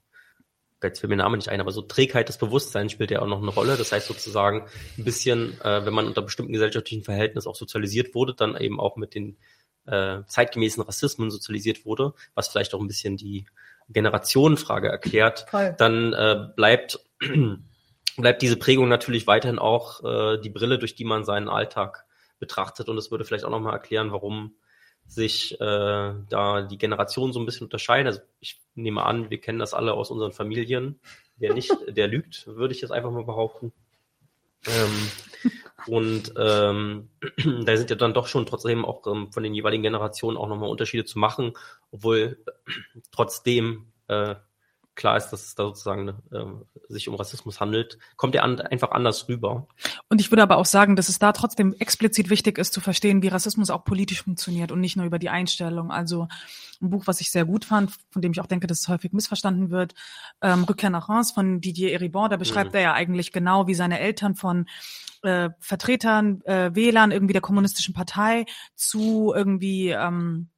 jetzt fällt mir der Name nicht ein, aber so Trägheit des Bewusstseins spielt ja auch noch eine Rolle. Das heißt sozusagen ein bisschen, äh, wenn man unter bestimmten gesellschaftlichen Verhältnissen auch sozialisiert wurde, dann eben auch mit den äh, zeitgemäßen Rassismen sozialisiert wurde, was vielleicht auch ein bisschen die Generationenfrage erklärt, Voll. dann äh, bleibt, bleibt diese Prägung natürlich weiterhin auch äh, die Brille, durch die man seinen Alltag betrachtet. Und es würde vielleicht auch nochmal erklären, warum sich äh, da die Generationen so ein bisschen unterscheiden. Also ich nehme an, wir kennen das alle aus unseren Familien. Wer nicht, der lügt, würde ich jetzt einfach mal behaupten. Ähm, und ähm, da sind ja dann doch schon trotzdem auch ähm, von den jeweiligen Generationen auch nochmal Unterschiede zu machen, obwohl trotzdem äh, klar ist, dass es da sozusagen äh, sich um Rassismus handelt, kommt er an, einfach anders rüber. Und ich würde aber auch sagen, dass es da trotzdem explizit wichtig ist zu verstehen, wie Rassismus auch politisch funktioniert und nicht nur über die Einstellung. Also ein Buch, was ich sehr gut fand, von dem ich auch denke, dass es häufig missverstanden wird, ähm, Rückkehr nach Reims von Didier Eribon, da beschreibt mhm. er ja eigentlich genau, wie seine Eltern von äh, Vertretern, äh, Wählern irgendwie der kommunistischen Partei zu irgendwie ähm,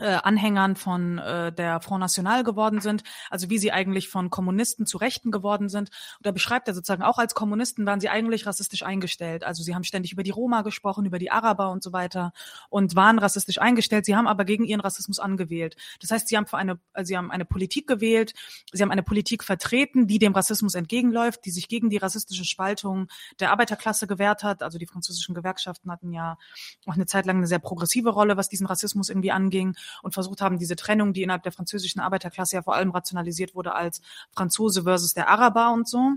äh, Anhängern von äh, der Front National geworden sind, also wie sie eigentlich von Kommunisten zu Rechten geworden sind. Und da beschreibt er sozusagen, auch als Kommunisten waren sie eigentlich rassistisch eingestellt. Also sie haben ständig über die Roma gesprochen, über die Araber und so weiter und waren rassistisch eingestellt. Sie haben aber gegen ihren Rassismus angewählt. Das heißt, sie haben für eine, also sie haben eine Politik gewählt, sie haben eine Politik vertreten, die dem Rassismus entgegenläuft, die sich gegen die rassistische Spaltung der Arbeiterklasse gewehrt hat. Also die französischen Gewerkschaften hatten ja auch eine Zeit lang eine sehr progressive Rolle, was diesen Rassismus irgendwie anging. Und versucht haben, diese Trennung, die innerhalb der französischen Arbeiterklasse ja vor allem rationalisiert wurde als Franzose versus der Araber und so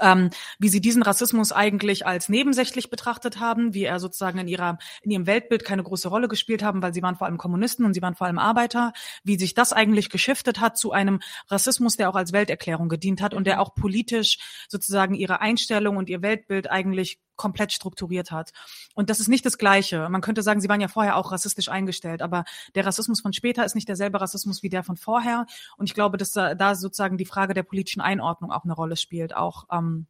ähm, wie sie diesen Rassismus eigentlich als nebensächlich betrachtet haben, wie er sozusagen in ihrer in ihrem Weltbild keine große Rolle gespielt haben, weil sie waren vor allem Kommunisten und sie waren vor allem Arbeiter, wie sich das eigentlich geschiftet hat zu einem Rassismus, der auch als Welterklärung gedient hat und der auch politisch sozusagen ihre Einstellung und ihr Weltbild eigentlich komplett strukturiert hat. Und das ist nicht das Gleiche. Man könnte sagen, sie waren ja vorher auch rassistisch eingestellt, aber der Rassismus von später ist nicht derselbe Rassismus wie der von vorher. Und ich glaube, dass da, da sozusagen die Frage der politischen Einordnung auch eine Rolle spielt, auch ähm,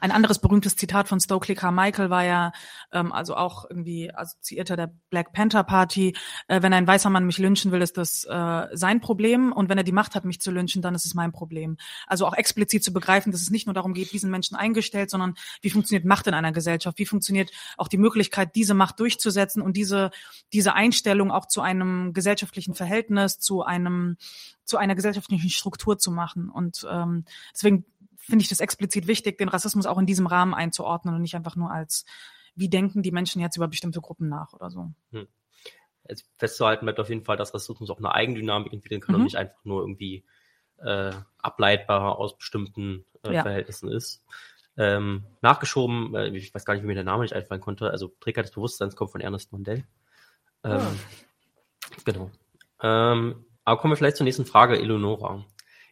ein anderes berühmtes Zitat von Stokely Carmichael war ja, ähm, also auch irgendwie assoziierter der Black Panther Party, äh, wenn ein weißer Mann mich lynchen will, ist das äh, sein Problem und wenn er die Macht hat, mich zu lynchen, dann ist es mein Problem. Also auch explizit zu begreifen, dass es nicht nur darum geht, wie sind Menschen eingestellt, sondern wie funktioniert Macht in einer Gesellschaft, wie funktioniert auch die Möglichkeit, diese Macht durchzusetzen und diese, diese Einstellung auch zu einem gesellschaftlichen Verhältnis, zu einem zu einer gesellschaftlichen Struktur zu machen. Und ähm, deswegen finde ich das explizit wichtig, den Rassismus auch in diesem Rahmen einzuordnen und nicht einfach nur als, wie denken die Menschen jetzt über bestimmte Gruppen nach oder so. Hm. Also festzuhalten bleibt auf jeden Fall, dass Rassismus auch eine Eigendynamik entwickeln kann mhm. und nicht einfach nur irgendwie äh, ableitbar aus bestimmten äh, ja. Verhältnissen ist. Ähm, nachgeschoben, äh, ich weiß gar nicht, wie mir der Name nicht einfallen konnte, also Trägheit des Bewusstseins kommt von Ernest Mandel. Ähm, oh. Genau. Ähm, aber kommen wir vielleicht zur nächsten Frage, Eleonora.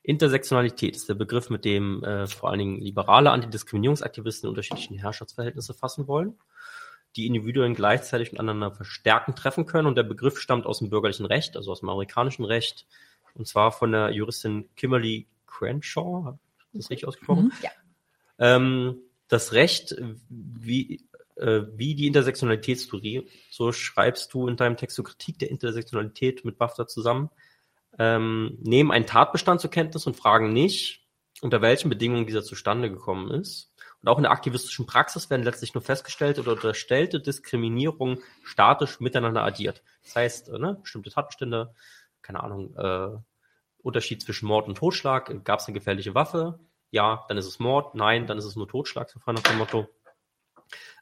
Intersektionalität ist der Begriff, mit dem äh, vor allen Dingen liberale Antidiskriminierungsaktivisten unterschiedlichen Herrschaftsverhältnisse fassen wollen, die Individuen gleichzeitig miteinander verstärken treffen können. Und der Begriff stammt aus dem bürgerlichen Recht, also aus dem amerikanischen Recht, und zwar von der Juristin Kimberly Crenshaw. Habe ich das richtig ausgesprochen? Mhm, ja. Ähm, das Recht, wie, äh, wie die Intersektionalitätstheorie, so schreibst du in deinem Text zur Kritik der Intersektionalität mit BAFTA zusammen, ähm, nehmen einen Tatbestand zur Kenntnis und fragen nicht, unter welchen Bedingungen dieser zustande gekommen ist. Und auch in der aktivistischen Praxis werden letztlich nur festgestellte oder unterstellte Diskriminierungen statisch miteinander addiert. Das heißt, äh, ne, bestimmte Tatbestände, keine Ahnung, äh, Unterschied zwischen Mord und Totschlag, gab es eine gefährliche Waffe? Ja, dann ist es Mord, nein, dann ist es nur Totschlag, so nach dem Motto.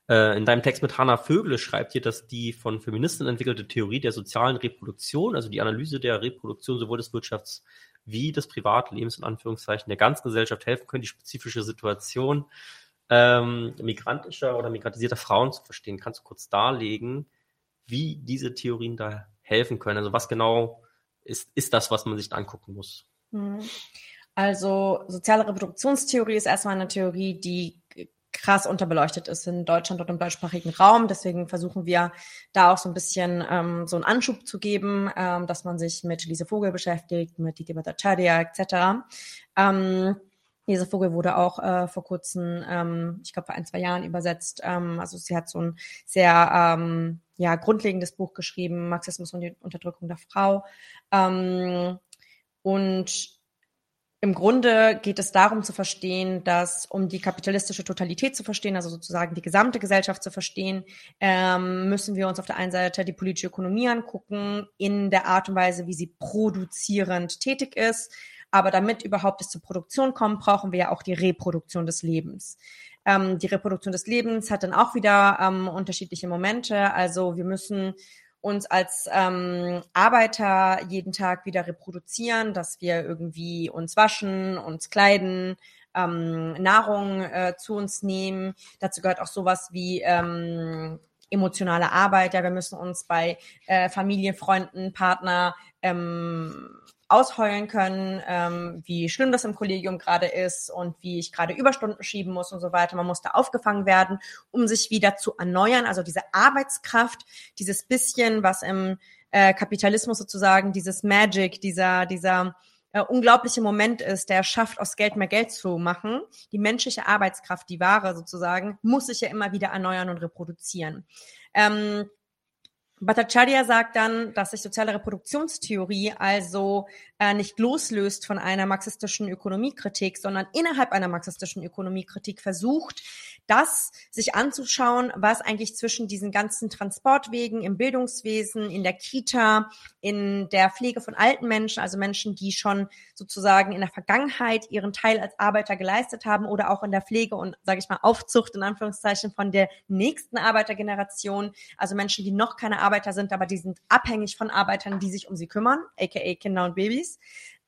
Äh, in deinem Text mit Hannah Vögele schreibt ihr, dass die von Feministen entwickelte Theorie der sozialen Reproduktion, also die Analyse der Reproduktion sowohl des Wirtschafts wie des Privatlebens in Anführungszeichen der ganzen Gesellschaft helfen können, die spezifische Situation ähm, migrantischer oder migrantisierter Frauen zu verstehen. Kannst du kurz darlegen, wie diese Theorien da helfen können? Also was genau ist, ist das, was man sich angucken muss? Mhm. Also soziale Reproduktionstheorie ist erstmal eine Theorie, die krass unterbeleuchtet ist in Deutschland und im deutschsprachigen Raum. Deswegen versuchen wir da auch so ein bisschen ähm, so einen Anschub zu geben, ähm, dass man sich mit Lise Vogel beschäftigt, mit Didi Bhattacharya etc. Ähm, Lise Vogel wurde auch äh, vor kurzem, ähm, ich glaube vor ein, zwei Jahren übersetzt. Ähm, also sie hat so ein sehr ähm, ja, grundlegendes Buch geschrieben, Marxismus und die Unterdrückung der Frau. Ähm, und im Grunde geht es darum zu verstehen, dass um die kapitalistische Totalität zu verstehen, also sozusagen die gesamte Gesellschaft zu verstehen, ähm, müssen wir uns auf der einen Seite die politische Ökonomie angucken, in der Art und Weise, wie sie produzierend tätig ist. Aber damit überhaupt es zur Produktion kommt, brauchen wir ja auch die Reproduktion des Lebens. Ähm, die Reproduktion des Lebens hat dann auch wieder ähm, unterschiedliche Momente. Also wir müssen uns als ähm, Arbeiter jeden Tag wieder reproduzieren, dass wir irgendwie uns waschen, uns kleiden, ähm, Nahrung äh, zu uns nehmen. Dazu gehört auch sowas wie ähm, emotionale Arbeit. Ja, wir müssen uns bei äh, Familie, Freunden, Partner ähm, ausheulen können, ähm, wie schlimm das im Kollegium gerade ist und wie ich gerade Überstunden schieben muss und so weiter. Man muss da aufgefangen werden, um sich wieder zu erneuern. Also diese Arbeitskraft, dieses bisschen, was im äh, Kapitalismus sozusagen, dieses Magic, dieser, dieser äh, unglaubliche Moment ist, der schafft, aus Geld mehr Geld zu machen. Die menschliche Arbeitskraft, die Ware sozusagen, muss sich ja immer wieder erneuern und reproduzieren. Ähm, Bhattacharya sagt dann, dass sich soziale Reproduktionstheorie also äh, nicht loslöst von einer marxistischen Ökonomiekritik, sondern innerhalb einer marxistischen Ökonomiekritik versucht, das sich anzuschauen, was eigentlich zwischen diesen ganzen Transportwegen im Bildungswesen, in der Kita, in der Pflege von alten Menschen, also Menschen, die schon sozusagen in der Vergangenheit ihren Teil als Arbeiter geleistet haben oder auch in der Pflege und, sage ich mal, Aufzucht in Anführungszeichen von der nächsten Arbeitergeneration, also Menschen, die noch keine Arbeit Arbeiter sind, aber die sind abhängig von Arbeitern, die sich um sie kümmern, aka Kinder und Babys,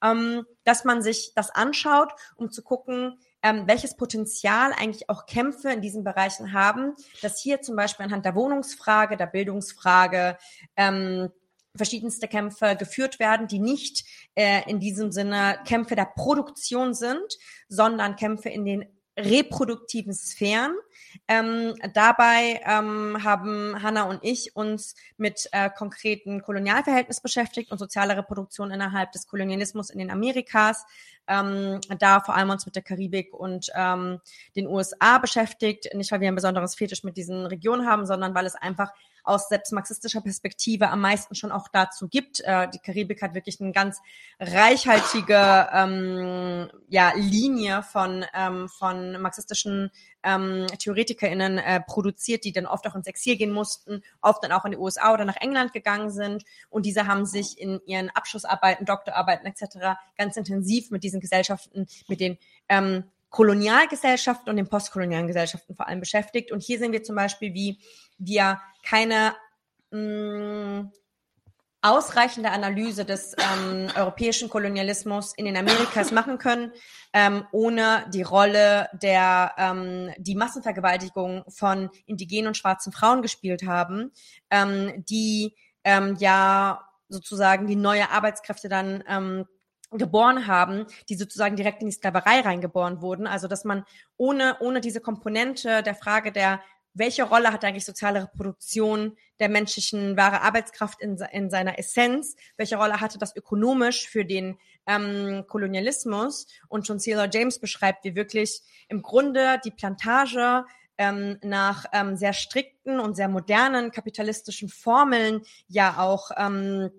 ähm, dass man sich das anschaut, um zu gucken, ähm, welches Potenzial eigentlich auch Kämpfe in diesen Bereichen haben, dass hier zum Beispiel anhand der Wohnungsfrage, der Bildungsfrage, ähm, verschiedenste Kämpfe geführt werden, die nicht äh, in diesem Sinne Kämpfe der Produktion sind, sondern Kämpfe in den reproduktiven Sphären. Ähm, dabei ähm, haben Hanna und ich uns mit äh, konkreten Kolonialverhältnissen beschäftigt und sozialer Reproduktion innerhalb des Kolonialismus in den Amerikas. Ähm, da vor allem uns mit der Karibik und ähm, den USA beschäftigt. Nicht, weil wir ein besonderes Fetisch mit diesen Regionen haben, sondern weil es einfach aus selbst marxistischer Perspektive am meisten schon auch dazu gibt. Äh, die Karibik hat wirklich eine ganz reichhaltige ähm, ja, Linie von, ähm, von marxistischen ähm, TheoretikerInnen äh, produziert, die dann oft auch ins Exil gehen mussten, oft dann auch in die USA oder nach England gegangen sind. Und diese haben sich in ihren Abschlussarbeiten, Doktorarbeiten etc. ganz intensiv mit diesen Gesellschaften, mit den ähm, Kolonialgesellschaften und den postkolonialen Gesellschaften vor allem beschäftigt. Und hier sehen wir zum Beispiel, wie wir keine mh, mm, ausreichende Analyse des ähm, europäischen Kolonialismus in den Amerikas machen können, ähm, ohne die Rolle der ähm, die Massenvergewaltigung von indigenen und schwarzen Frauen gespielt haben, ähm, die ähm, ja sozusagen die neue Arbeitskräfte dann ähm, geboren haben, die sozusagen direkt in die Sklaverei reingeboren wurden. Also dass man ohne, ohne diese Komponente der Frage der welche Rolle hat eigentlich soziale Reproduktion der menschlichen wahre Arbeitskraft in, in seiner Essenz? Welche Rolle hatte das ökonomisch für den ähm, Kolonialismus? Und schon Cesar James beschreibt, wie wirklich im Grunde die Plantage ähm, nach ähm, sehr strikten und sehr modernen kapitalistischen Formeln ja auch ähm,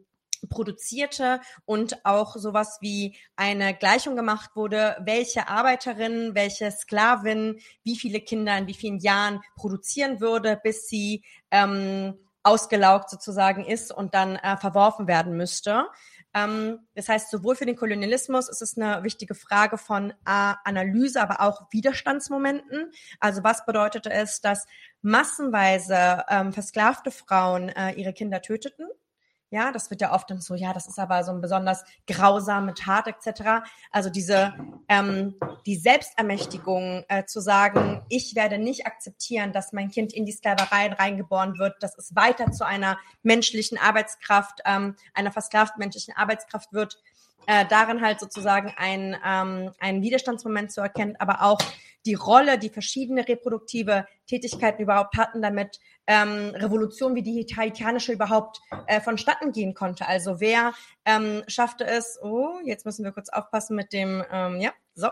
produzierte und auch sowas wie eine Gleichung gemacht wurde, welche Arbeiterin, welche Sklavin, wie viele Kinder in wie vielen Jahren produzieren würde, bis sie ähm, ausgelaugt sozusagen ist und dann äh, verworfen werden müsste. Ähm, das heißt, sowohl für den Kolonialismus ist es eine wichtige Frage von äh, Analyse, aber auch Widerstandsmomenten. Also was bedeutete es, dass massenweise ähm, versklavte Frauen äh, ihre Kinder töteten? Ja, das wird ja oft so, ja, das ist aber so ein besonders grausame Tat etc. Also diese ähm, die Selbstermächtigung äh, zu sagen, ich werde nicht akzeptieren, dass mein Kind in die Sklaverei reingeboren wird, dass es weiter zu einer menschlichen Arbeitskraft, ähm, einer versklavten menschlichen Arbeitskraft wird, äh, darin halt sozusagen ein, ähm, ein Widerstandsmoment zu erkennen, aber auch die Rolle, die verschiedene reproduktive Tätigkeiten überhaupt hatten, damit ähm, Revolution wie die haitianische überhaupt äh, vonstatten gehen konnte. Also wer ähm, schaffte es, oh, jetzt müssen wir kurz aufpassen mit dem, ähm, ja, so.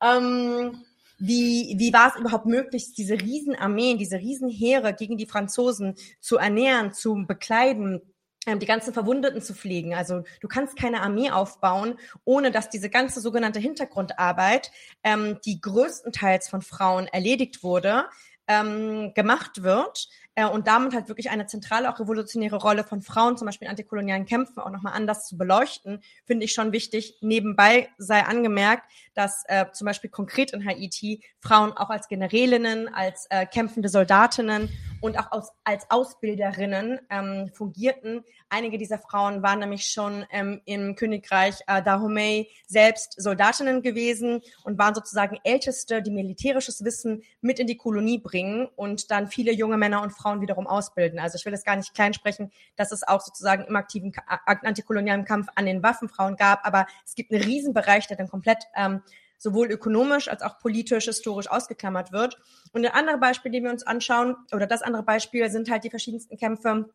Ähm, wie, wie war es überhaupt möglich, diese Riesenarmeen, diese Riesenheere gegen die Franzosen zu ernähren, zu bekleiden, die ganzen Verwundeten zu pflegen. Also du kannst keine Armee aufbauen, ohne dass diese ganze sogenannte Hintergrundarbeit, ähm, die größtenteils von Frauen erledigt wurde, ähm, gemacht wird äh, und damit halt wirklich eine zentrale, auch revolutionäre Rolle von Frauen, zum Beispiel in antikolonialen Kämpfen, auch nochmal anders zu beleuchten, finde ich schon wichtig. Nebenbei sei angemerkt, dass äh, zum Beispiel konkret in Haiti Frauen auch als Generälinnen, als äh, kämpfende Soldatinnen und auch aus, als Ausbilderinnen ähm, fungierten. Einige dieser Frauen waren nämlich schon ähm, im Königreich äh, Dahomey selbst Soldatinnen gewesen und waren sozusagen Älteste, die militärisches Wissen mit in die Kolonie bringen und dann viele junge Männer und Frauen wiederum ausbilden. Also ich will es gar nicht kleinsprechen, dass es auch sozusagen im aktiven antikolonialen Kampf an den Waffen Frauen gab, aber es gibt einen Riesenbereich, der dann komplett ähm, sowohl ökonomisch als auch politisch, historisch ausgeklammert wird. Und ein anderes Beispiel, den wir uns anschauen, oder das andere Beispiel sind halt die verschiedensten Kämpfe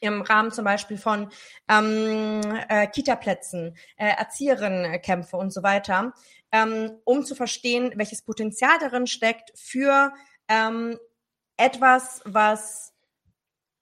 im Rahmen zum Beispiel von ähm, äh, Kita-Plätzen, äh, Erzieherinnenkämpfe und so weiter, ähm, um zu verstehen, welches Potenzial darin steckt für ähm, etwas, was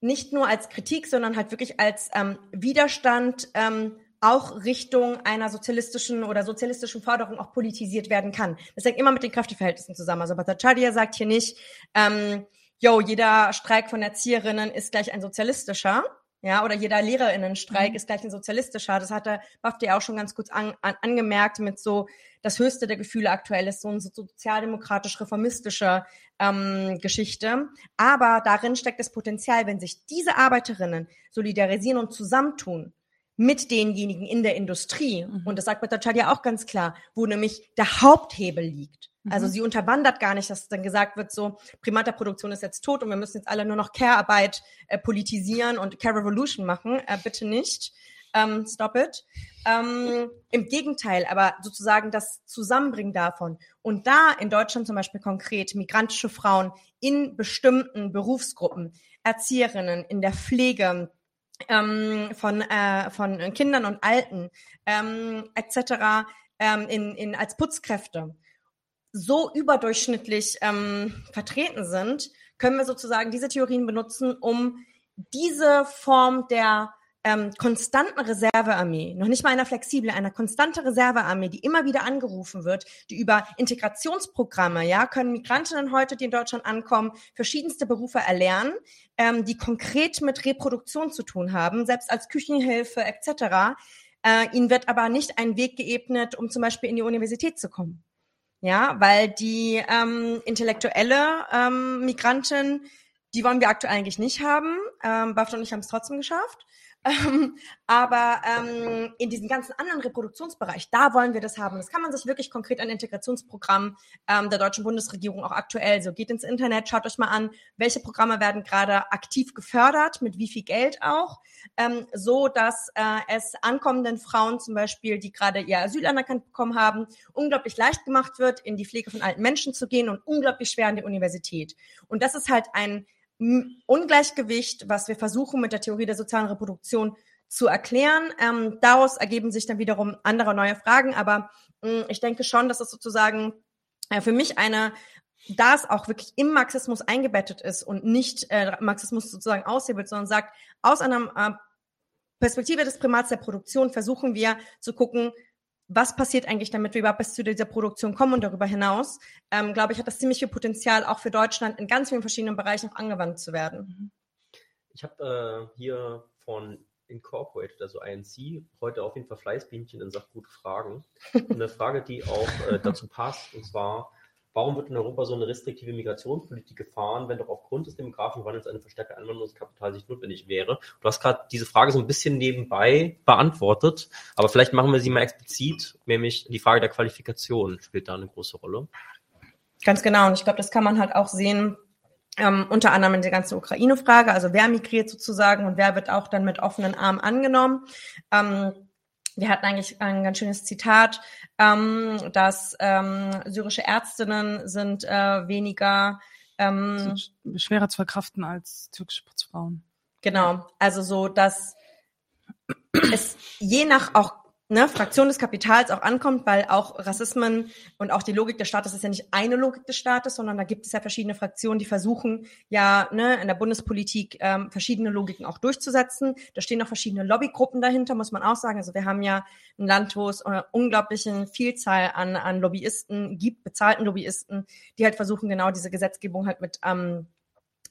nicht nur als Kritik, sondern halt wirklich als ähm, Widerstand ähm, auch Richtung einer sozialistischen oder sozialistischen Forderung auch politisiert werden kann. Das hängt immer mit den Kräfteverhältnissen zusammen. Also Bhattacharya sagt hier nicht, ähm, yo, jeder Streik von Erzieherinnen ist gleich ein sozialistischer, Ja, oder jeder Lehrerinnenstreik mhm. ist gleich ein sozialistischer. Das hat der Bafte ja auch schon ganz kurz an, an, angemerkt mit so, das höchste der Gefühle aktuell ist so eine sozialdemokratisch-reformistische ähm, Geschichte. Aber darin steckt das Potenzial, wenn sich diese Arbeiterinnen solidarisieren und zusammentun, mit denjenigen in der Industrie, mhm. und das sagt Bhattacharya ja auch ganz klar, wo nämlich der Haupthebel liegt. Also mhm. sie unterwandert gar nicht, dass dann gesagt wird, so Primaterproduktion ist jetzt tot und wir müssen jetzt alle nur noch Care-Arbeit äh, politisieren und Care Revolution machen. Äh, bitte nicht. Ähm, stop it. Ähm, Im Gegenteil, aber sozusagen das Zusammenbringen davon. Und da in Deutschland zum Beispiel konkret migrantische Frauen in bestimmten Berufsgruppen, Erzieherinnen in der Pflege, ähm, von, äh, von Kindern und Alten ähm, etc. Ähm, in, in, als Putzkräfte so überdurchschnittlich ähm, vertreten sind, können wir sozusagen diese Theorien benutzen, um diese Form der ähm, konstanten Reservearmee, noch nicht mal einer flexiblen, einer konstante Reservearmee, die immer wieder angerufen wird, die über Integrationsprogramme, ja, können Migrantinnen heute, die in Deutschland ankommen, verschiedenste Berufe erlernen, ähm, die konkret mit Reproduktion zu tun haben, selbst als Küchenhilfe etc. Äh, ihnen wird aber nicht ein Weg geebnet, um zum Beispiel in die Universität zu kommen ja, weil die ähm, intellektuelle ähm, Migrantin, die wollen wir aktuell eigentlich nicht haben. Ähm, Bafta und ich haben es trotzdem geschafft. Ähm, aber ähm, in diesem ganzen anderen Reproduktionsbereich, da wollen wir das haben. Das kann man sich wirklich konkret an Integrationsprogrammen ähm, der deutschen Bundesregierung auch aktuell so geht ins Internet, schaut euch mal an, welche Programme werden gerade aktiv gefördert, mit wie viel Geld auch, ähm, so dass äh, es ankommenden Frauen zum Beispiel, die gerade ihr Asyl anerkannt bekommen haben, unglaublich leicht gemacht wird, in die Pflege von alten Menschen zu gehen und unglaublich schwer an die Universität. Und das ist halt ein Ungleichgewicht, was wir versuchen mit der Theorie der sozialen Reproduktion zu erklären. Ähm, daraus ergeben sich dann wiederum andere neue Fragen, aber mh, ich denke schon, dass es sozusagen äh, für mich eine da es auch wirklich im Marxismus eingebettet ist und nicht äh, Marxismus sozusagen aushebelt, sondern sagt, aus einer äh, Perspektive des Primats der Produktion versuchen wir zu gucken, was passiert eigentlich, damit wir überhaupt bis zu dieser Produktion kommen und darüber hinaus, ähm, glaube ich, hat das ziemlich viel Potenzial, auch für Deutschland in ganz vielen verschiedenen Bereichen auch angewandt zu werden. Mhm. Ich habe äh, hier von Incorporated, also INC, heute auf jeden Fall Fleißbienchen in Sachen gute Fragen. Eine Frage, die auch äh, dazu passt, und zwar, Warum wird in Europa so eine restriktive Migrationspolitik gefahren, wenn doch aufgrund des demografischen Wandels eine verstärkte Anwanderungskapital sich notwendig wäre? Du hast gerade diese Frage so ein bisschen nebenbei beantwortet, aber vielleicht machen wir sie mal explizit, nämlich die Frage der Qualifikation spielt da eine große Rolle. Ganz genau, und ich glaube, das kann man halt auch sehen, ähm, unter anderem in der ganzen Ukraine-Frage, also wer migriert sozusagen und wer wird auch dann mit offenen Armen angenommen. Ähm, wir hatten eigentlich ein ganz schönes Zitat, ähm, dass ähm, syrische Ärztinnen sind äh, weniger ähm, sind schwerer zu verkraften als türkische Putzfrauen. Genau, also so, dass es je nach auch ne, Fraktion des Kapitals auch ankommt, weil auch Rassismen und auch die Logik des Staates ist ja nicht eine Logik des Staates, sondern da gibt es ja verschiedene Fraktionen, die versuchen ja ne, in der Bundespolitik ähm, verschiedene Logiken auch durchzusetzen. Da stehen noch verschiedene Lobbygruppen dahinter, muss man auch sagen. Also wir haben ja ein Land, wo es eine unglaubliche Vielzahl an, an Lobbyisten gibt, bezahlten Lobbyisten, die halt versuchen, genau diese Gesetzgebung halt mit ähm,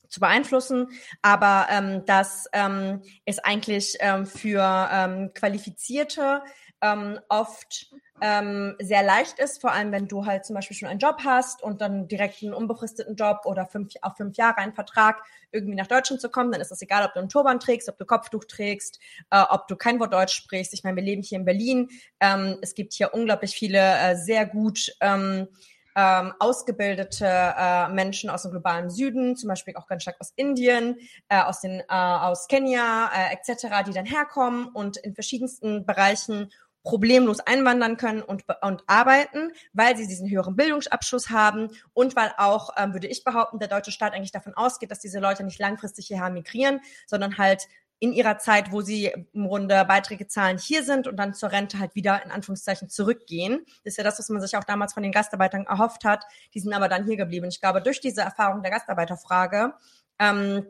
zu beeinflussen, aber ähm, das ähm, ist eigentlich ähm, für ähm, qualifizierte ähm, oft ähm, sehr leicht ist, vor allem wenn du halt zum Beispiel schon einen Job hast und dann direkt einen unbefristeten Job oder fünf, auf fünf Jahre einen Vertrag irgendwie nach Deutschland zu kommen, dann ist das egal, ob du einen Turban trägst, ob du Kopftuch trägst, äh, ob du kein Wort Deutsch sprichst. Ich meine, wir leben hier in Berlin. Ähm, es gibt hier unglaublich viele äh, sehr gut ähm, ähm, ausgebildete äh, Menschen aus dem globalen Süden, zum Beispiel auch ganz stark aus Indien, äh, aus den äh, aus Kenia äh, etc., die dann herkommen und in verschiedensten Bereichen problemlos einwandern können und, und arbeiten, weil sie diesen höheren Bildungsabschluss haben und weil auch, ähm, würde ich behaupten, der deutsche Staat eigentlich davon ausgeht, dass diese Leute nicht langfristig hierher migrieren, sondern halt in ihrer Zeit, wo sie im Grunde Beiträge zahlen, hier sind und dann zur Rente halt wieder in Anführungszeichen zurückgehen. Das ist ja das, was man sich auch damals von den Gastarbeitern erhofft hat. Die sind aber dann hier geblieben. Ich glaube, durch diese Erfahrung der Gastarbeiterfrage ähm,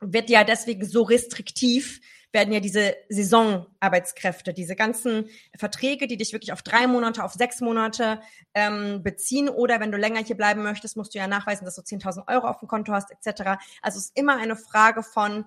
wird ja deswegen so restriktiv, werden ja diese Saisonarbeitskräfte, diese ganzen Verträge, die dich wirklich auf drei Monate, auf sechs Monate ähm, beziehen oder wenn du länger hier bleiben möchtest, musst du ja nachweisen, dass du 10.000 Euro auf dem Konto hast etc. Also es ist immer eine Frage von,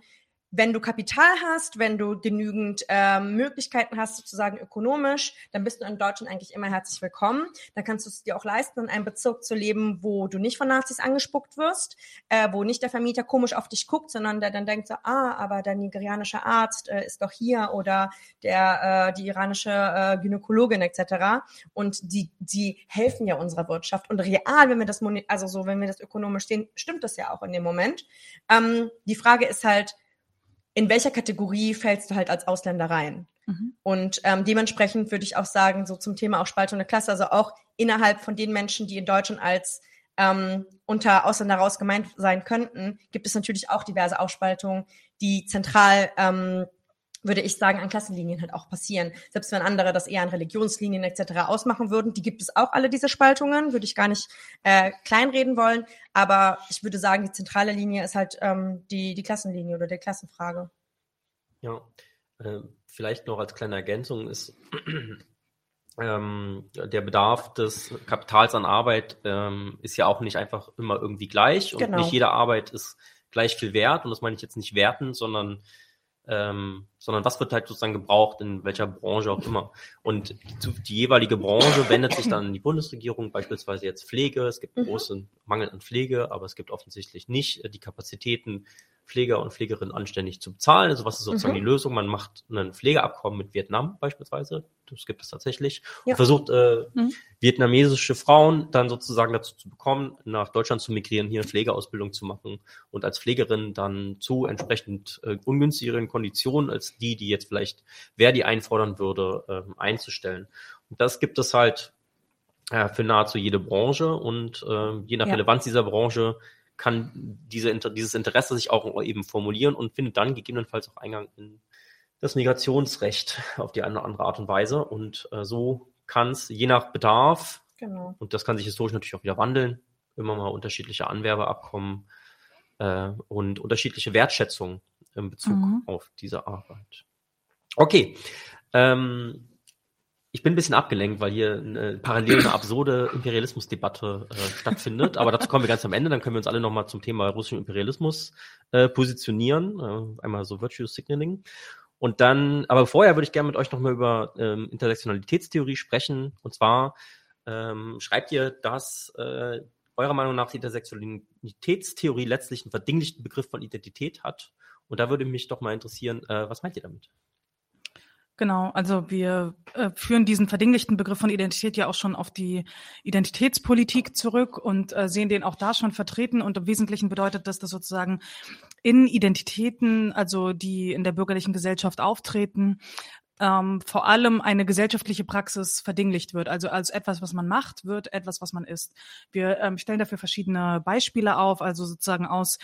wenn du Kapital hast, wenn du genügend ähm, Möglichkeiten hast, sozusagen ökonomisch, dann bist du in Deutschland eigentlich immer herzlich willkommen. Dann kannst du es dir auch leisten, in einem Bezirk zu leben, wo du nicht von Nazis angespuckt wirst, äh, wo nicht der Vermieter komisch auf dich guckt, sondern der dann denkt so, ah, aber der nigerianische Arzt äh, ist doch hier oder der äh, die iranische äh, Gynäkologin etc. Und die die helfen ja unserer Wirtschaft und real, wenn wir das also so, wenn wir das ökonomisch sehen, stimmt das ja auch in dem Moment. Ähm, die Frage ist halt in welcher Kategorie fällst du halt als Ausländer rein? Mhm. Und ähm, dementsprechend würde ich auch sagen, so zum Thema auch Spaltung der Klasse, also auch innerhalb von den Menschen, die in Deutschland als ähm, unter Ausländer raus gemeint sein könnten, gibt es natürlich auch diverse Aufspaltungen, die zentral ähm, würde ich sagen, an Klassenlinien halt auch passieren. Selbst wenn andere das eher an Religionslinien etc. ausmachen würden, die gibt es auch alle diese Spaltungen, würde ich gar nicht äh, kleinreden wollen. Aber ich würde sagen, die zentrale Linie ist halt ähm, die, die Klassenlinie oder die Klassenfrage. Ja, äh, vielleicht noch als kleine Ergänzung ist ähm, der Bedarf des Kapitals an Arbeit ähm, ist ja auch nicht einfach immer irgendwie gleich und genau. nicht jede Arbeit ist gleich viel wert. Und das meine ich jetzt nicht werten, sondern ähm, sondern was wird halt sozusagen gebraucht, in welcher Branche auch immer. Und die, die jeweilige Branche wendet sich dann an die Bundesregierung, beispielsweise jetzt Pflege. Es gibt mhm. großen Mangel an Pflege, aber es gibt offensichtlich nicht äh, die Kapazitäten, Pfleger und Pflegerinnen anständig zu bezahlen. Also was ist sozusagen mhm. die Lösung? Man macht ein Pflegeabkommen mit Vietnam beispielsweise. Das gibt es tatsächlich. Ja. Und versucht äh, mhm. vietnamesische Frauen dann sozusagen dazu zu bekommen, nach Deutschland zu migrieren, hier eine Pflegeausbildung zu machen und als Pflegerin dann zu entsprechend äh, ungünstigeren Konditionen als die, die jetzt vielleicht wer die einfordern würde, äh, einzustellen. Und das gibt es halt äh, für nahezu jede Branche und äh, je nach ja. Relevanz dieser Branche kann diese, dieses Interesse sich auch eben formulieren und findet dann gegebenenfalls auch Eingang in das Migrationsrecht auf die eine oder andere Art und Weise. Und äh, so kann es je nach Bedarf, genau. und das kann sich historisch natürlich auch wieder wandeln, immer mal unterschiedliche Anwerbeabkommen äh, und unterschiedliche Wertschätzungen in Bezug mhm. auf diese Arbeit. Okay. Ähm, ich bin ein bisschen abgelenkt, weil hier eine, parallel eine absurde Imperialismusdebatte äh, stattfindet. Aber dazu kommen wir ganz am Ende. Dann können wir uns alle nochmal zum Thema russischen Imperialismus äh, positionieren. Äh, einmal so Virtue Signaling. Und dann, aber vorher würde ich gerne mit euch nochmal über ähm, Intersektionalitätstheorie sprechen. Und zwar ähm, schreibt ihr, dass äh, eurer Meinung nach die Intersektionalitätstheorie letztlich einen verdinglichten Begriff von Identität hat. Und da würde mich doch mal interessieren, äh, was meint ihr damit? Genau, also wir äh, führen diesen verdinglichten Begriff von Identität ja auch schon auf die Identitätspolitik zurück und äh, sehen den auch da schon vertreten. Und im Wesentlichen bedeutet das, dass sozusagen in Identitäten, also die in der bürgerlichen Gesellschaft auftreten, ähm, vor allem eine gesellschaftliche Praxis verdinglicht wird. Also als etwas, was man macht, wird etwas, was man ist. Wir ähm, stellen dafür verschiedene Beispiele auf, also sozusagen aus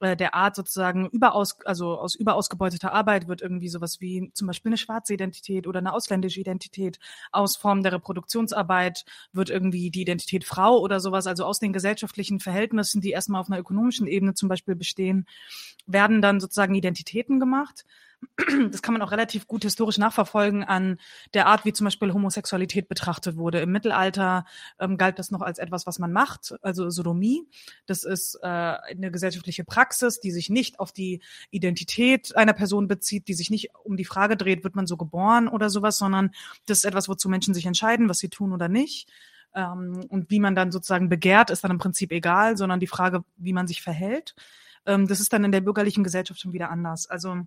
äh, der Art sozusagen überaus, also aus überausgebeuteter Arbeit wird irgendwie sowas wie zum Beispiel eine schwarze Identität oder eine ausländische Identität. Aus Form der Reproduktionsarbeit wird irgendwie die Identität Frau oder sowas. Also aus den gesellschaftlichen Verhältnissen, die erstmal auf einer ökonomischen Ebene zum Beispiel bestehen, werden dann sozusagen Identitäten gemacht das kann man auch relativ gut historisch nachverfolgen an der Art, wie zum Beispiel Homosexualität betrachtet wurde. Im Mittelalter ähm, galt das noch als etwas, was man macht, also Sodomie. Das ist äh, eine gesellschaftliche Praxis, die sich nicht auf die Identität einer Person bezieht, die sich nicht um die Frage dreht, wird man so geboren oder sowas, sondern das ist etwas, wozu Menschen sich entscheiden, was sie tun oder nicht. Ähm, und wie man dann sozusagen begehrt, ist dann im Prinzip egal, sondern die Frage, wie man sich verhält. Ähm, das ist dann in der bürgerlichen Gesellschaft schon wieder anders. Also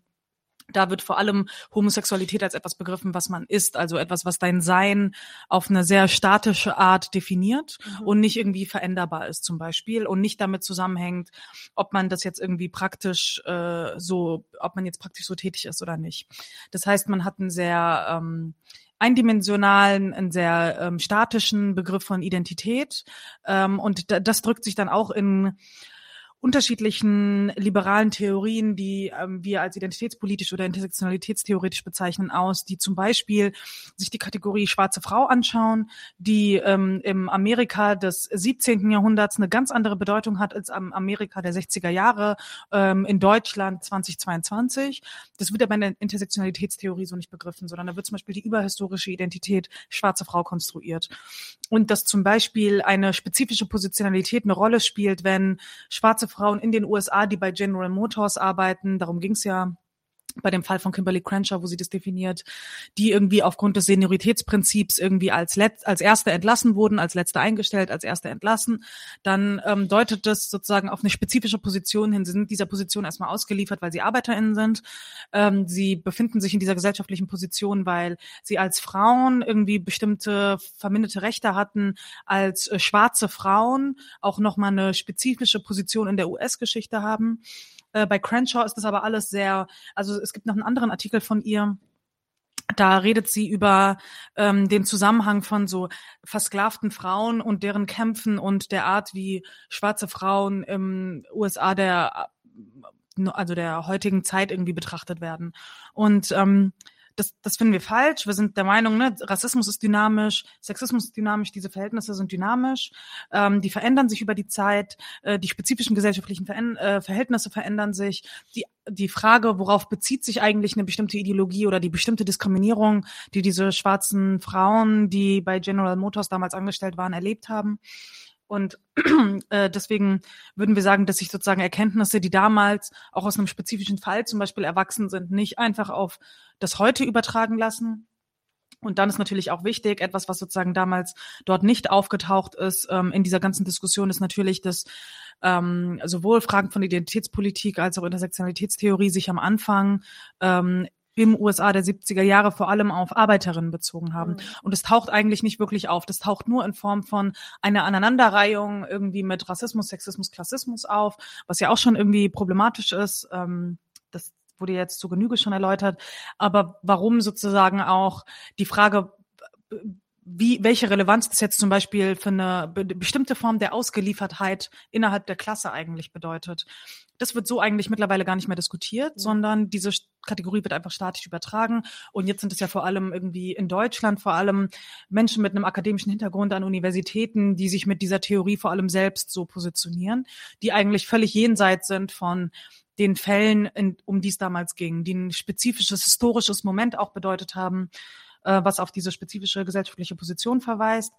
da wird vor allem Homosexualität als etwas begriffen, was man ist, also etwas, was dein Sein auf eine sehr statische Art definiert mhm. und nicht irgendwie veränderbar ist zum Beispiel und nicht damit zusammenhängt, ob man das jetzt irgendwie praktisch äh, so, ob man jetzt praktisch so tätig ist oder nicht. Das heißt, man hat einen sehr ähm, eindimensionalen, einen sehr ähm, statischen Begriff von Identität ähm, und das drückt sich dann auch in unterschiedlichen liberalen Theorien, die ähm, wir als identitätspolitisch oder intersektionalitätstheoretisch bezeichnen, aus, die zum Beispiel sich die Kategorie schwarze Frau anschauen, die ähm, im Amerika des 17. Jahrhunderts eine ganz andere Bedeutung hat als am Amerika der 60er Jahre ähm, in Deutschland 2022. Das wird aber in der Intersektionalitätstheorie so nicht begriffen, sondern da wird zum Beispiel die überhistorische Identität schwarze Frau konstruiert. Und dass zum Beispiel eine spezifische Positionalität eine Rolle spielt, wenn schwarze Frauen in den USA, die bei General Motors arbeiten, darum ging es ja bei dem Fall von Kimberly Crenshaw, wo sie das definiert, die irgendwie aufgrund des Senioritätsprinzips irgendwie als letzt, als erste entlassen wurden, als letzte eingestellt, als erste entlassen, dann ähm, deutet das sozusagen auf eine spezifische Position hin. Sie sind dieser Position erstmal ausgeliefert, weil sie ArbeiterInnen sind. Ähm, sie befinden sich in dieser gesellschaftlichen Position, weil sie als Frauen irgendwie bestimmte verminderte Rechte hatten, als äh, schwarze Frauen auch nochmal eine spezifische Position in der US-Geschichte haben. Äh, bei Crenshaw ist das aber alles sehr, also es gibt noch einen anderen Artikel von ihr, da redet sie über ähm, den Zusammenhang von so versklavten Frauen und deren Kämpfen und der Art, wie schwarze Frauen im USA der also der heutigen Zeit irgendwie betrachtet werden. Und ähm, das, das finden wir falsch. Wir sind der Meinung, ne, Rassismus ist dynamisch, Sexismus ist dynamisch, diese Verhältnisse sind dynamisch, ähm, die verändern sich über die Zeit, äh, die spezifischen gesellschaftlichen Veränder äh, Verhältnisse verändern sich. Die, die Frage, worauf bezieht sich eigentlich eine bestimmte Ideologie oder die bestimmte Diskriminierung, die diese schwarzen Frauen, die bei General Motors damals angestellt waren, erlebt haben. Und äh, deswegen würden wir sagen, dass sich sozusagen Erkenntnisse, die damals auch aus einem spezifischen Fall zum Beispiel erwachsen sind, nicht einfach auf das Heute übertragen lassen. Und dann ist natürlich auch wichtig, etwas, was sozusagen damals dort nicht aufgetaucht ist, ähm, in dieser ganzen Diskussion ist natürlich, dass ähm, sowohl Fragen von Identitätspolitik als auch Intersektionalitätstheorie sich am Anfang ähm, im USA der 70er Jahre vor allem auf Arbeiterinnen bezogen haben. Mhm. Und es taucht eigentlich nicht wirklich auf. Das taucht nur in Form von einer Aneinanderreihung irgendwie mit Rassismus, Sexismus, Klassismus auf, was ja auch schon irgendwie problematisch ist. Ähm, das wurde jetzt zu Genüge schon erläutert. Aber warum sozusagen auch die Frage, wie, welche Relevanz das jetzt zum Beispiel für eine bestimmte Form der Ausgeliefertheit innerhalb der Klasse eigentlich bedeutet. Das wird so eigentlich mittlerweile gar nicht mehr diskutiert, ja. sondern diese Kategorie wird einfach statisch übertragen. Und jetzt sind es ja vor allem irgendwie in Deutschland vor allem Menschen mit einem akademischen Hintergrund an Universitäten, die sich mit dieser Theorie vor allem selbst so positionieren, die eigentlich völlig jenseits sind von den Fällen, in, um die es damals ging, die ein spezifisches historisches Moment auch bedeutet haben, äh, was auf diese spezifische gesellschaftliche Position verweist.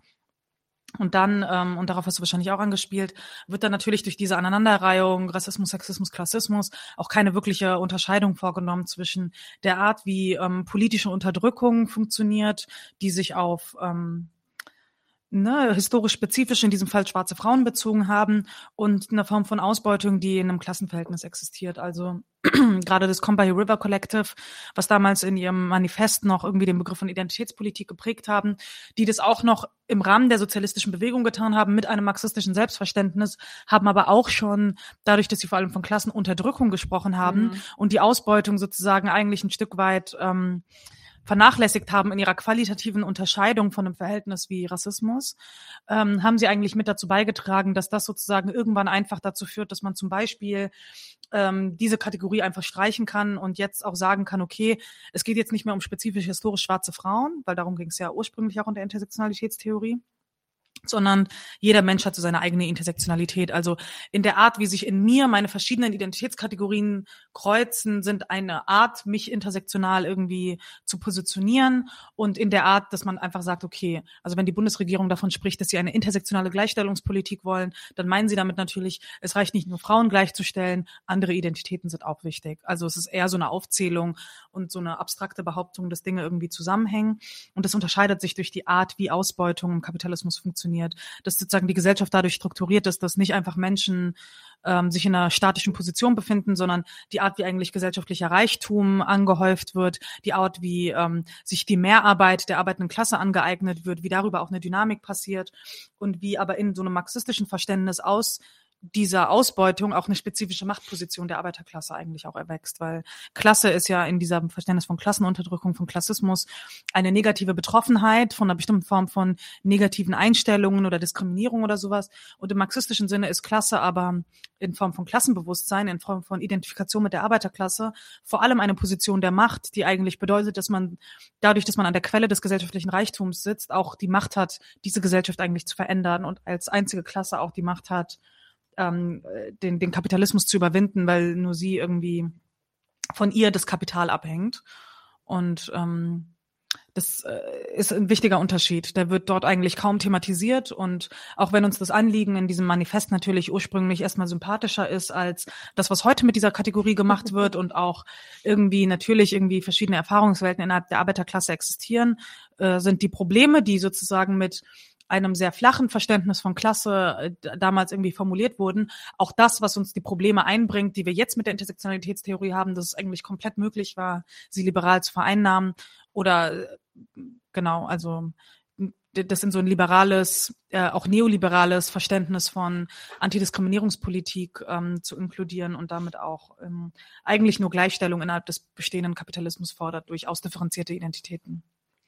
Und dann, ähm, und darauf hast du wahrscheinlich auch angespielt, wird dann natürlich durch diese Aneinanderreihung Rassismus, Sexismus, Klassismus auch keine wirkliche Unterscheidung vorgenommen zwischen der Art, wie ähm, politische Unterdrückung funktioniert, die sich auf ähm, ne, historisch spezifisch in diesem Fall schwarze Frauen bezogen haben und eine Form von Ausbeutung, die in einem Klassenverhältnis existiert. Also gerade das Combahee River Collective, was damals in ihrem Manifest noch irgendwie den Begriff von Identitätspolitik geprägt haben, die das auch noch im Rahmen der sozialistischen Bewegung getan haben mit einem marxistischen Selbstverständnis, haben aber auch schon dadurch, dass sie vor allem von Klassenunterdrückung gesprochen haben mhm. und die Ausbeutung sozusagen eigentlich ein Stück weit ähm, vernachlässigt haben in ihrer qualitativen Unterscheidung von einem Verhältnis wie Rassismus, ähm, haben sie eigentlich mit dazu beigetragen, dass das sozusagen irgendwann einfach dazu führt, dass man zum Beispiel ähm, diese Kategorie einfach streichen kann und jetzt auch sagen kann, okay, es geht jetzt nicht mehr um spezifisch historisch schwarze Frauen, weil darum ging es ja ursprünglich auch in der Intersektionalitätstheorie, sondern jeder Mensch hat so seine eigene Intersektionalität. Also in der Art, wie sich in mir meine verschiedenen Identitätskategorien kreuzen, sind eine Art, mich intersektional irgendwie zu positionieren und in der Art, dass man einfach sagt, okay, also wenn die Bundesregierung davon spricht, dass sie eine intersektionale Gleichstellungspolitik wollen, dann meinen sie damit natürlich, es reicht nicht nur Frauen gleichzustellen, andere Identitäten sind auch wichtig. Also es ist eher so eine Aufzählung und so eine abstrakte Behauptung, dass Dinge irgendwie zusammenhängen und das unterscheidet sich durch die Art, wie Ausbeutung im Kapitalismus funktioniert funktioniert, dass sozusagen die Gesellschaft dadurch strukturiert ist, dass nicht einfach Menschen ähm, sich in einer statischen Position befinden, sondern die Art, wie eigentlich gesellschaftlicher Reichtum angehäuft wird, die Art, wie ähm, sich die Mehrarbeit der arbeitenden Klasse angeeignet wird, wie darüber auch eine Dynamik passiert und wie aber in so einem marxistischen Verständnis aus dieser Ausbeutung auch eine spezifische Machtposition der Arbeiterklasse eigentlich auch erwächst, weil Klasse ist ja in diesem Verständnis von Klassenunterdrückung, von Klassismus eine negative Betroffenheit von einer bestimmten Form von negativen Einstellungen oder Diskriminierung oder sowas. Und im marxistischen Sinne ist Klasse aber in Form von Klassenbewusstsein, in Form von Identifikation mit der Arbeiterklasse vor allem eine Position der Macht, die eigentlich bedeutet, dass man dadurch, dass man an der Quelle des gesellschaftlichen Reichtums sitzt, auch die Macht hat, diese Gesellschaft eigentlich zu verändern und als einzige Klasse auch die Macht hat, ähm, den, den Kapitalismus zu überwinden, weil nur sie irgendwie von ihr das Kapital abhängt. Und ähm, das äh, ist ein wichtiger Unterschied. Der wird dort eigentlich kaum thematisiert und auch wenn uns das Anliegen in diesem Manifest natürlich ursprünglich erstmal sympathischer ist als das, was heute mit dieser Kategorie gemacht wird und auch irgendwie natürlich irgendwie verschiedene Erfahrungswelten innerhalb der Arbeiterklasse existieren, äh, sind die Probleme, die sozusagen mit einem sehr flachen Verständnis von Klasse äh, damals irgendwie formuliert wurden, auch das, was uns die Probleme einbringt, die wir jetzt mit der Intersektionalitätstheorie haben, dass es eigentlich komplett möglich war, sie liberal zu vereinnahmen oder äh, genau, also das in so ein liberales, äh, auch neoliberales Verständnis von Antidiskriminierungspolitik ähm, zu inkludieren und damit auch ähm, eigentlich nur Gleichstellung innerhalb des bestehenden Kapitalismus fordert durch ausdifferenzierte Identitäten.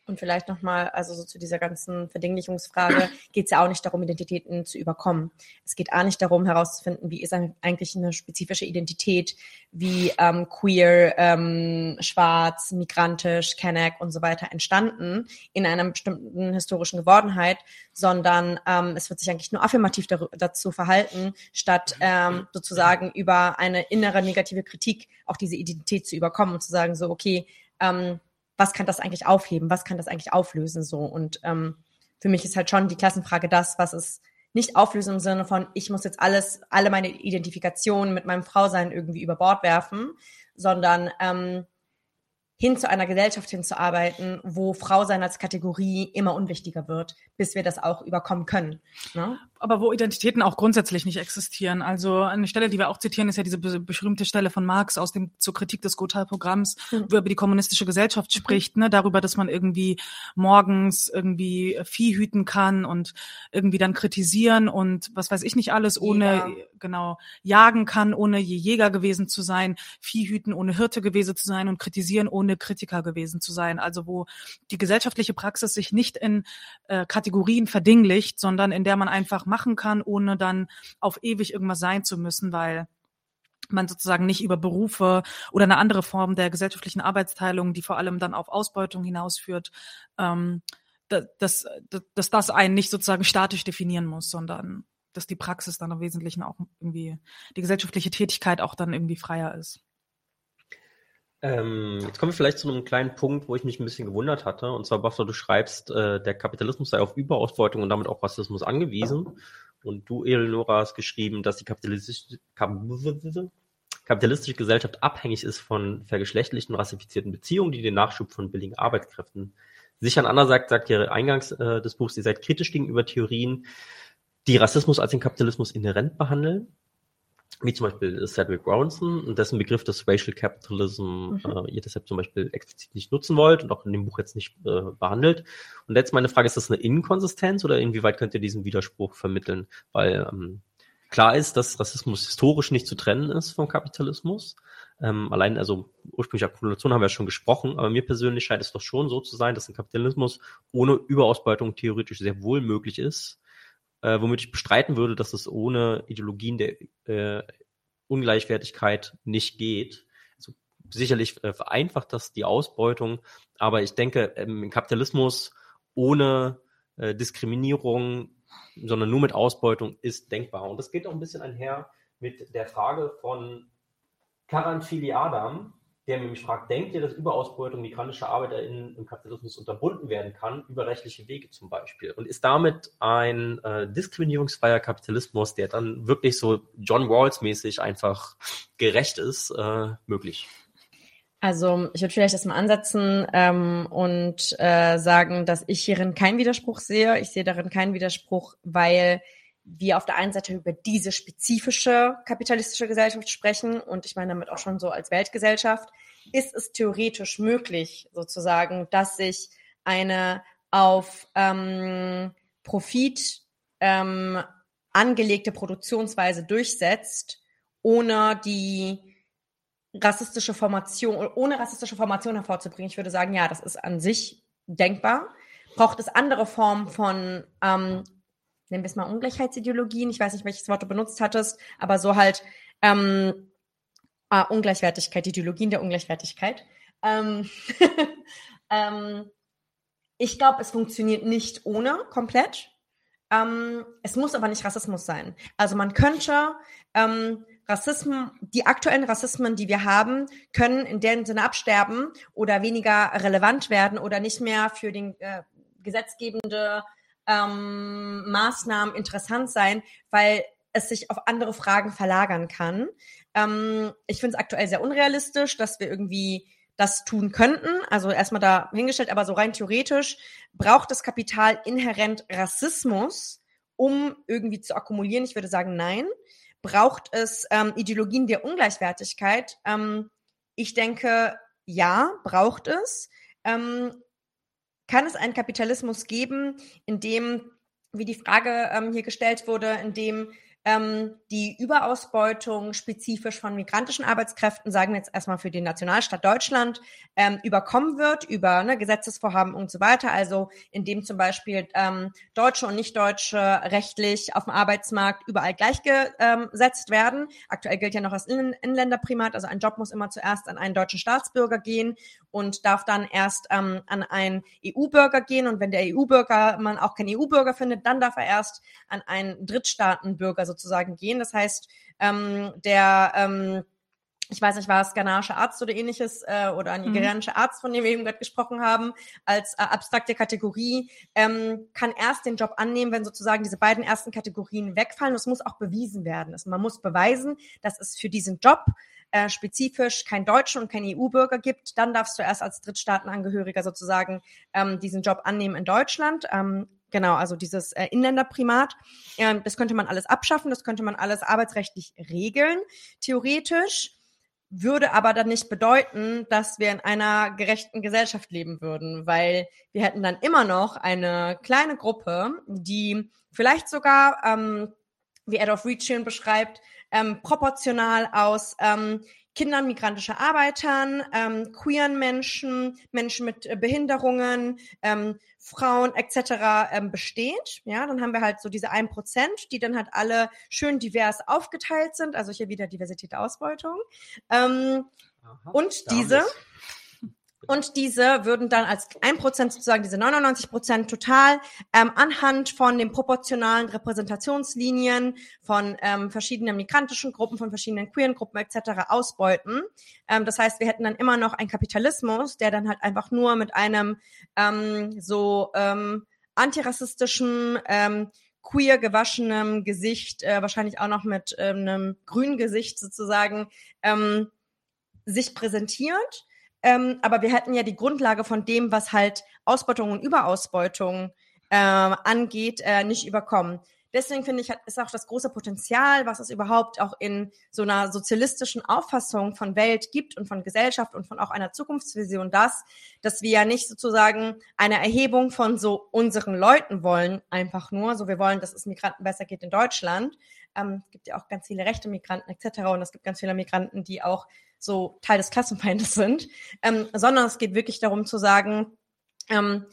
Und vielleicht nochmal, also so zu dieser ganzen Verdinglichungsfrage, geht es ja auch nicht darum, Identitäten zu überkommen. Es geht auch nicht darum, herauszufinden, wie ist eigentlich eine spezifische Identität, wie ähm, queer, ähm, schwarz, migrantisch, Kenneck und so weiter entstanden in einer bestimmten historischen Gewordenheit, sondern ähm, es wird sich eigentlich nur affirmativ dazu verhalten, statt ähm, sozusagen über eine innere negative Kritik auch diese Identität zu überkommen und zu sagen, so, okay, ähm, was kann das eigentlich aufheben, was kann das eigentlich auflösen so. Und ähm, für mich ist halt schon die Klassenfrage das, was es nicht auflösen im Sinne von, ich muss jetzt alles, alle meine Identifikationen mit meinem Frausein irgendwie über Bord werfen, sondern ähm, hin zu einer Gesellschaft hinzuarbeiten, wo Frau sein als Kategorie immer unwichtiger wird, bis wir das auch überkommen können. Ne? Aber wo Identitäten auch grundsätzlich nicht existieren. Also eine Stelle, die wir auch zitieren, ist ja diese berühmte Stelle von Marx aus dem zur Kritik des Gotha-Programms, mhm. wo er über die kommunistische Gesellschaft mhm. spricht, ne, darüber, dass man irgendwie morgens irgendwie Vieh hüten kann und irgendwie dann kritisieren und was weiß ich nicht alles, ohne Jäger. genau jagen kann, ohne je Jäger gewesen zu sein, Vieh hüten, ohne Hirte gewesen zu sein und kritisieren, ohne Kritiker gewesen zu sein. Also wo die gesellschaftliche Praxis sich nicht in äh, Kategorien verdinglicht, sondern in der man einfach machen kann, ohne dann auf ewig irgendwas sein zu müssen, weil man sozusagen nicht über Berufe oder eine andere Form der gesellschaftlichen Arbeitsteilung, die vor allem dann auf Ausbeutung hinausführt, ähm, dass, dass, dass das einen nicht sozusagen statisch definieren muss, sondern dass die Praxis dann im Wesentlichen auch irgendwie, die gesellschaftliche Tätigkeit auch dann irgendwie freier ist. Ähm, jetzt kommen wir vielleicht zu einem kleinen Punkt, wo ich mich ein bisschen gewundert hatte. Und zwar, Buffalo, du schreibst, äh, der Kapitalismus sei auf Überausbeutung und damit auch Rassismus angewiesen. Und du, Eleonora, hast geschrieben, dass die kapitalistische, kapitalistische Gesellschaft abhängig ist von vergeschlechtlichen, rassifizierten Beziehungen, die den Nachschub von billigen Arbeitskräften sichern. Andererseits sagt ihr eingangs äh, des Buchs, ihr seid kritisch gegenüber Theorien, die Rassismus als den Kapitalismus inhärent behandeln wie zum Beispiel Cedric Brownson und dessen Begriff des Racial Capitalism mhm. äh, ihr deshalb zum Beispiel explizit nicht nutzen wollt und auch in dem Buch jetzt nicht äh, behandelt. Und jetzt meine Frage, ist das eine Inkonsistenz oder inwieweit könnt ihr diesen Widerspruch vermitteln? Weil ähm, klar ist, dass Rassismus historisch nicht zu trennen ist vom Kapitalismus. Ähm, allein, also ursprünglich Akkumulation haben wir ja schon gesprochen, aber mir persönlich scheint es doch schon so zu sein, dass ein Kapitalismus ohne Überausbeutung theoretisch sehr wohl möglich ist äh, womit ich bestreiten würde, dass es ohne Ideologien der äh, Ungleichwertigkeit nicht geht. Also sicherlich äh, vereinfacht das die Ausbeutung, aber ich denke, im Kapitalismus ohne äh, Diskriminierung, sondern nur mit Ausbeutung ist denkbar. Und das geht auch ein bisschen einher mit der Frage von Karan Adam, der mich fragt, denkt ihr, dass Überausbeutung migrantischer ArbeiterInnen im Kapitalismus unterbunden werden kann, über rechtliche Wege zum Beispiel? Und ist damit ein äh, diskriminierungsfreier Kapitalismus, der dann wirklich so John Rawls-mäßig einfach gerecht ist, äh, möglich? Also ich würde vielleicht erstmal ansetzen ähm, und äh, sagen, dass ich hierin keinen Widerspruch sehe. Ich sehe darin keinen Widerspruch, weil wir auf der einen Seite über diese spezifische kapitalistische Gesellschaft sprechen und ich meine damit auch schon so als Weltgesellschaft, ist es theoretisch möglich, sozusagen, dass sich eine auf ähm, Profit ähm, angelegte Produktionsweise durchsetzt, ohne die rassistische Formation, ohne rassistische Formation hervorzubringen. Ich würde sagen, ja, das ist an sich denkbar. Braucht es andere Formen von ähm, nennen wir es mal Ungleichheitsideologien, ich weiß nicht, welches Wort du benutzt hattest, aber so halt ähm, ah, Ungleichwertigkeit, Ideologien der Ungleichwertigkeit. Ähm, ähm, ich glaube, es funktioniert nicht ohne komplett. Ähm, es muss aber nicht Rassismus sein. Also man könnte ähm, Rassismen, die aktuellen Rassismen, die wir haben, können in dem Sinne absterben oder weniger relevant werden oder nicht mehr für den äh, gesetzgebende ähm, Maßnahmen interessant sein, weil es sich auf andere Fragen verlagern kann. Ähm, ich finde es aktuell sehr unrealistisch, dass wir irgendwie das tun könnten. Also erstmal da hingestellt, aber so rein theoretisch braucht das Kapital inhärent Rassismus, um irgendwie zu akkumulieren. Ich würde sagen, nein. Braucht es ähm, Ideologien der Ungleichwertigkeit? Ähm, ich denke, ja, braucht es. Ähm, kann es einen Kapitalismus geben, in dem, wie die Frage ähm, hier gestellt wurde, in dem ähm, die Überausbeutung spezifisch von migrantischen Arbeitskräften, sagen wir jetzt erstmal für den Nationalstaat Deutschland, ähm, überkommen wird über ne, Gesetzesvorhaben und so weiter. Also indem zum Beispiel ähm, Deutsche und Nicht-Deutsche rechtlich auf dem Arbeitsmarkt überall gleichgesetzt werden. Aktuell gilt ja noch das Inländerprimat, also ein Job muss immer zuerst an einen deutschen Staatsbürger gehen und darf dann erst ähm, an einen EU-Bürger gehen. Und wenn der EU-Bürger man auch keinen EU-Bürger findet, dann darf er erst an einen Drittstaatenbürger sozusagen gehen. Das heißt, ähm, der ähm, ich weiß nicht, war es ghanaische Arzt oder ähnliches äh, oder ein mhm. nigerianischer mhm. Arzt, von dem wir eben gerade gesprochen haben, als äh, abstrakte Kategorie, ähm, kann erst den Job annehmen, wenn sozusagen diese beiden ersten Kategorien wegfallen. Das muss auch bewiesen werden. Also man muss beweisen, dass es für diesen Job äh, spezifisch kein Deutschen und kein EU-Bürger gibt, dann darfst du erst als Drittstaatenangehöriger sozusagen ähm, diesen Job annehmen in Deutschland. Ähm, Genau, also dieses äh, Inländerprimat, äh, das könnte man alles abschaffen, das könnte man alles arbeitsrechtlich regeln, theoretisch, würde aber dann nicht bedeuten, dass wir in einer gerechten Gesellschaft leben würden, weil wir hätten dann immer noch eine kleine Gruppe, die vielleicht sogar, ähm, wie Adolf Reichin beschreibt, ähm, proportional aus ähm, Kindern migrantischer Arbeitern, ähm, queeren Menschen, Menschen mit äh, Behinderungen, ähm, Frauen etc. Ähm, besteht. Ja, dann haben wir halt so diese ein Prozent, die dann halt alle schön divers aufgeteilt sind. Also hier wieder Diversität Ausbeutung. Ähm, Aha, und diese und diese würden dann als ein Prozent sozusagen diese 99 Prozent total ähm, anhand von den proportionalen Repräsentationslinien von ähm, verschiedenen migrantischen Gruppen, von verschiedenen queeren Gruppen etc. ausbeuten. Ähm, das heißt, wir hätten dann immer noch einen Kapitalismus, der dann halt einfach nur mit einem ähm, so ähm, antirassistischen ähm, queer gewaschenem Gesicht, äh, wahrscheinlich auch noch mit ähm, einem grünen Gesicht sozusagen, ähm, sich präsentiert ähm, aber wir hätten ja die Grundlage von dem, was halt Ausbeutung und Überausbeutung äh, angeht, äh, nicht überkommen. Deswegen finde ich, ist auch das große Potenzial, was es überhaupt auch in so einer sozialistischen Auffassung von Welt gibt und von Gesellschaft und von auch einer Zukunftsvision das, dass wir ja nicht sozusagen eine Erhebung von so unseren Leuten wollen, einfach nur, so wir wollen, dass es Migranten besser geht in Deutschland. Ähm, es gibt ja auch ganz viele rechte Migranten etc. Und es gibt ganz viele Migranten, die auch so Teil des Klassenfeindes sind, ähm, sondern es geht wirklich darum zu sagen, ähm,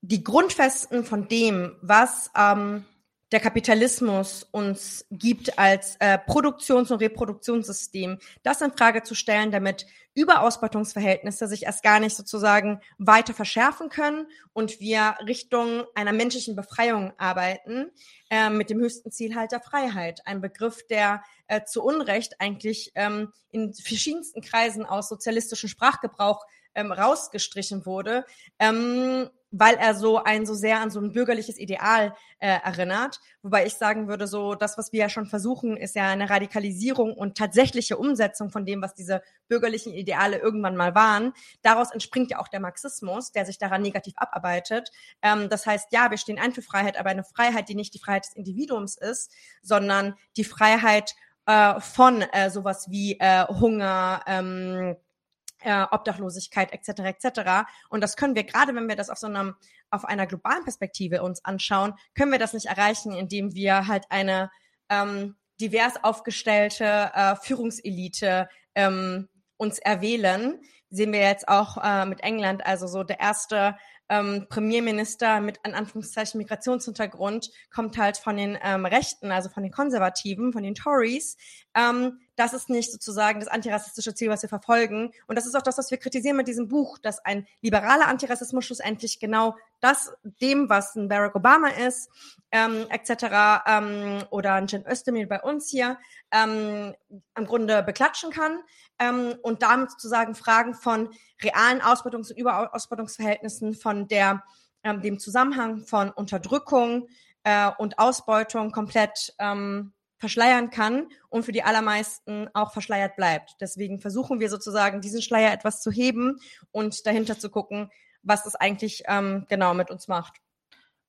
die Grundfesten von dem, was ähm, der Kapitalismus uns gibt als äh, Produktions- und Reproduktionssystem, das in Frage zu stellen, damit Überausbeutungsverhältnisse sich erst gar nicht sozusagen weiter verschärfen können und wir Richtung einer menschlichen Befreiung arbeiten, äh, mit dem höchsten Ziel halt der Freiheit. Ein Begriff, der äh, zu Unrecht eigentlich ähm, in verschiedensten Kreisen aus sozialistischem Sprachgebrauch ähm, rausgestrichen wurde. Ähm, weil er so ein so sehr an so ein bürgerliches Ideal äh, erinnert. Wobei ich sagen würde, so das, was wir ja schon versuchen, ist ja eine Radikalisierung und tatsächliche Umsetzung von dem, was diese bürgerlichen Ideale irgendwann mal waren. Daraus entspringt ja auch der Marxismus, der sich daran negativ abarbeitet. Ähm, das heißt, ja, wir stehen ein für Freiheit, aber eine Freiheit, die nicht die Freiheit des Individuums ist, sondern die Freiheit äh, von äh, sowas wie äh, Hunger, ähm, äh, Obdachlosigkeit etc. etc. Und das können wir gerade, wenn wir das auf so einem auf einer globalen Perspektive uns anschauen, können wir das nicht erreichen, indem wir halt eine ähm, divers aufgestellte äh, Führungselite ähm, uns erwählen. Sehen wir jetzt auch äh, mit England, also so der erste ähm, Premierminister mit an Anführungszeichen Migrationshintergrund kommt halt von den ähm, Rechten, also von den Konservativen, von den Tories. Ähm, das ist nicht sozusagen das antirassistische Ziel, was wir verfolgen. Und das ist auch das, was wir kritisieren mit diesem Buch, dass ein liberaler Antirassismus schlussendlich genau das, dem, was ein Barack Obama ist, ähm, etc., ähm, oder ein Jen Özdemir bei uns hier, ähm, im Grunde beklatschen kann ähm, und damit sozusagen Fragen von realen Ausbeutungs- und Überausbeutungsverhältnissen, von der, ähm, dem Zusammenhang von Unterdrückung äh, und Ausbeutung komplett ähm, verschleiern kann und für die allermeisten auch verschleiert bleibt. Deswegen versuchen wir sozusagen, diesen Schleier etwas zu heben und dahinter zu gucken, was das eigentlich ähm, genau mit uns macht.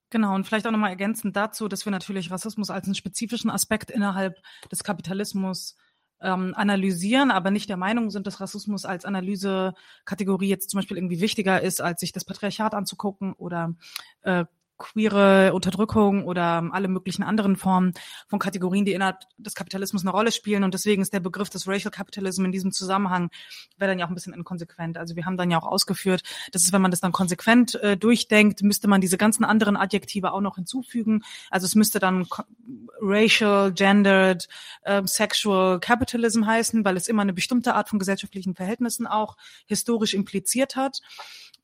Genau, und vielleicht auch nochmal ergänzend dazu, dass wir natürlich Rassismus als einen spezifischen Aspekt innerhalb des Kapitalismus ähm, analysieren, aber nicht der Meinung sind, dass Rassismus als Analysekategorie jetzt zum Beispiel irgendwie wichtiger ist, als sich das Patriarchat anzugucken oder äh, queere Unterdrückung oder alle möglichen anderen Formen von Kategorien, die innerhalb des Kapitalismus eine Rolle spielen. Und deswegen ist der Begriff des Racial Capitalism in diesem Zusammenhang, wäre dann ja auch ein bisschen inkonsequent. Also wir haben dann ja auch ausgeführt, dass es, wenn man das dann konsequent äh, durchdenkt, müsste man diese ganzen anderen Adjektive auch noch hinzufügen. Also es müsste dann racial, gendered, äh, sexual capitalism heißen, weil es immer eine bestimmte Art von gesellschaftlichen Verhältnissen auch historisch impliziert hat.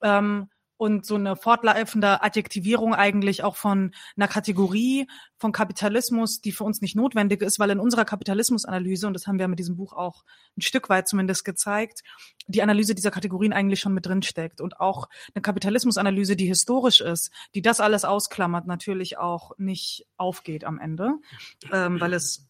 Ähm, und so eine fortlaufende Adjektivierung eigentlich auch von einer Kategorie von Kapitalismus, die für uns nicht notwendig ist, weil in unserer Kapitalismusanalyse, und das haben wir mit diesem Buch auch ein Stück weit zumindest gezeigt, die Analyse dieser Kategorien eigentlich schon mit drin steckt. Und auch eine Kapitalismusanalyse, die historisch ist, die das alles ausklammert, natürlich auch nicht aufgeht am Ende, ähm, weil es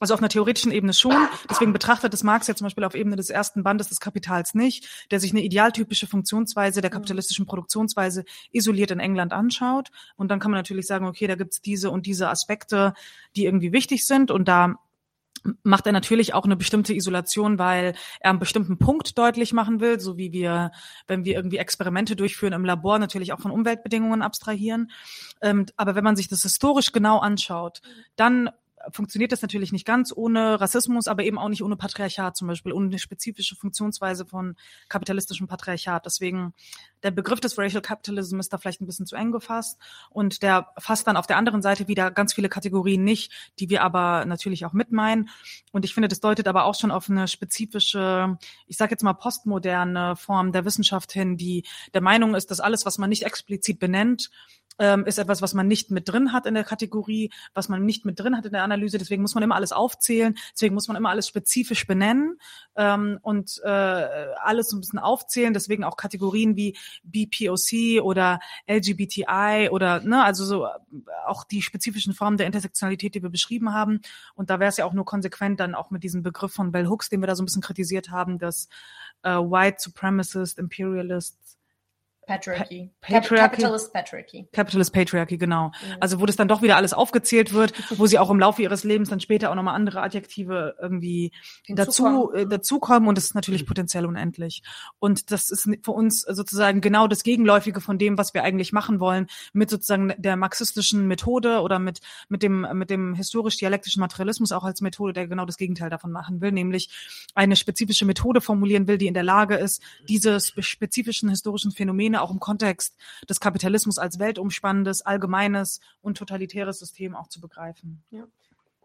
also auf einer theoretischen Ebene schon. Deswegen betrachtet es Marx ja zum Beispiel auf Ebene des ersten Bandes des Kapitals nicht, der sich eine idealtypische Funktionsweise der kapitalistischen Produktionsweise isoliert in England anschaut. Und dann kann man natürlich sagen, okay, da gibt's diese und diese Aspekte, die irgendwie wichtig sind. Und da macht er natürlich auch eine bestimmte Isolation, weil er einen bestimmten Punkt deutlich machen will, so wie wir, wenn wir irgendwie Experimente durchführen im Labor, natürlich auch von Umweltbedingungen abstrahieren. Ähm, aber wenn man sich das historisch genau anschaut, dann funktioniert das natürlich nicht ganz ohne Rassismus, aber eben auch nicht ohne Patriarchat zum Beispiel, ohne eine spezifische Funktionsweise von kapitalistischem Patriarchat. Deswegen der Begriff des Racial Capitalism ist da vielleicht ein bisschen zu eng gefasst und der fasst dann auf der anderen Seite wieder ganz viele Kategorien nicht, die wir aber natürlich auch mitmeinen. Und ich finde, das deutet aber auch schon auf eine spezifische, ich sage jetzt mal postmoderne Form der Wissenschaft hin, die der Meinung ist, dass alles, was man nicht explizit benennt, ähm, ist etwas, was man nicht mit drin hat in der Kategorie, was man nicht mit drin hat in der Analyse. Deswegen muss man immer alles aufzählen. Deswegen muss man immer alles spezifisch benennen ähm, und äh, alles so ein bisschen aufzählen. Deswegen auch Kategorien wie BPOC oder LGBTI oder ne, also so äh, auch die spezifischen Formen der Intersektionalität, die wir beschrieben haben. Und da wäre es ja auch nur konsequent dann auch mit diesem Begriff von Bell Hooks, den wir da so ein bisschen kritisiert haben, dass äh, White Supremacist, Imperialist Patriarchy. Patriarchy. Capitalist Patriarchy. Capitalist Patriarchy, genau. Mhm. Also wo das dann doch wieder alles aufgezählt wird, wo sie auch im Laufe ihres Lebens dann später auch nochmal andere Adjektive irgendwie dazu, äh, dazukommen und das ist natürlich potenziell unendlich. Und das ist für uns sozusagen genau das Gegenläufige von dem, was wir eigentlich machen wollen, mit sozusagen der marxistischen Methode oder mit, mit dem, mit dem historisch-dialektischen Materialismus auch als Methode, der genau das Gegenteil davon machen will, nämlich eine spezifische Methode formulieren will, die in der Lage ist, diese spezifischen historischen Phänomene auch im Kontext des Kapitalismus als weltumspannendes, allgemeines und totalitäres System auch zu begreifen. Ja.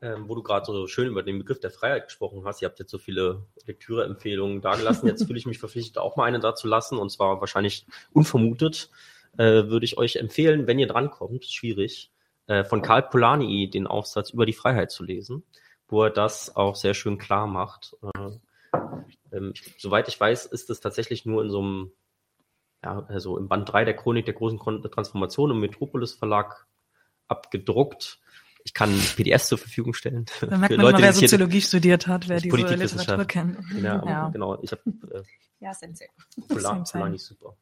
Ähm, wo du gerade so schön über den Begriff der Freiheit gesprochen hast. Ihr habt jetzt so viele Lektüreempfehlungen dargelassen. Jetzt fühle ich mich verpflichtet, auch mal eine da zu lassen. Und zwar wahrscheinlich unvermutet äh, würde ich euch empfehlen, wenn ihr drankommt, schwierig, äh, von Karl Polanyi den Aufsatz über die Freiheit zu lesen, wo er das auch sehr schön klar macht. Äh, ähm, soweit ich weiß, ist es tatsächlich nur in so einem ja, also im Band 3 der Chronik der großen Transformation im Metropolis Verlag abgedruckt. Ich kann PDS zur Verfügung stellen. Da merkt man Leute, mal, wer Soziologie studiert hat, wer diese Literatur kennt. Ja, ja. genau. Ich habe äh, ja, Sensei. Polar, Polar super.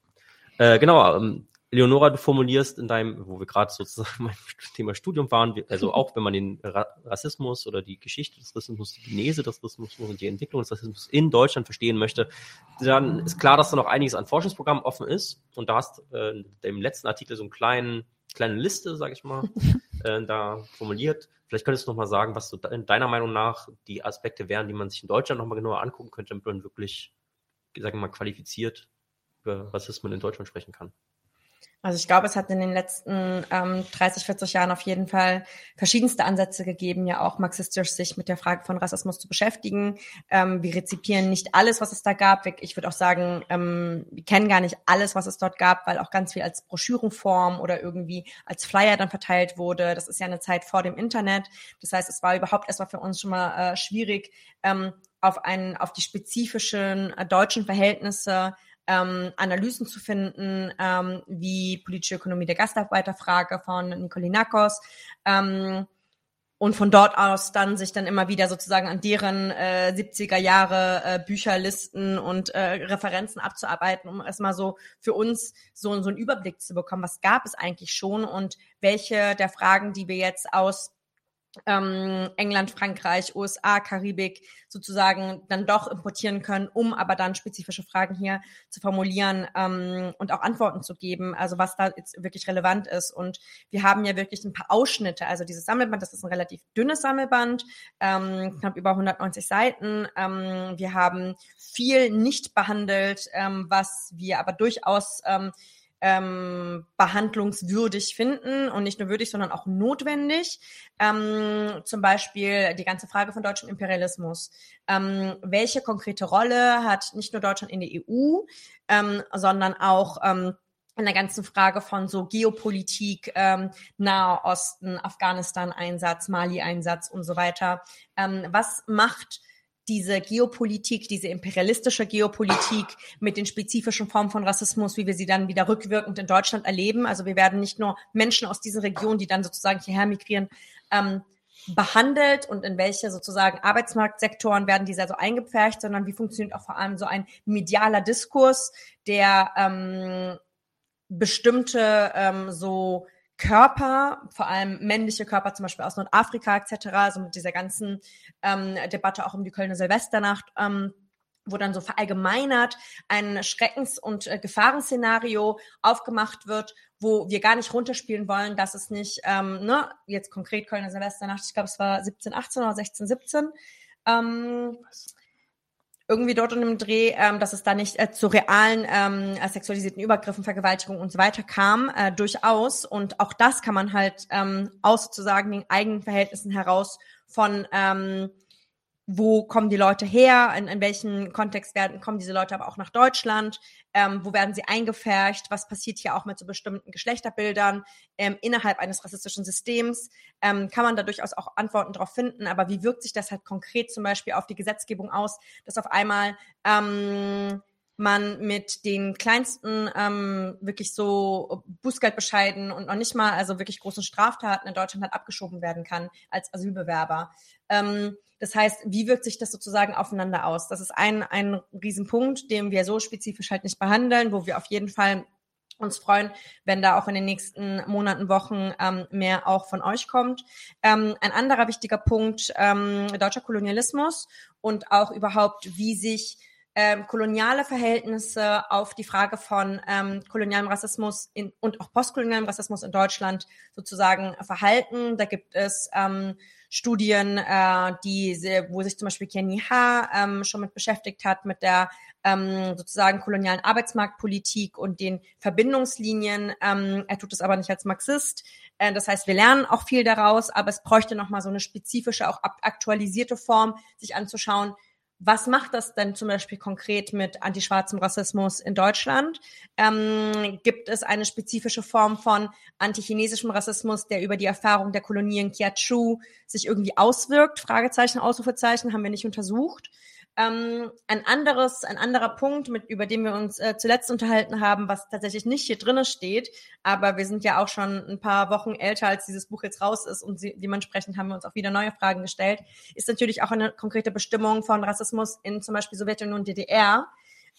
Äh, genau, ähm, Leonora, du formulierst in deinem, wo wir gerade sozusagen beim Thema Studium waren, also auch wenn man den Rassismus oder die Geschichte des Rassismus, die Genese des Rassismus und die Entwicklung des Rassismus in Deutschland verstehen möchte, dann ist klar, dass da noch einiges an Forschungsprogrammen offen ist. Und da hast äh, im letzten Artikel so einen kleinen, kleine Liste, sage ich mal, äh, da formuliert. Vielleicht könntest du noch mal sagen, was so in deiner Meinung nach die Aspekte wären, die man sich in Deutschland noch mal genauer angucken könnte, damit man wirklich, sagen wir mal, qualifiziert über Rassismus in Deutschland sprechen kann. Also ich glaube, es hat in den letzten ähm, 30, 40 Jahren auf jeden Fall verschiedenste Ansätze gegeben, ja auch marxistisch sich mit der Frage von Rassismus zu beschäftigen. Ähm, wir rezipieren nicht alles, was es da gab. Ich würde auch sagen, ähm, wir kennen gar nicht alles, was es dort gab, weil auch ganz viel als Broschürenform oder irgendwie als Flyer dann verteilt wurde. Das ist ja eine Zeit vor dem Internet. Das heißt, es war überhaupt erstmal für uns schon mal äh, schwierig, ähm, auf einen, auf die spezifischen äh, deutschen Verhältnisse ähm, Analysen zu finden, ähm, wie politische Ökonomie der Gastarbeiterfrage von Nikolinakos. Ähm, und von dort aus dann sich dann immer wieder sozusagen an deren äh, 70er Jahre äh, Bücherlisten und äh, Referenzen abzuarbeiten, um erstmal so für uns so, so einen Überblick zu bekommen, was gab es eigentlich schon und welche der Fragen, die wir jetzt aus ähm, England, Frankreich, USA, Karibik sozusagen dann doch importieren können, um aber dann spezifische Fragen hier zu formulieren ähm, und auch Antworten zu geben, also was da jetzt wirklich relevant ist. Und wir haben ja wirklich ein paar Ausschnitte. Also dieses Sammelband, das ist ein relativ dünnes Sammelband, ähm, knapp über 190 Seiten. Ähm, wir haben viel nicht behandelt, ähm, was wir aber durchaus ähm, ähm, behandlungswürdig finden und nicht nur würdig, sondern auch notwendig. Ähm, zum Beispiel die ganze Frage von deutschem Imperialismus. Ähm, welche konkrete Rolle hat nicht nur Deutschland in der EU, ähm, sondern auch ähm, in der ganzen Frage von so Geopolitik, ähm, Nahe Osten, Afghanistan-Einsatz, Mali-Einsatz und so weiter. Ähm, was macht diese Geopolitik, diese imperialistische Geopolitik mit den spezifischen Formen von Rassismus, wie wir sie dann wieder rückwirkend in Deutschland erleben. Also wir werden nicht nur Menschen aus diesen Regionen, die dann sozusagen hierher migrieren, ähm, behandelt und in welche sozusagen Arbeitsmarktsektoren werden diese also eingepfercht, sondern wie funktioniert auch vor allem so ein medialer Diskurs, der ähm, bestimmte ähm, so Körper, vor allem männliche Körper, zum Beispiel aus Nordafrika etc., also mit dieser ganzen ähm, Debatte auch um die Kölner Silvesternacht, ähm, wo dann so verallgemeinert ein Schreckens- und äh, Gefahrenszenario aufgemacht wird, wo wir gar nicht runterspielen wollen, dass es nicht, ähm, ne, jetzt konkret Kölner Silvesternacht, ich glaube, es war 17, 18 oder 16, 17, ähm, irgendwie dort in dem Dreh, ähm, dass es da nicht äh, zu realen ähm, äh, sexualisierten Übergriffen, Vergewaltigungen und so weiter kam, äh, durchaus. Und auch das kann man halt ähm, aus sozusagen den eigenen Verhältnissen heraus von ähm, wo kommen die Leute her, in, in welchem Kontext werden, kommen diese Leute aber auch nach Deutschland, ähm, wo werden sie eingefärcht, was passiert hier auch mit so bestimmten Geschlechterbildern ähm, innerhalb eines rassistischen Systems, ähm, kann man da durchaus auch Antworten darauf finden, aber wie wirkt sich das halt konkret zum Beispiel auf die Gesetzgebung aus, dass auf einmal ähm, man mit den kleinsten ähm, wirklich so Bußgeldbescheiden und noch nicht mal also wirklich großen Straftaten in Deutschland halt abgeschoben werden kann als Asylbewerber. Ähm, das heißt, wie wirkt sich das sozusagen aufeinander aus? Das ist ein, ein Riesenpunkt, den wir so spezifisch halt nicht behandeln, wo wir auf jeden Fall uns freuen, wenn da auch in den nächsten Monaten, Wochen ähm, mehr auch von euch kommt. Ähm, ein anderer wichtiger Punkt, ähm, deutscher Kolonialismus und auch überhaupt, wie sich ähm, koloniale Verhältnisse auf die Frage von ähm, kolonialem Rassismus in, und auch postkolonialem Rassismus in Deutschland sozusagen verhalten. Da gibt es ähm, Studien, äh, die, wo sich zum Beispiel Kenny Ha ähm, schon mit beschäftigt hat, mit der ähm, sozusagen kolonialen Arbeitsmarktpolitik und den Verbindungslinien. Ähm, er tut es aber nicht als Marxist. Äh, das heißt, wir lernen auch viel daraus, aber es bräuchte nochmal so eine spezifische, auch aktualisierte Form, sich anzuschauen, was macht das denn zum Beispiel konkret mit antischwarzem Rassismus in Deutschland? Ähm, gibt es eine spezifische Form von antichinesischem Rassismus, der über die Erfahrung der Kolonien Kiachu sich irgendwie auswirkt? Fragezeichen, Ausrufezeichen haben wir nicht untersucht. Ähm, ein anderes, ein anderer Punkt, mit, über den wir uns äh, zuletzt unterhalten haben, was tatsächlich nicht hier drinnen steht, aber wir sind ja auch schon ein paar Wochen älter, als dieses Buch jetzt raus ist und sie, dementsprechend haben wir uns auch wieder neue Fragen gestellt, ist natürlich auch eine konkrete Bestimmung von Rassismus in zum Beispiel Sowjetunion DDR.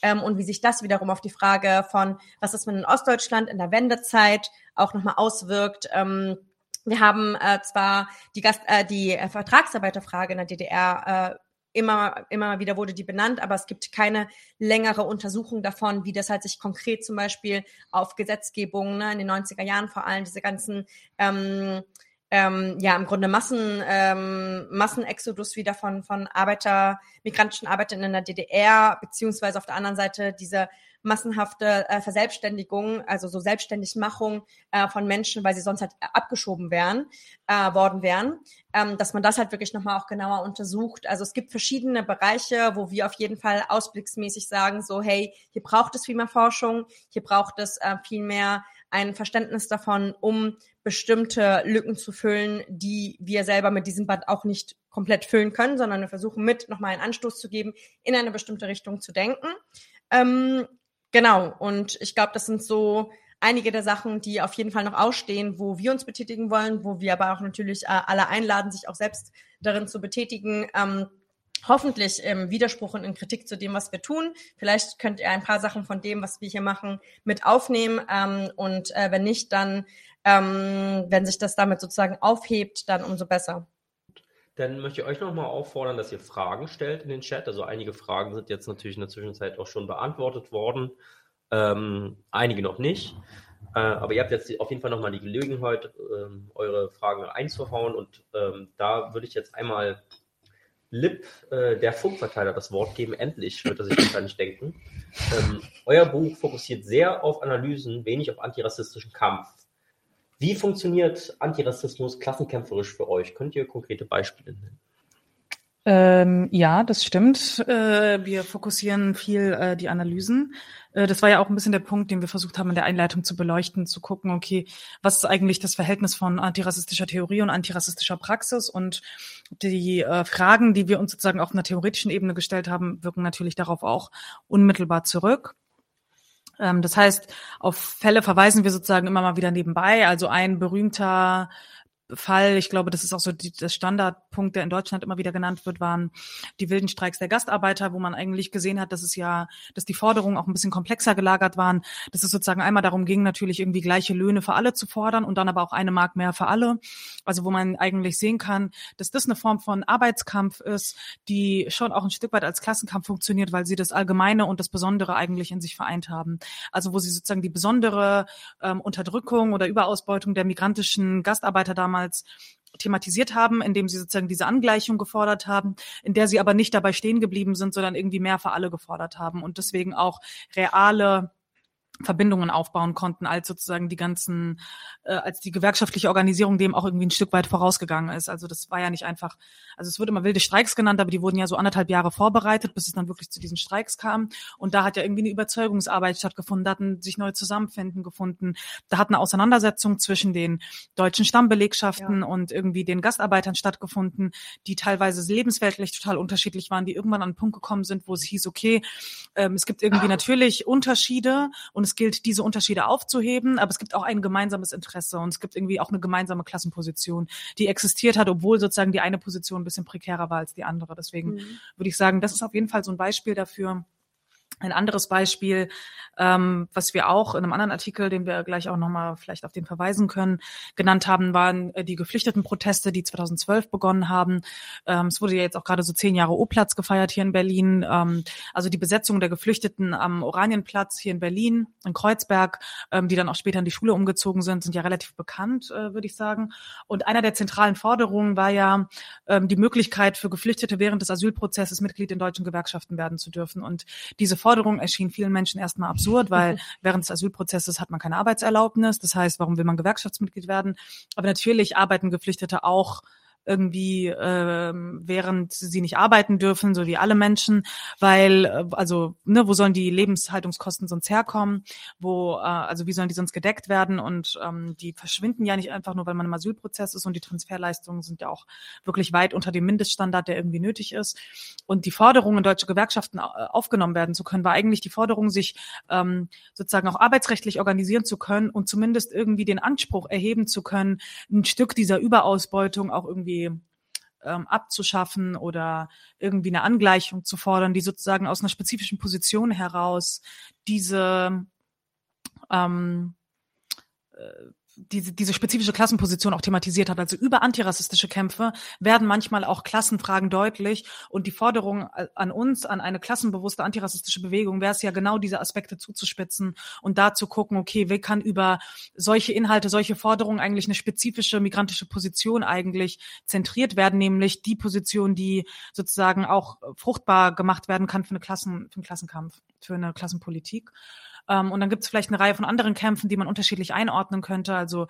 Ähm, und wie sich das wiederum auf die Frage von Rassismus in Ostdeutschland in der Wendezeit auch nochmal auswirkt. Ähm, wir haben äh, zwar die, Gast, äh, die äh, Vertragsarbeiterfrage in der DDR äh, immer, immer wieder wurde die benannt, aber es gibt keine längere Untersuchung davon, wie das halt sich konkret zum Beispiel auf Gesetzgebung ne, in den 90er Jahren vor allem diese ganzen ähm, ähm, ja im Grunde Massen ähm, Massenexodus wieder von von Arbeiter migrantischen Arbeitern in der DDR beziehungsweise auf der anderen Seite diese massenhafte äh, Verselbstständigung, also so Selbstständigmachung äh, von Menschen, weil sie sonst halt abgeschoben wären, äh, worden wären, ähm, dass man das halt wirklich nochmal auch genauer untersucht. Also es gibt verschiedene Bereiche, wo wir auf jeden Fall ausblicksmäßig sagen, so hey, hier braucht es viel mehr Forschung, hier braucht es äh, viel mehr ein Verständnis davon, um bestimmte Lücken zu füllen, die wir selber mit diesem Band auch nicht komplett füllen können, sondern wir versuchen mit nochmal einen Anstoß zu geben, in eine bestimmte Richtung zu denken. Ähm, genau, und ich glaube, das sind so einige der Sachen, die auf jeden Fall noch ausstehen, wo wir uns betätigen wollen, wo wir aber auch natürlich äh, alle einladen, sich auch selbst darin zu betätigen. Ähm, hoffentlich im Widerspruch und in Kritik zu dem, was wir tun. Vielleicht könnt ihr ein paar Sachen von dem, was wir hier machen, mit aufnehmen. Ähm, und äh, wenn nicht, dann, ähm, wenn sich das damit sozusagen aufhebt, dann umso besser. Dann möchte ich euch nochmal auffordern, dass ihr Fragen stellt in den Chat. Also einige Fragen sind jetzt natürlich in der Zwischenzeit auch schon beantwortet worden, ähm, einige noch nicht. Äh, aber ihr habt jetzt auf jeden Fall nochmal die Gelegenheit, ähm, eure Fragen einzuhauen. Und ähm, da würde ich jetzt einmal Lip, äh, der Funkverteiler, das Wort geben. Endlich wird er sich wahrscheinlich denken. Ähm, euer Buch fokussiert sehr auf Analysen, wenig auf antirassistischen Kampf. Wie funktioniert Antirassismus klassenkämpferisch für euch? Könnt ihr konkrete Beispiele nennen? Ähm, ja, das stimmt. Äh, wir fokussieren viel äh, die Analysen. Äh, das war ja auch ein bisschen der Punkt, den wir versucht haben in der Einleitung zu beleuchten, zu gucken, okay, was ist eigentlich das Verhältnis von antirassistischer Theorie und antirassistischer Praxis? Und die äh, Fragen, die wir uns sozusagen auf einer theoretischen Ebene gestellt haben, wirken natürlich darauf auch unmittelbar zurück. Ähm, das heißt, auf Fälle verweisen wir sozusagen immer mal wieder nebenbei. Also ein berühmter Fall, ich glaube, das ist auch so die, das Standardpunkt, der in Deutschland immer wieder genannt wird, waren die wilden Streiks der Gastarbeiter, wo man eigentlich gesehen hat, dass es ja, dass die Forderungen auch ein bisschen komplexer gelagert waren, dass es sozusagen einmal darum ging, natürlich irgendwie gleiche Löhne für alle zu fordern und dann aber auch eine Mark mehr für alle. Also wo man eigentlich sehen kann, dass das eine Form von Arbeitskampf ist, die schon auch ein Stück weit als Klassenkampf funktioniert, weil sie das Allgemeine und das Besondere eigentlich in sich vereint haben. Also wo sie sozusagen die besondere ähm, Unterdrückung oder Überausbeutung der migrantischen Gastarbeiter damals damals thematisiert haben, indem sie sozusagen diese Angleichung gefordert haben, in der sie aber nicht dabei stehen geblieben sind, sondern irgendwie mehr für alle gefordert haben und deswegen auch reale Verbindungen aufbauen konnten, als sozusagen die ganzen, äh, als die gewerkschaftliche Organisierung dem auch irgendwie ein Stück weit vorausgegangen ist. Also das war ja nicht einfach, also es wird immer wilde Streiks genannt, aber die wurden ja so anderthalb Jahre vorbereitet, bis es dann wirklich zu diesen Streiks kam. Und da hat ja irgendwie eine Überzeugungsarbeit stattgefunden, da hatten sich neue Zusammenfinden gefunden, da hat eine Auseinandersetzung zwischen den deutschen Stammbelegschaften ja. und irgendwie den Gastarbeitern stattgefunden, die teilweise lebensweltlich total unterschiedlich waren, die irgendwann an einen Punkt gekommen sind, wo es hieß, okay, ähm, es gibt irgendwie natürlich Unterschiede und es es gilt, diese Unterschiede aufzuheben, aber es gibt auch ein gemeinsames Interesse und es gibt irgendwie auch eine gemeinsame Klassenposition, die existiert hat, obwohl sozusagen die eine Position ein bisschen prekärer war als die andere. Deswegen mhm. würde ich sagen, das ist auf jeden Fall so ein Beispiel dafür, ein anderes Beispiel, ähm, was wir auch in einem anderen Artikel, den wir gleich auch nochmal vielleicht auf den verweisen können, genannt haben, waren äh, die Geflüchtetenproteste, die 2012 begonnen haben. Ähm, es wurde ja jetzt auch gerade so zehn Jahre O-Platz gefeiert hier in Berlin. Ähm, also die Besetzung der Geflüchteten am Oranienplatz hier in Berlin, in Kreuzberg, ähm, die dann auch später in die Schule umgezogen sind, sind ja relativ bekannt, äh, würde ich sagen. Und einer der zentralen Forderungen war ja ähm, die Möglichkeit für Geflüchtete während des Asylprozesses Mitglied in deutschen Gewerkschaften werden zu dürfen. Und diese Forderung erschien vielen Menschen erstmal absurd, weil während des Asylprozesses hat man keine Arbeitserlaubnis. Das heißt, warum will man Gewerkschaftsmitglied werden? Aber natürlich arbeiten Geflüchtete auch irgendwie äh, während sie nicht arbeiten dürfen, so wie alle Menschen, weil äh, also ne, wo sollen die Lebenshaltungskosten sonst herkommen? Wo äh, also wie sollen die sonst gedeckt werden? Und ähm, die verschwinden ja nicht einfach nur, weil man im Asylprozess ist und die Transferleistungen sind ja auch wirklich weit unter dem Mindeststandard, der irgendwie nötig ist. Und die Forderung, in deutsche Gewerkschaften äh, aufgenommen werden zu können, war eigentlich die Forderung, sich ähm, sozusagen auch arbeitsrechtlich organisieren zu können und zumindest irgendwie den Anspruch erheben zu können, ein Stück dieser Überausbeutung auch irgendwie irgendwie ähm, abzuschaffen oder irgendwie eine Angleichung zu fordern, die sozusagen aus einer spezifischen Position heraus diese ähm, äh, diese, diese spezifische Klassenposition auch thematisiert hat. Also über antirassistische Kämpfe werden manchmal auch Klassenfragen deutlich und die Forderung an uns, an eine klassenbewusste antirassistische Bewegung, wäre es ja genau diese Aspekte zuzuspitzen und da zu gucken, okay, wie kann über solche Inhalte, solche Forderungen eigentlich eine spezifische migrantische Position eigentlich zentriert werden, nämlich die Position, die sozusagen auch fruchtbar gemacht werden kann für eine Klassen, für einen Klassenkampf, für eine Klassenpolitik. Ähm, und dann gibt es vielleicht eine Reihe von anderen Kämpfen, die man unterschiedlich einordnen könnte. Also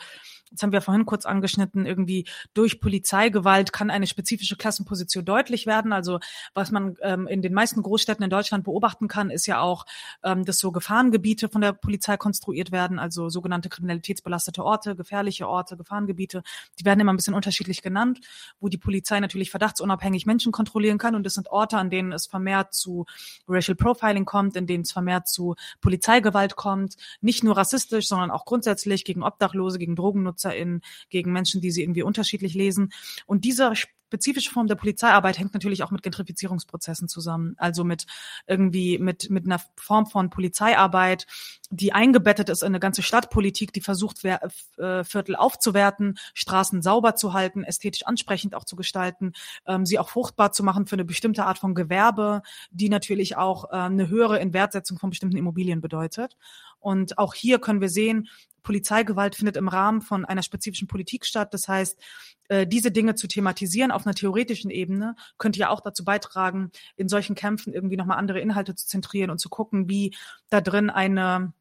jetzt haben wir vorhin kurz angeschnitten, irgendwie durch Polizeigewalt kann eine spezifische Klassenposition deutlich werden. Also was man ähm, in den meisten Großstädten in Deutschland beobachten kann, ist ja auch, ähm, dass so Gefahrengebiete von der Polizei konstruiert werden, also sogenannte kriminalitätsbelastete Orte, gefährliche Orte, Gefahrengebiete. Die werden immer ein bisschen unterschiedlich genannt, wo die Polizei natürlich verdachtsunabhängig Menschen kontrollieren kann. Und das sind Orte, an denen es vermehrt zu Racial Profiling kommt, in denen es vermehrt zu Polizeigewalt kommt. Nicht nur rassistisch, sondern auch grundsätzlich gegen Obdachlose, gegen DrogennutzerInnen, gegen Menschen, die sie irgendwie unterschiedlich lesen. Und dieser spezifische Form der Polizeiarbeit hängt natürlich auch mit Gentrifizierungsprozessen zusammen. Also mit irgendwie mit mit einer Form von Polizeiarbeit, die eingebettet ist in eine ganze Stadtpolitik, die versucht, äh, Viertel aufzuwerten, Straßen sauber zu halten, ästhetisch ansprechend auch zu gestalten, ähm, sie auch fruchtbar zu machen für eine bestimmte Art von Gewerbe, die natürlich auch äh, eine höhere Inwertsetzung von bestimmten Immobilien bedeutet. Und auch hier können wir sehen, Polizeigewalt findet im Rahmen von einer spezifischen Politik statt. Das heißt, äh, diese Dinge zu thematisieren auf einer theoretischen Ebene könnte ja auch dazu beitragen, in solchen Kämpfen irgendwie nochmal andere Inhalte zu zentrieren und zu gucken, wie da drin eine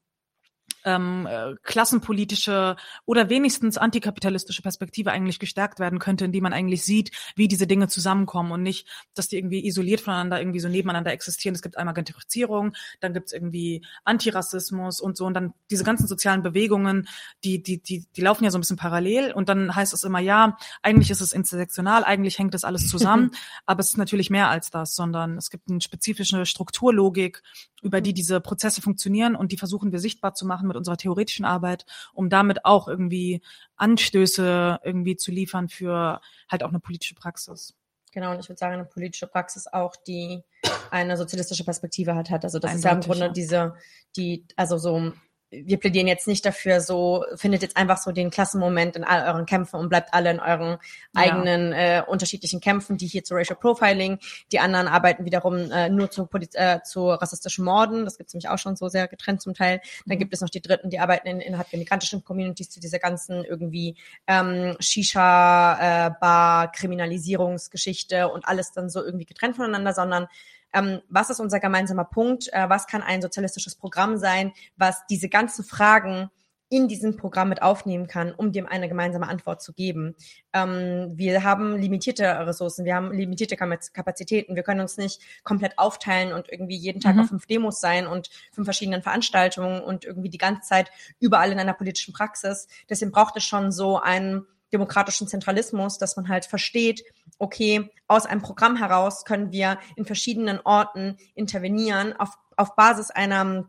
ähm, äh, klassenpolitische oder wenigstens antikapitalistische Perspektive eigentlich gestärkt werden könnte, indem man eigentlich sieht, wie diese Dinge zusammenkommen und nicht, dass die irgendwie isoliert voneinander irgendwie so nebeneinander existieren. Es gibt einmal Gentrifizierung, dann gibt es irgendwie Antirassismus und so und dann diese ganzen sozialen Bewegungen, die, die, die, die laufen ja so ein bisschen parallel und dann heißt es immer, ja, eigentlich ist es intersektional, eigentlich hängt das alles zusammen, aber es ist natürlich mehr als das, sondern es gibt eine spezifische Strukturlogik, über die diese Prozesse funktionieren und die versuchen wir sichtbar zu machen mit unserer theoretischen Arbeit, um damit auch irgendwie Anstöße irgendwie zu liefern für halt auch eine politische Praxis. Genau, und ich würde sagen, eine politische Praxis auch, die eine sozialistische Perspektive hat, hat. Also das Eindeutig, ist ja im Grunde ja. diese, die, also so wir plädieren jetzt nicht dafür, so findet jetzt einfach so den Klassenmoment in all euren Kämpfen und bleibt alle in euren eigenen ja. äh, unterschiedlichen Kämpfen, die hier zu Racial Profiling, die anderen arbeiten wiederum äh, nur zu, äh, zu rassistischen Morden, das gibt es nämlich auch schon so sehr getrennt zum Teil. Dann mhm. gibt es noch die Dritten, die arbeiten in, innerhalb der migrantischen Communities zu dieser ganzen irgendwie ähm, Shisha-Bar, äh, Kriminalisierungsgeschichte und alles dann so irgendwie getrennt voneinander, sondern ähm, was ist unser gemeinsamer Punkt, äh, was kann ein sozialistisches Programm sein, was diese ganzen Fragen in diesem Programm mit aufnehmen kann, um dem eine gemeinsame Antwort zu geben. Ähm, wir haben limitierte Ressourcen, wir haben limitierte Kapazitäten, wir können uns nicht komplett aufteilen und irgendwie jeden Tag mhm. auf fünf Demos sein und fünf verschiedenen Veranstaltungen und irgendwie die ganze Zeit überall in einer politischen Praxis. Deswegen braucht es schon so einen demokratischen Zentralismus, dass man halt versteht, okay, aus einem Programm heraus können wir in verschiedenen Orten intervenieren auf, auf Basis einer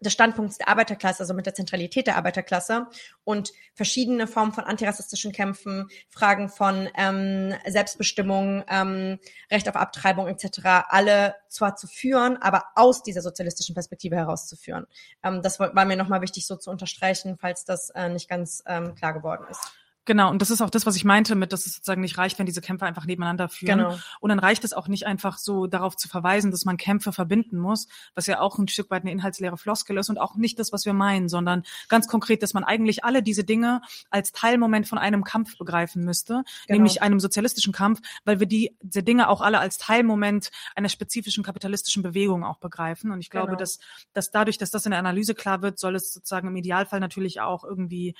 des Standpunkts der Arbeiterklasse, also mit der Zentralität der Arbeiterklasse und verschiedene Formen von antirassistischen Kämpfen, Fragen von ähm, Selbstbestimmung, ähm, Recht auf Abtreibung etc. alle zwar zu führen, aber aus dieser sozialistischen Perspektive herauszuführen. Ähm, das war mir nochmal wichtig so zu unterstreichen, falls das äh, nicht ganz ähm, klar geworden ist. Genau, und das ist auch das, was ich meinte mit, dass es sozusagen nicht reicht, wenn diese Kämpfe einfach nebeneinander führen. Genau. Und dann reicht es auch nicht einfach so darauf zu verweisen, dass man Kämpfe verbinden muss, was ja auch ein Stück weit eine inhaltsleere Floskel ist und auch nicht das, was wir meinen, sondern ganz konkret, dass man eigentlich alle diese Dinge als Teilmoment von einem Kampf begreifen müsste, genau. nämlich einem sozialistischen Kampf, weil wir die, diese Dinge auch alle als Teilmoment einer spezifischen kapitalistischen Bewegung auch begreifen. Und ich glaube, genau. dass, dass dadurch, dass das in der Analyse klar wird, soll es sozusagen im Idealfall natürlich auch irgendwie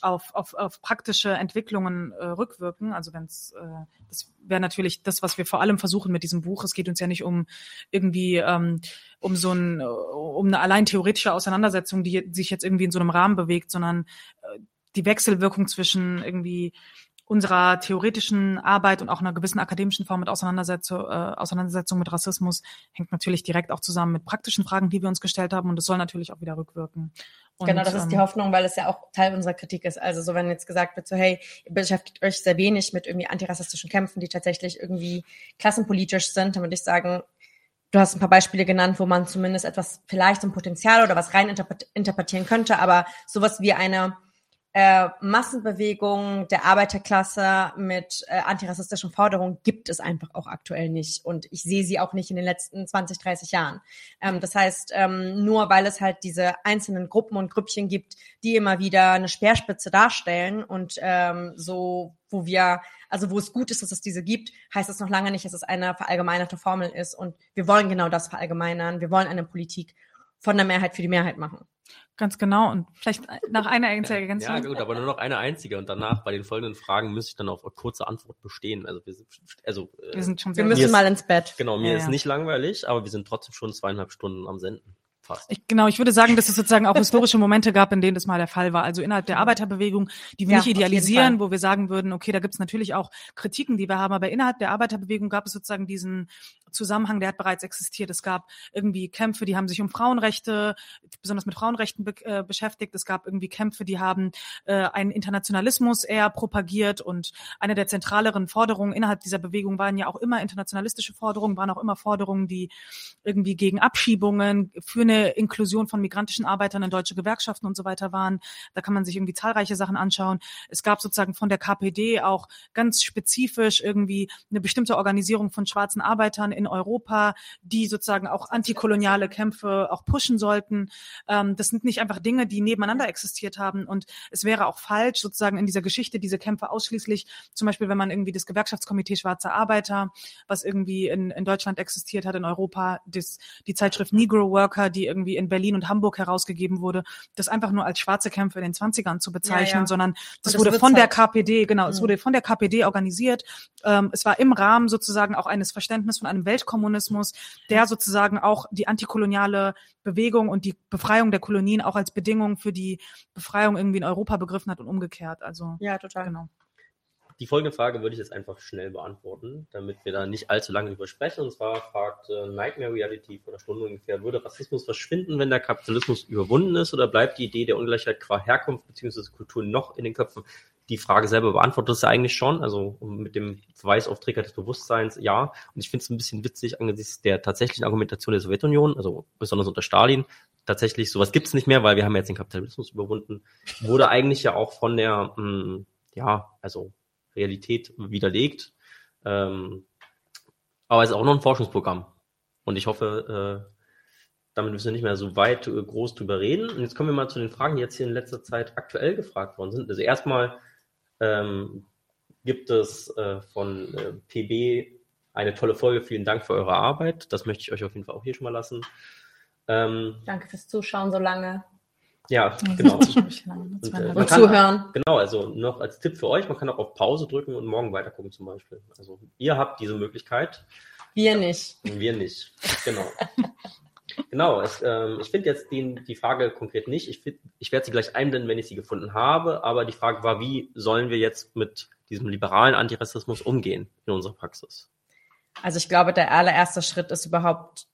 auf, auf, auf praktische Entwicklungen äh, rückwirken. Also wenn es, äh, das wäre natürlich das, was wir vor allem versuchen mit diesem Buch. Es geht uns ja nicht um irgendwie ähm, um so ein, um eine allein theoretische Auseinandersetzung, die sich jetzt irgendwie in so einem Rahmen bewegt, sondern äh, die Wechselwirkung zwischen irgendwie unserer theoretischen Arbeit und auch einer gewissen akademischen Form mit Auseinandersetzung, äh, Auseinandersetzung mit Rassismus hängt natürlich direkt auch zusammen mit praktischen Fragen, die wir uns gestellt haben und es soll natürlich auch wieder rückwirken. Und, genau, das ist die ähm, Hoffnung, weil es ja auch Teil unserer Kritik ist. Also so, wenn jetzt gesagt wird, so hey, ihr beschäftigt euch sehr wenig mit irgendwie antirassistischen Kämpfen, die tatsächlich irgendwie klassenpolitisch sind, dann würde ich sagen, du hast ein paar Beispiele genannt, wo man zumindest etwas vielleicht so ein Potenzial oder was rein interpretieren könnte, aber sowas wie eine äh, Massenbewegung der Arbeiterklasse mit äh, antirassistischen Forderungen gibt es einfach auch aktuell nicht. Und ich sehe sie auch nicht in den letzten 20, 30 Jahren. Ähm, das heißt, ähm, nur weil es halt diese einzelnen Gruppen und Grüppchen gibt, die immer wieder eine Speerspitze darstellen und ähm, so, wo wir, also wo es gut ist, dass es diese gibt, heißt das noch lange nicht, dass es eine verallgemeinerte Formel ist. Und wir wollen genau das verallgemeinern. Wir wollen eine Politik von der Mehrheit für die Mehrheit machen. Ganz genau. Und vielleicht nach einer Ergänzung. Ja, gut, aber nur noch eine einzige. Und danach bei den folgenden Fragen müsste ich dann auf eine kurze Antwort bestehen. Also wir sind, also, wir sind schon Wir müssen mal ins Bett. Genau, mir ja, ist ja. nicht langweilig, aber wir sind trotzdem schon zweieinhalb Stunden am Senden. Fast. Ich, genau, ich würde sagen, dass es sozusagen auch historische Momente gab, in denen das mal der Fall war. Also innerhalb der Arbeiterbewegung, die wir ja, nicht idealisieren, wo wir sagen würden, okay, da gibt's natürlich auch Kritiken, die wir haben, aber innerhalb der Arbeiterbewegung gab es sozusagen diesen Zusammenhang, der hat bereits existiert. Es gab irgendwie Kämpfe, die haben sich um Frauenrechte, besonders mit Frauenrechten be äh, beschäftigt. Es gab irgendwie Kämpfe, die haben äh, einen Internationalismus eher propagiert und eine der zentraleren Forderungen innerhalb dieser Bewegung waren ja auch immer internationalistische Forderungen, waren auch immer Forderungen, die irgendwie gegen Abschiebungen, für eine Inklusion von migrantischen Arbeitern in deutsche Gewerkschaften und so weiter waren. Da kann man sich irgendwie zahlreiche Sachen anschauen. Es gab sozusagen von der KPD auch ganz spezifisch irgendwie eine bestimmte Organisierung von schwarzen Arbeitern in in Europa, die sozusagen auch antikoloniale Kämpfe auch pushen sollten. Ähm, das sind nicht einfach Dinge, die nebeneinander existiert haben. Und es wäre auch falsch, sozusagen in dieser Geschichte diese Kämpfe ausschließlich, zum Beispiel, wenn man irgendwie das Gewerkschaftskomitee Schwarzer Arbeiter, was irgendwie in, in Deutschland existiert hat, in Europa, das, die Zeitschrift Negro Worker, die irgendwie in Berlin und Hamburg herausgegeben wurde, das einfach nur als schwarze Kämpfe in den 20ern zu bezeichnen, ja, ja. sondern das, das wurde von der KPD, genau, es mhm. wurde von der KPD organisiert. Ähm, es war im Rahmen sozusagen auch eines Verständnisses von einem Welt Weltkommunismus, der sozusagen auch die antikoloniale Bewegung und die Befreiung der Kolonien auch als Bedingung für die Befreiung irgendwie in Europa begriffen hat und umgekehrt. Also ja, total. Genau. Die folgende Frage würde ich jetzt einfach schnell beantworten, damit wir da nicht allzu lange drüber sprechen. Und zwar fragt äh, Nightmare Reality vor einer Stunde ungefähr, würde Rassismus verschwinden, wenn der Kapitalismus überwunden ist, oder bleibt die Idee der Ungleichheit qua Herkunft bzw. Kultur noch in den Köpfen? Die Frage selber beantwortet es eigentlich schon, also mit dem Verweis auf Trigger des Bewusstseins, ja. Und ich finde es ein bisschen witzig angesichts der tatsächlichen Argumentation der Sowjetunion, also besonders unter Stalin, tatsächlich sowas gibt es nicht mehr, weil wir haben jetzt den Kapitalismus überwunden, wurde eigentlich ja auch von der, mh, hm, ja, also Realität widerlegt. Ähm, aber es ist auch noch ein Forschungsprogramm. Und ich hoffe, äh, damit müssen wir nicht mehr so weit äh, groß drüber reden. Und jetzt kommen wir mal zu den Fragen, die jetzt hier in letzter Zeit aktuell gefragt worden sind. Also erstmal ähm, gibt es äh, von äh, PB eine tolle Folge. Vielen Dank für eure Arbeit. Das möchte ich euch auf jeden Fall auch hier schon mal lassen. Ähm, Danke fürs Zuschauen so lange. Ja, genau. Und, äh, und zuhören. Genau, also noch als Tipp für euch, man kann auch auf Pause drücken und morgen weitergucken zum Beispiel. Also ihr habt diese Möglichkeit. Wir nicht. Wir nicht, genau. genau, es, ähm, ich finde jetzt den, die Frage konkret nicht. Ich, find, ich werde sie gleich einblenden, wenn ich sie gefunden habe. Aber die Frage war, wie sollen wir jetzt mit diesem liberalen Antirassismus umgehen in unserer Praxis? Also ich glaube, der allererste Schritt ist überhaupt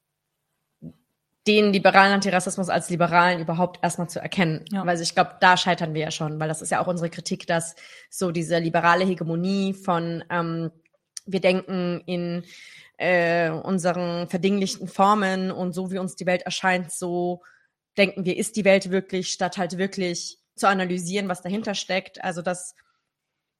den liberalen Antirassismus als liberalen überhaupt erstmal zu erkennen. Ja. Weil ich glaube, da scheitern wir ja schon, weil das ist ja auch unsere Kritik, dass so diese liberale Hegemonie von ähm, wir denken in äh, unseren verdinglichten Formen und so wie uns die Welt erscheint, so denken wir, ist die Welt wirklich, statt halt wirklich zu analysieren, was dahinter steckt. Also das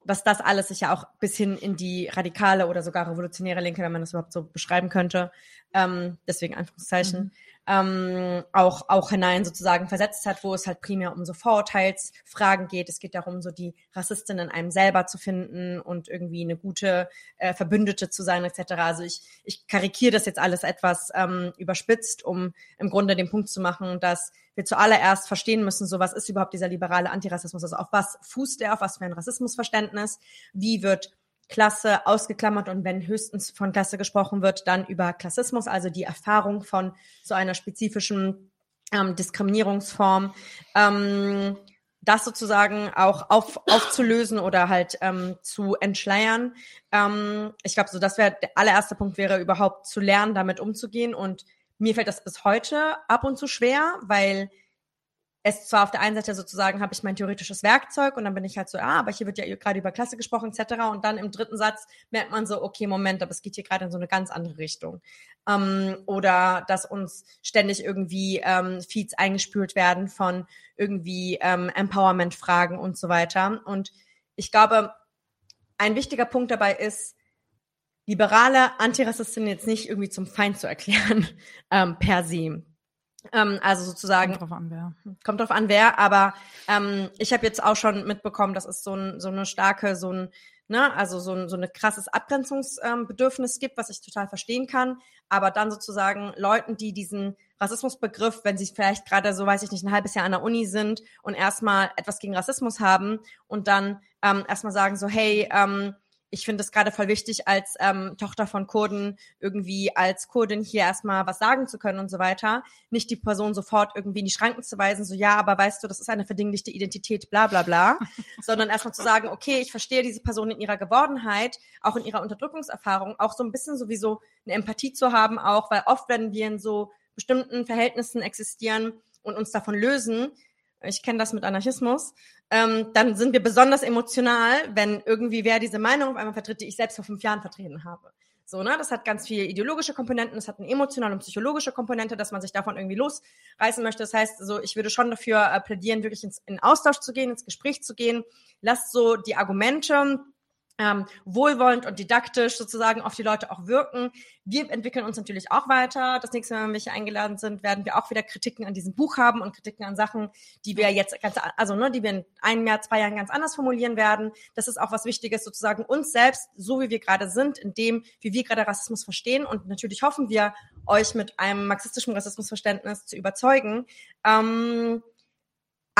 was das alles sich ja auch bis hin in die radikale oder sogar revolutionäre Linke, wenn man das überhaupt so beschreiben könnte, ähm, deswegen Anführungszeichen, mhm ähm, auch, auch hinein sozusagen versetzt hat, wo es halt primär um so Vorurteilsfragen geht. Es geht darum, so die Rassistin in einem selber zu finden und irgendwie eine gute äh, Verbündete zu sein, etc. Also ich, ich karikiere das jetzt alles etwas ähm, überspitzt, um im Grunde den Punkt zu machen, dass wir zuallererst verstehen müssen, so was ist überhaupt dieser liberale Antirassismus, also auf was fußt der, auf was für ein Rassismusverständnis, wie wird Klasse ausgeklammert und wenn höchstens von Klasse gesprochen wird, dann über Klassismus, also die Erfahrung von so einer spezifischen ähm, Diskriminierungsform. Ähm, das sozusagen auch auf, aufzulösen oder halt ähm, zu entschleiern. Ähm, ich glaube, so das wäre der allererste Punkt wäre überhaupt zu lernen, damit umzugehen. Und mir fällt das bis heute ab und zu schwer, weil es zwar auf der einen Seite sozusagen habe ich mein theoretisches Werkzeug und dann bin ich halt so, ah, aber hier wird ja gerade über Klasse gesprochen etc. Und dann im dritten Satz merkt man so, okay, Moment, aber es geht hier gerade in so eine ganz andere Richtung. Ähm, oder dass uns ständig irgendwie ähm, Feeds eingespült werden von irgendwie ähm, Empowerment-Fragen und so weiter. Und ich glaube, ein wichtiger Punkt dabei ist, liberale Antirassisten jetzt nicht irgendwie zum Feind zu erklären, ähm, per se. Ähm, also sozusagen. Kommt drauf an, wer. Kommt drauf an, wer, aber ähm, ich habe jetzt auch schon mitbekommen, dass es so, ein, so eine starke, so ein, ne, also so ein, so eine krasses Abgrenzungsbedürfnis ähm, gibt, was ich total verstehen kann. Aber dann sozusagen Leuten, die diesen Rassismusbegriff, wenn sie vielleicht gerade so, weiß ich nicht, ein halbes Jahr an der Uni sind und erstmal etwas gegen Rassismus haben und dann ähm, erstmal sagen so, hey, ähm, ich finde es gerade voll wichtig, als ähm, Tochter von Kurden irgendwie als Kurdin hier erstmal was sagen zu können und so weiter. Nicht die Person sofort irgendwie in die Schranken zu weisen, so ja, aber weißt du, das ist eine verdinglichte Identität, bla bla bla, sondern erstmal zu sagen, okay, ich verstehe diese Person in ihrer Gewordenheit, auch in ihrer Unterdrückungserfahrung, auch so ein bisschen sowieso eine Empathie zu haben, auch, weil oft, wenn wir in so bestimmten Verhältnissen existieren und uns davon lösen, ich kenne das mit Anarchismus, ähm, dann sind wir besonders emotional, wenn irgendwie wer diese Meinung auf einmal vertritt, die ich selbst vor fünf Jahren vertreten habe. So, ne? Das hat ganz viele ideologische Komponenten, es hat eine emotionale und psychologische Komponente, dass man sich davon irgendwie losreißen möchte. Das heißt, so, ich würde schon dafür äh, plädieren, wirklich ins, in Austausch zu gehen, ins Gespräch zu gehen. Lasst so die Argumente ähm, wohlwollend und didaktisch sozusagen auf die Leute auch wirken. Wir entwickeln uns natürlich auch weiter. Das nächste Mal, wenn wir hier eingeladen sind, werden wir auch wieder Kritiken an diesem Buch haben und Kritiken an Sachen, die wir jetzt ganz, also ne, die wir in einem Jahr, zwei Jahren ganz anders formulieren werden. Das ist auch was Wichtiges, sozusagen uns selbst, so wie wir gerade sind, in dem, wie wir gerade Rassismus verstehen. Und natürlich hoffen wir, euch mit einem marxistischen Rassismusverständnis zu überzeugen. Ähm,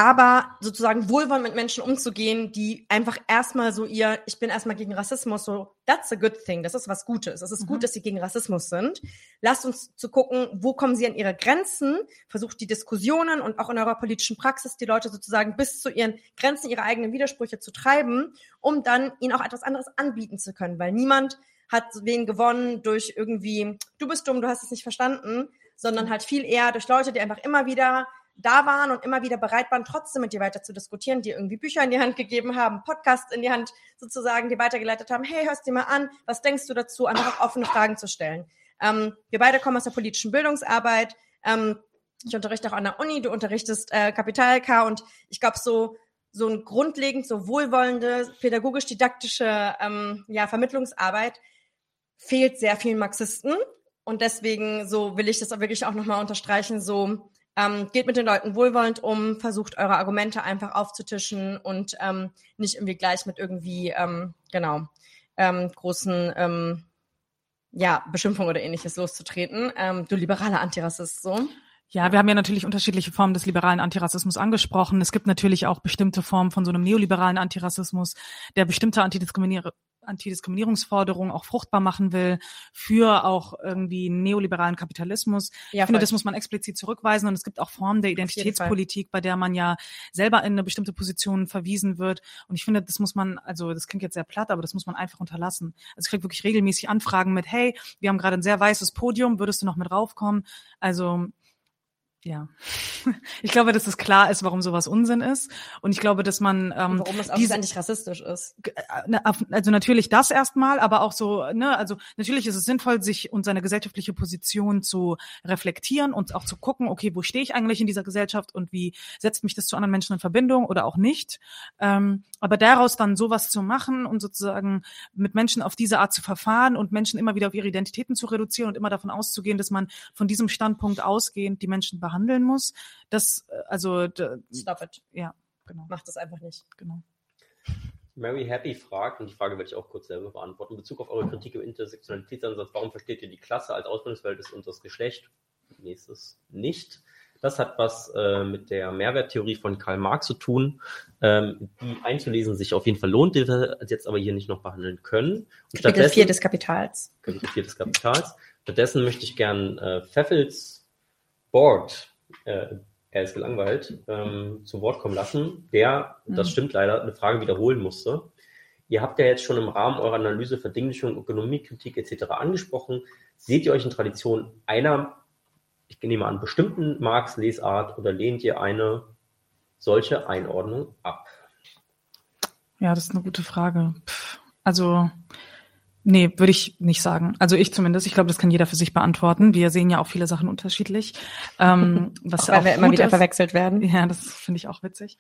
aber sozusagen wohlwollend mit Menschen umzugehen, die einfach erstmal so ihr, ich bin erstmal gegen Rassismus, so, that's a good thing, das ist was Gutes. Es ist mhm. gut, dass sie gegen Rassismus sind. Lasst uns zu gucken, wo kommen sie an ihre Grenzen, versucht die Diskussionen und auch in eurer politischen Praxis die Leute sozusagen bis zu ihren Grenzen, ihre eigenen Widersprüche zu treiben, um dann ihnen auch etwas anderes anbieten zu können, weil niemand hat wen gewonnen durch irgendwie, du bist dumm, du hast es nicht verstanden, sondern halt viel eher durch Leute, die einfach immer wieder da waren und immer wieder bereit waren, trotzdem mit dir weiter zu diskutieren, dir irgendwie Bücher in die Hand gegeben haben, Podcasts in die Hand sozusagen, die weitergeleitet haben, hey, hörst dir mal an, was denkst du dazu, einfach offene Fragen zu stellen. Ähm, wir beide kommen aus der politischen Bildungsarbeit. Ähm, ich unterrichte auch an der Uni, du unterrichtest äh, Kapital-K und ich glaube, so so ein grundlegend, so wohlwollende, pädagogisch-didaktische ähm, ja, Vermittlungsarbeit fehlt sehr vielen Marxisten. Und deswegen so will ich das auch wirklich auch nochmal unterstreichen, so ähm, geht mit den Leuten wohlwollend um, versucht eure Argumente einfach aufzutischen und ähm, nicht irgendwie gleich mit irgendwie, ähm, genau, ähm, großen ähm, ja, Beschimpfungen oder ähnliches loszutreten. Ähm, du liberaler Antirassist, so. Ja, wir haben ja natürlich unterschiedliche Formen des liberalen Antirassismus angesprochen. Es gibt natürlich auch bestimmte Formen von so einem neoliberalen Antirassismus, der bestimmte Antidiskriminierung Antidiskriminierungsforderungen auch fruchtbar machen will für auch irgendwie neoliberalen Kapitalismus. Ja, ich finde, das muss man explizit zurückweisen und es gibt auch Formen der Identitätspolitik, bei der man ja selber in eine bestimmte Position verwiesen wird. Und ich finde, das muss man, also das klingt jetzt sehr platt, aber das muss man einfach unterlassen. Also ich kriege wirklich regelmäßig Anfragen mit, hey, wir haben gerade ein sehr weißes Podium, würdest du noch mit raufkommen? Also ja, ich glaube, dass es klar ist, warum sowas Unsinn ist. Und ich glaube, dass man ähm, warum es auch diese, nicht rassistisch ist. Äh, also natürlich das erstmal, aber auch so, ne, also natürlich ist es sinnvoll, sich und seine gesellschaftliche Position zu reflektieren und auch zu gucken, okay, wo stehe ich eigentlich in dieser Gesellschaft und wie setzt mich das zu anderen Menschen in Verbindung oder auch nicht. Ähm, aber daraus dann sowas zu machen und sozusagen mit Menschen auf diese Art zu verfahren und Menschen immer wieder auf ihre Identitäten zu reduzieren und immer davon auszugehen, dass man von diesem Standpunkt ausgehend die Menschen behandeln muss. Das, äh, also, Stop it. Ja, genau. Macht das einfach nicht. Genau. Mary Happy fragt, und die Frage werde ich auch kurz selber beantworten, in Bezug auf eure Kritik im Intersektionalitätsansatz, warum versteht ihr die Klasse als Ausbildungsfeld und das Geschlecht? Nächstes nicht. Das hat was äh, mit der Mehrwerttheorie von Karl Marx zu tun, ähm, die einzulesen sich auf jeden Fall lohnt, die wir jetzt aber hier nicht noch behandeln können. Und Kapitel 4 des Kapitals. Kapitel 4 des Kapitals. Stattdessen möchte ich gern äh, Pfeffels Board, äh, er ist gelangweilt, ähm, zu Wort kommen lassen, der, mhm. das stimmt leider, eine Frage wiederholen musste. Ihr habt ja jetzt schon im Rahmen eurer Analyse Verdinglichung, Ökonomiekritik etc. angesprochen. Seht ihr euch in Tradition einer, ich nehme an, bestimmten Marx-Lesart oder lehnt ihr eine solche Einordnung ab? Ja, das ist eine gute Frage. Pff, also, nee, würde ich nicht sagen. Also ich zumindest. Ich glaube, das kann jeder für sich beantworten. Wir sehen ja auch viele Sachen unterschiedlich. Ähm, was auch, weil wir immer wieder ist. verwechselt werden. Ja, das finde ich auch witzig.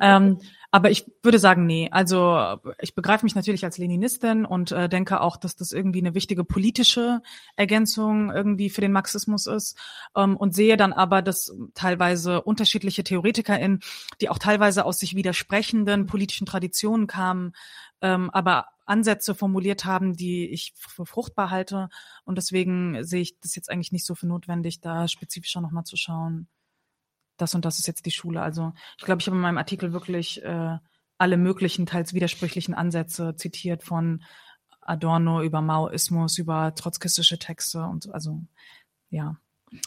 ähm, aber ich würde sagen, nee. Also ich begreife mich natürlich als Leninistin und äh, denke auch, dass das irgendwie eine wichtige politische Ergänzung irgendwie für den Marxismus ist ähm, und sehe dann aber, dass teilweise unterschiedliche TheoretikerInnen, die auch teilweise aus sich widersprechenden politischen Traditionen kamen, ähm, aber Ansätze formuliert haben, die ich für fruchtbar halte. Und deswegen sehe ich das jetzt eigentlich nicht so für notwendig, da spezifischer nochmal zu schauen das und das ist jetzt die Schule. Also ich glaube, ich habe in meinem Artikel wirklich äh, alle möglichen, teils widersprüchlichen Ansätze zitiert von Adorno über Maoismus, über trotzkistische Texte und also ja.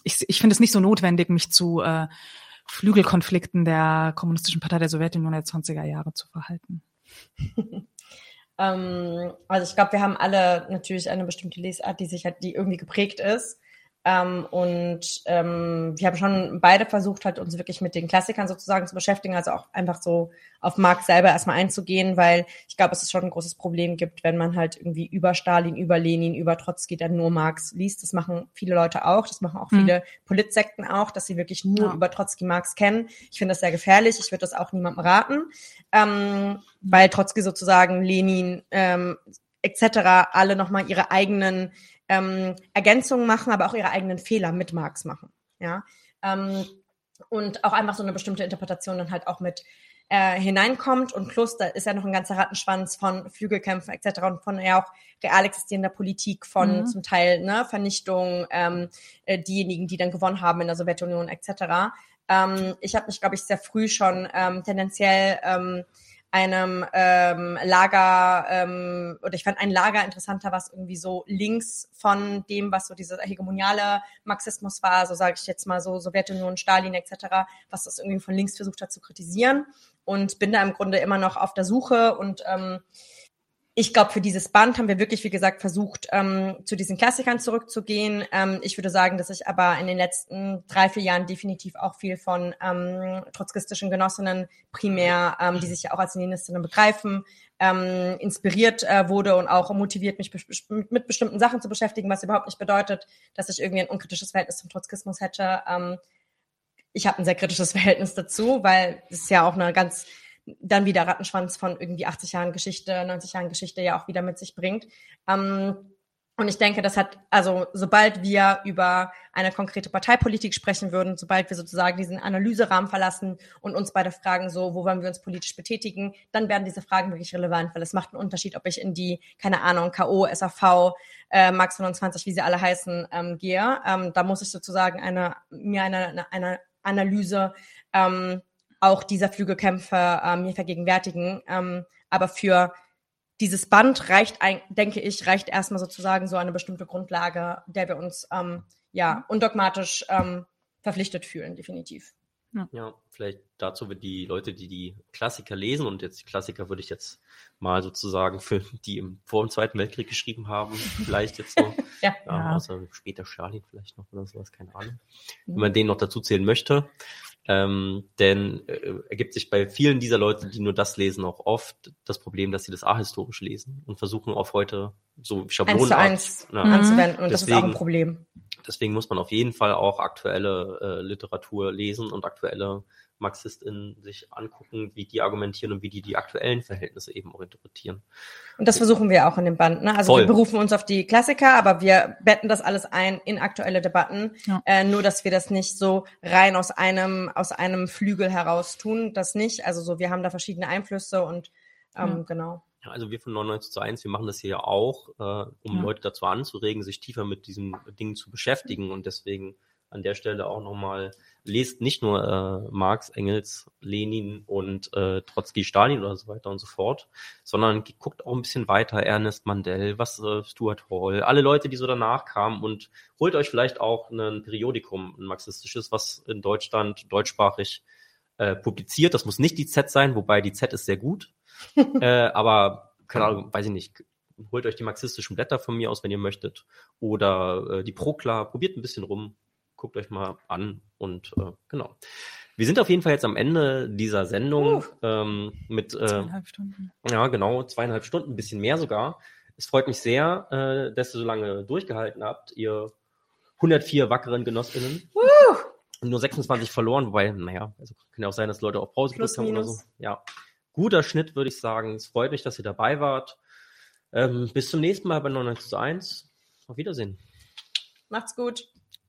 Ich, ich finde es nicht so notwendig, mich zu äh, Flügelkonflikten der Kommunistischen Partei der Sowjetunion der 20er Jahre zu verhalten. ähm, also ich glaube, wir haben alle natürlich eine bestimmte Lesart, die sich halt, die irgendwie geprägt ist. Ähm, und ähm, wir haben schon beide versucht, halt uns wirklich mit den Klassikern sozusagen zu beschäftigen, also auch einfach so auf Marx selber erstmal einzugehen, weil ich glaube, es ist schon ein großes Problem gibt, wenn man halt irgendwie über Stalin, über Lenin, über Trotzki dann nur Marx liest. Das machen viele Leute auch, das machen auch mhm. viele Politsekten auch, dass sie wirklich nur ja. über Trotzki Marx kennen. Ich finde das sehr gefährlich, ich würde das auch niemandem raten, ähm, weil Trotzki sozusagen, Lenin ähm, etc. alle nochmal ihre eigenen ähm, Ergänzungen machen, aber auch ihre eigenen Fehler mit Marx machen. Ja. Ähm, und auch einfach so eine bestimmte Interpretation dann halt auch mit äh, hineinkommt. Und plus, da ist ja noch ein ganzer Rattenschwanz von Flügelkämpfen etc. und von ja auch real existierender Politik, von mhm. zum Teil ne, Vernichtung, ähm, äh, diejenigen, die dann gewonnen haben in der Sowjetunion etc. Ähm, ich habe mich, glaube ich, sehr früh schon ähm, tendenziell ähm, einem ähm, Lager ähm, oder ich fand ein Lager interessanter, was irgendwie so links von dem, was so dieser hegemoniale Marxismus war, so sage ich jetzt mal so Sowjetunion, Stalin etc., was das irgendwie von links versucht hat zu kritisieren und bin da im Grunde immer noch auf der Suche und ähm, ich glaube, für dieses Band haben wir wirklich, wie gesagt, versucht, ähm, zu diesen Klassikern zurückzugehen. Ähm, ich würde sagen, dass ich aber in den letzten drei, vier Jahren definitiv auch viel von ähm, trotzkistischen Genossinnen primär, ähm, die sich ja auch als Leninistinnen begreifen, ähm, inspiriert äh, wurde und auch motiviert, mich mit bestimmten Sachen zu beschäftigen, was überhaupt nicht bedeutet, dass ich irgendwie ein unkritisches Verhältnis zum Trotzkismus hätte. Ähm, ich habe ein sehr kritisches Verhältnis dazu, weil es ist ja auch eine ganz dann wieder Rattenschwanz von irgendwie 80 Jahren Geschichte, 90 Jahren Geschichte ja auch wieder mit sich bringt. Ähm, und ich denke, das hat, also sobald wir über eine konkrete Parteipolitik sprechen würden, sobald wir sozusagen diesen Analyserahmen verlassen und uns beide fragen, so, wo wollen wir uns politisch betätigen, dann werden diese Fragen wirklich relevant, weil es macht einen Unterschied, ob ich in die, keine Ahnung, K.O., SAV, äh, Max 25, wie sie alle heißen, ähm, gehe. Ähm, da muss ich sozusagen eine, mir eine, eine, eine Analyse ähm, auch dieser Flügelkämpfe äh, mir vergegenwärtigen. Ähm, aber für dieses Band reicht, ein, denke ich, reicht erstmal sozusagen so eine bestimmte Grundlage, der wir uns ähm, ja undogmatisch ähm, verpflichtet fühlen, definitiv. Ja. ja, vielleicht dazu wird die Leute, die die Klassiker lesen und jetzt die Klassiker würde ich jetzt mal sozusagen für die im, vor dem Zweiten Weltkrieg geschrieben haben, vielleicht jetzt so, ja. ja, außer später Stalin vielleicht noch oder sowas, keine Ahnung, wenn man den noch dazu zählen möchte. Ähm, denn äh, ergibt sich bei vielen dieser Leute, die nur das lesen, auch oft das Problem, dass sie das ahistorisch lesen und versuchen auf heute so Schablonen eins zu eins ja, anzuwenden. Und deswegen, das ist auch ein Problem. Deswegen muss man auf jeden Fall auch aktuelle äh, Literatur lesen und aktuelle MarxistInnen sich angucken, wie die argumentieren und wie die die aktuellen Verhältnisse eben auch interpretieren. Und das versuchen wir auch in dem Band. Ne? Also Voll. wir berufen uns auf die Klassiker, aber wir betten das alles ein in aktuelle Debatten. Ja. Äh, nur, dass wir das nicht so rein aus einem aus einem Flügel heraus tun. Das nicht. Also so, wir haben da verschiedene Einflüsse und ähm, ja. genau. Ja, also wir von 99 zu 1, wir machen das hier ja auch, äh, um ja. Leute dazu anzuregen, sich tiefer mit diesen Dingen zu beschäftigen und deswegen an der Stelle auch nochmal, lest nicht nur äh, Marx, Engels, Lenin und äh, Trotzki, Stalin oder so weiter und so fort, sondern guckt auch ein bisschen weiter, Ernest Mandel, was äh, Stuart Hall, alle Leute, die so danach kamen und holt euch vielleicht auch ein Periodikum, ein marxistisches, was in Deutschland deutschsprachig äh, publiziert. Das muss nicht die Z sein, wobei die Z ist sehr gut. äh, aber, keine Ahnung, weiß ich nicht, holt euch die marxistischen Blätter von mir aus, wenn ihr möchtet. Oder äh, die Prokla, probiert ein bisschen rum guckt euch mal an und äh, genau. Wir sind auf jeden Fall jetzt am Ende dieser Sendung uh, ähm, mit äh, zweieinhalb Stunden. Ja, genau, zweieinhalb Stunden, ein bisschen mehr sogar. Es freut mich sehr, äh, dass ihr so lange durchgehalten habt, ihr 104 wackeren Genossinnen. Uh. Nur 26 verloren, wobei, naja, also kann ja auch sein, dass Leute auf Pause gedrückt haben oder so. Ja, guter Schnitt, würde ich sagen. Es freut mich, dass ihr dabei wart. Ähm, bis zum nächsten Mal bei 99 zu 1. Auf Wiedersehen. Macht's gut.